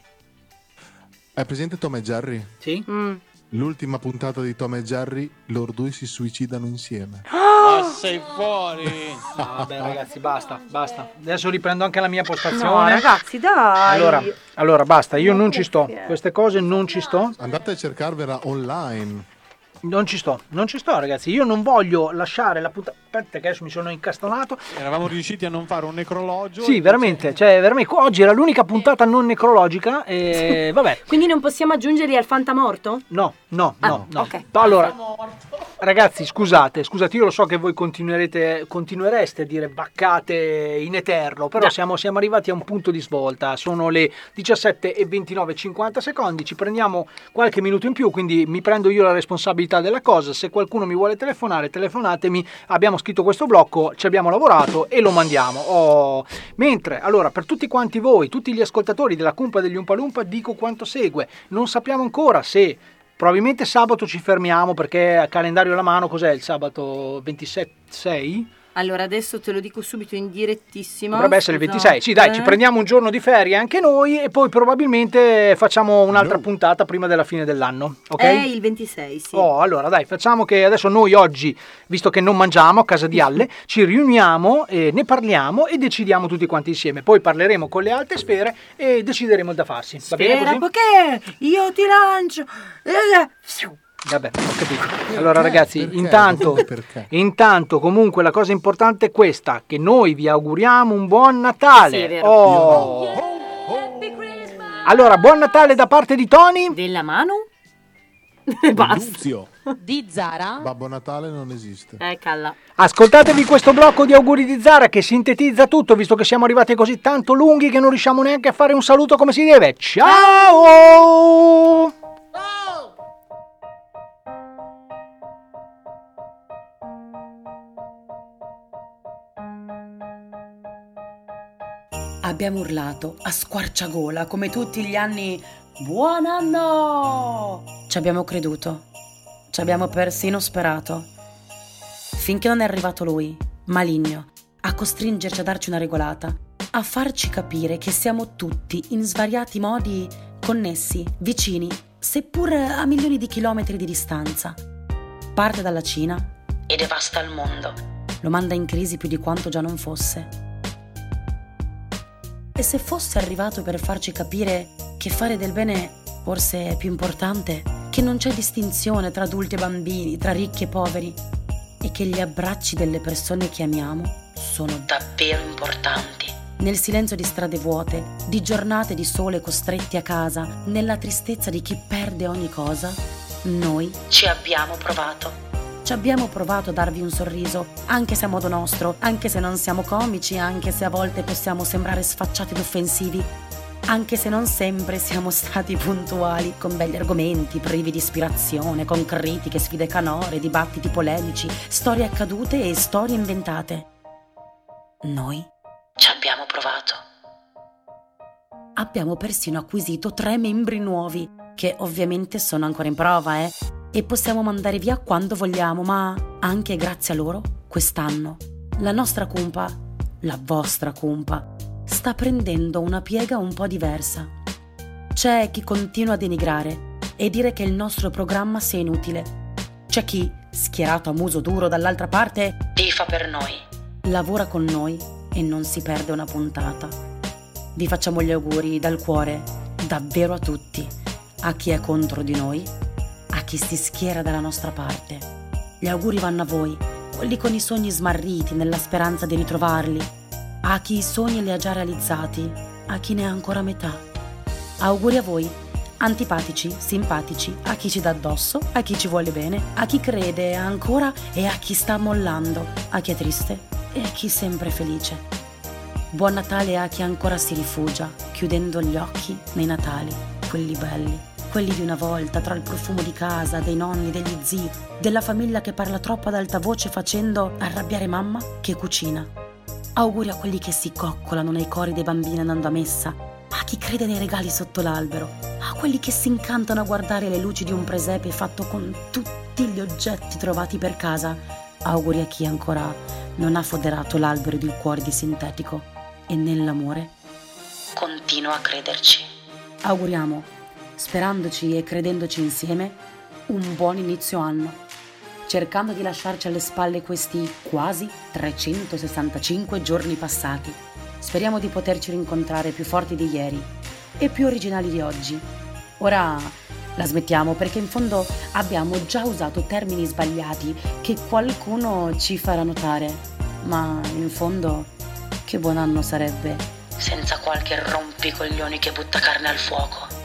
Hai presente Tom e Jerry? Sì. Mm. L'ultima puntata di Tom e Jerry, loro due si suicidano insieme. Ma sei fuori! No, vabbè, ragazzi, basta, basta. Adesso riprendo anche la mia postazione. No, ragazzi, dai. Allora, allora, basta, io non ci sto. Queste cose non ci sto. Andate a cercarvela online. Non ci sto, non ci sto, ragazzi. Io non voglio lasciare la puntata. Aspetta, che adesso mi sono incastonato. Eravamo riusciti a non fare un necrologio. Sì, veramente. Cioè, veramente. Oggi era l'unica puntata non necrologica. E vabbè. Quindi non possiamo aggiungerli al fantamorto? No, no, Ah, no, no. ok. Allora, ragazzi, scusate, scusate, io lo so che voi continuerete, continuereste a dire baccate in eterno, però siamo, siamo arrivati a un punto di svolta. Sono le 17 e 29, 50 secondi, ci prendiamo qualche minuto in più, quindi mi prendo io la responsabilità della cosa. Se qualcuno mi vuole telefonare, telefonatemi. Abbiamo scritto questo blocco, ci abbiamo lavorato e lo mandiamo. Oh. Mentre, allora, per tutti quanti voi, tutti gli ascoltatori della Cumpa degli Umpalumpa, dico quanto segue. Non sappiamo ancora se Probabilmente sabato ci fermiamo perché a calendario alla mano cos'è il sabato 27? 6? Allora, adesso te lo dico subito in direttissimo. Dovrebbe essere il Scusate. 26. Sì, dai, ci prendiamo un giorno di ferie anche noi e poi probabilmente facciamo un'altra puntata prima della fine dell'anno. Ok? È il 26, sì. Oh, allora dai, facciamo che adesso noi oggi, visto che non mangiamo a casa di Alle, ci riuniamo, e ne parliamo e decidiamo tutti quanti insieme. Poi parleremo con le alte sfere e decideremo il da farsi. Va bene Spera, così? perché io ti lancio. Eh, Vabbè, ho capito. Allora ragazzi, intanto, intanto comunque la cosa importante è questa, che noi vi auguriamo un buon Natale. Sì, è vero. Oh. Allora, buon Natale da parte di Tony. Della mano? Luzio. Di Zara. Babbo Natale non esiste. Eh, calla. Ascoltatevi questo blocco di auguri di Zara che sintetizza tutto, visto che siamo arrivati così tanto lunghi che non riusciamo neanche a fare un saluto come si deve. Ciao! Abbiamo urlato a squarciagola come tutti gli anni Buon anno! Ci abbiamo creduto, ci abbiamo persino sperato. Finché non è arrivato lui, maligno, a costringerci a darci una regolata, a farci capire che siamo tutti in svariati modi connessi, vicini, seppur a milioni di chilometri di distanza. Parte dalla Cina e devasta il mondo. Lo manda in crisi più di quanto già non fosse. E se fosse arrivato per farci capire che fare del bene forse è più importante, che non c'è distinzione tra adulti e bambini, tra ricchi e poveri, e che gli abbracci delle persone che amiamo sono davvero importanti. Nel silenzio di strade vuote, di giornate di sole costretti a casa, nella tristezza di chi perde ogni cosa, noi ci abbiamo provato. Ci abbiamo provato a darvi un sorriso, anche se a modo nostro, anche se non siamo comici, anche se a volte possiamo sembrare sfacciati ed offensivi, anche se non sempre siamo stati puntuali, con belli argomenti, privi di ispirazione, con critiche, sfide canore, dibattiti polemici, storie accadute e storie inventate. Noi ci abbiamo provato. Abbiamo persino acquisito tre membri nuovi, che ovviamente sono ancora in prova, eh? E possiamo mandare via quando vogliamo, ma anche grazie a loro, quest'anno, la nostra cumpa, la vostra cumpa, sta prendendo una piega un po' diversa. C'è chi continua a denigrare e dire che il nostro programma sia inutile. C'è chi, schierato a muso duro dall'altra parte, tifa per noi, lavora con noi e non si perde una puntata. Vi facciamo gli auguri dal cuore, davvero a tutti, a chi è contro di noi, chi si schiera dalla nostra parte. Gli auguri vanno a voi, quelli con i sogni smarriti nella speranza di ritrovarli, a chi i sogni li ha già realizzati, a chi ne ha ancora metà. Auguri a voi, antipatici, simpatici, a chi ci dà addosso, a chi ci vuole bene, a chi crede ancora e a chi sta mollando, a chi è triste e a chi sempre felice. Buon Natale a chi ancora si rifugia, chiudendo gli occhi nei Natali, quelli belli, quelli di una volta, tra il profumo di casa, dei nonni, degli zii, della famiglia che parla troppo ad alta voce facendo arrabbiare mamma che cucina. Auguri a quelli che si coccolano nei cori dei bambini andando a messa, a chi crede nei regali sotto l'albero, a quelli che si incantano a guardare le luci di un presepe fatto con tutti gli oggetti trovati per casa. Auguri a chi ancora non ha foderato l'albero di cuori di sintetico e nell'amore continua a crederci. Auguriamo sperandoci e credendoci insieme, un buon inizio anno, cercando di lasciarci alle spalle questi quasi 365 giorni passati. Speriamo di poterci rincontrare più forti di ieri e più originali di oggi. Ora la smettiamo perché in fondo abbiamo già usato termini sbagliati che qualcuno ci farà notare. Ma in fondo, che buon anno sarebbe senza qualche rompicoglioni che butta carne al fuoco.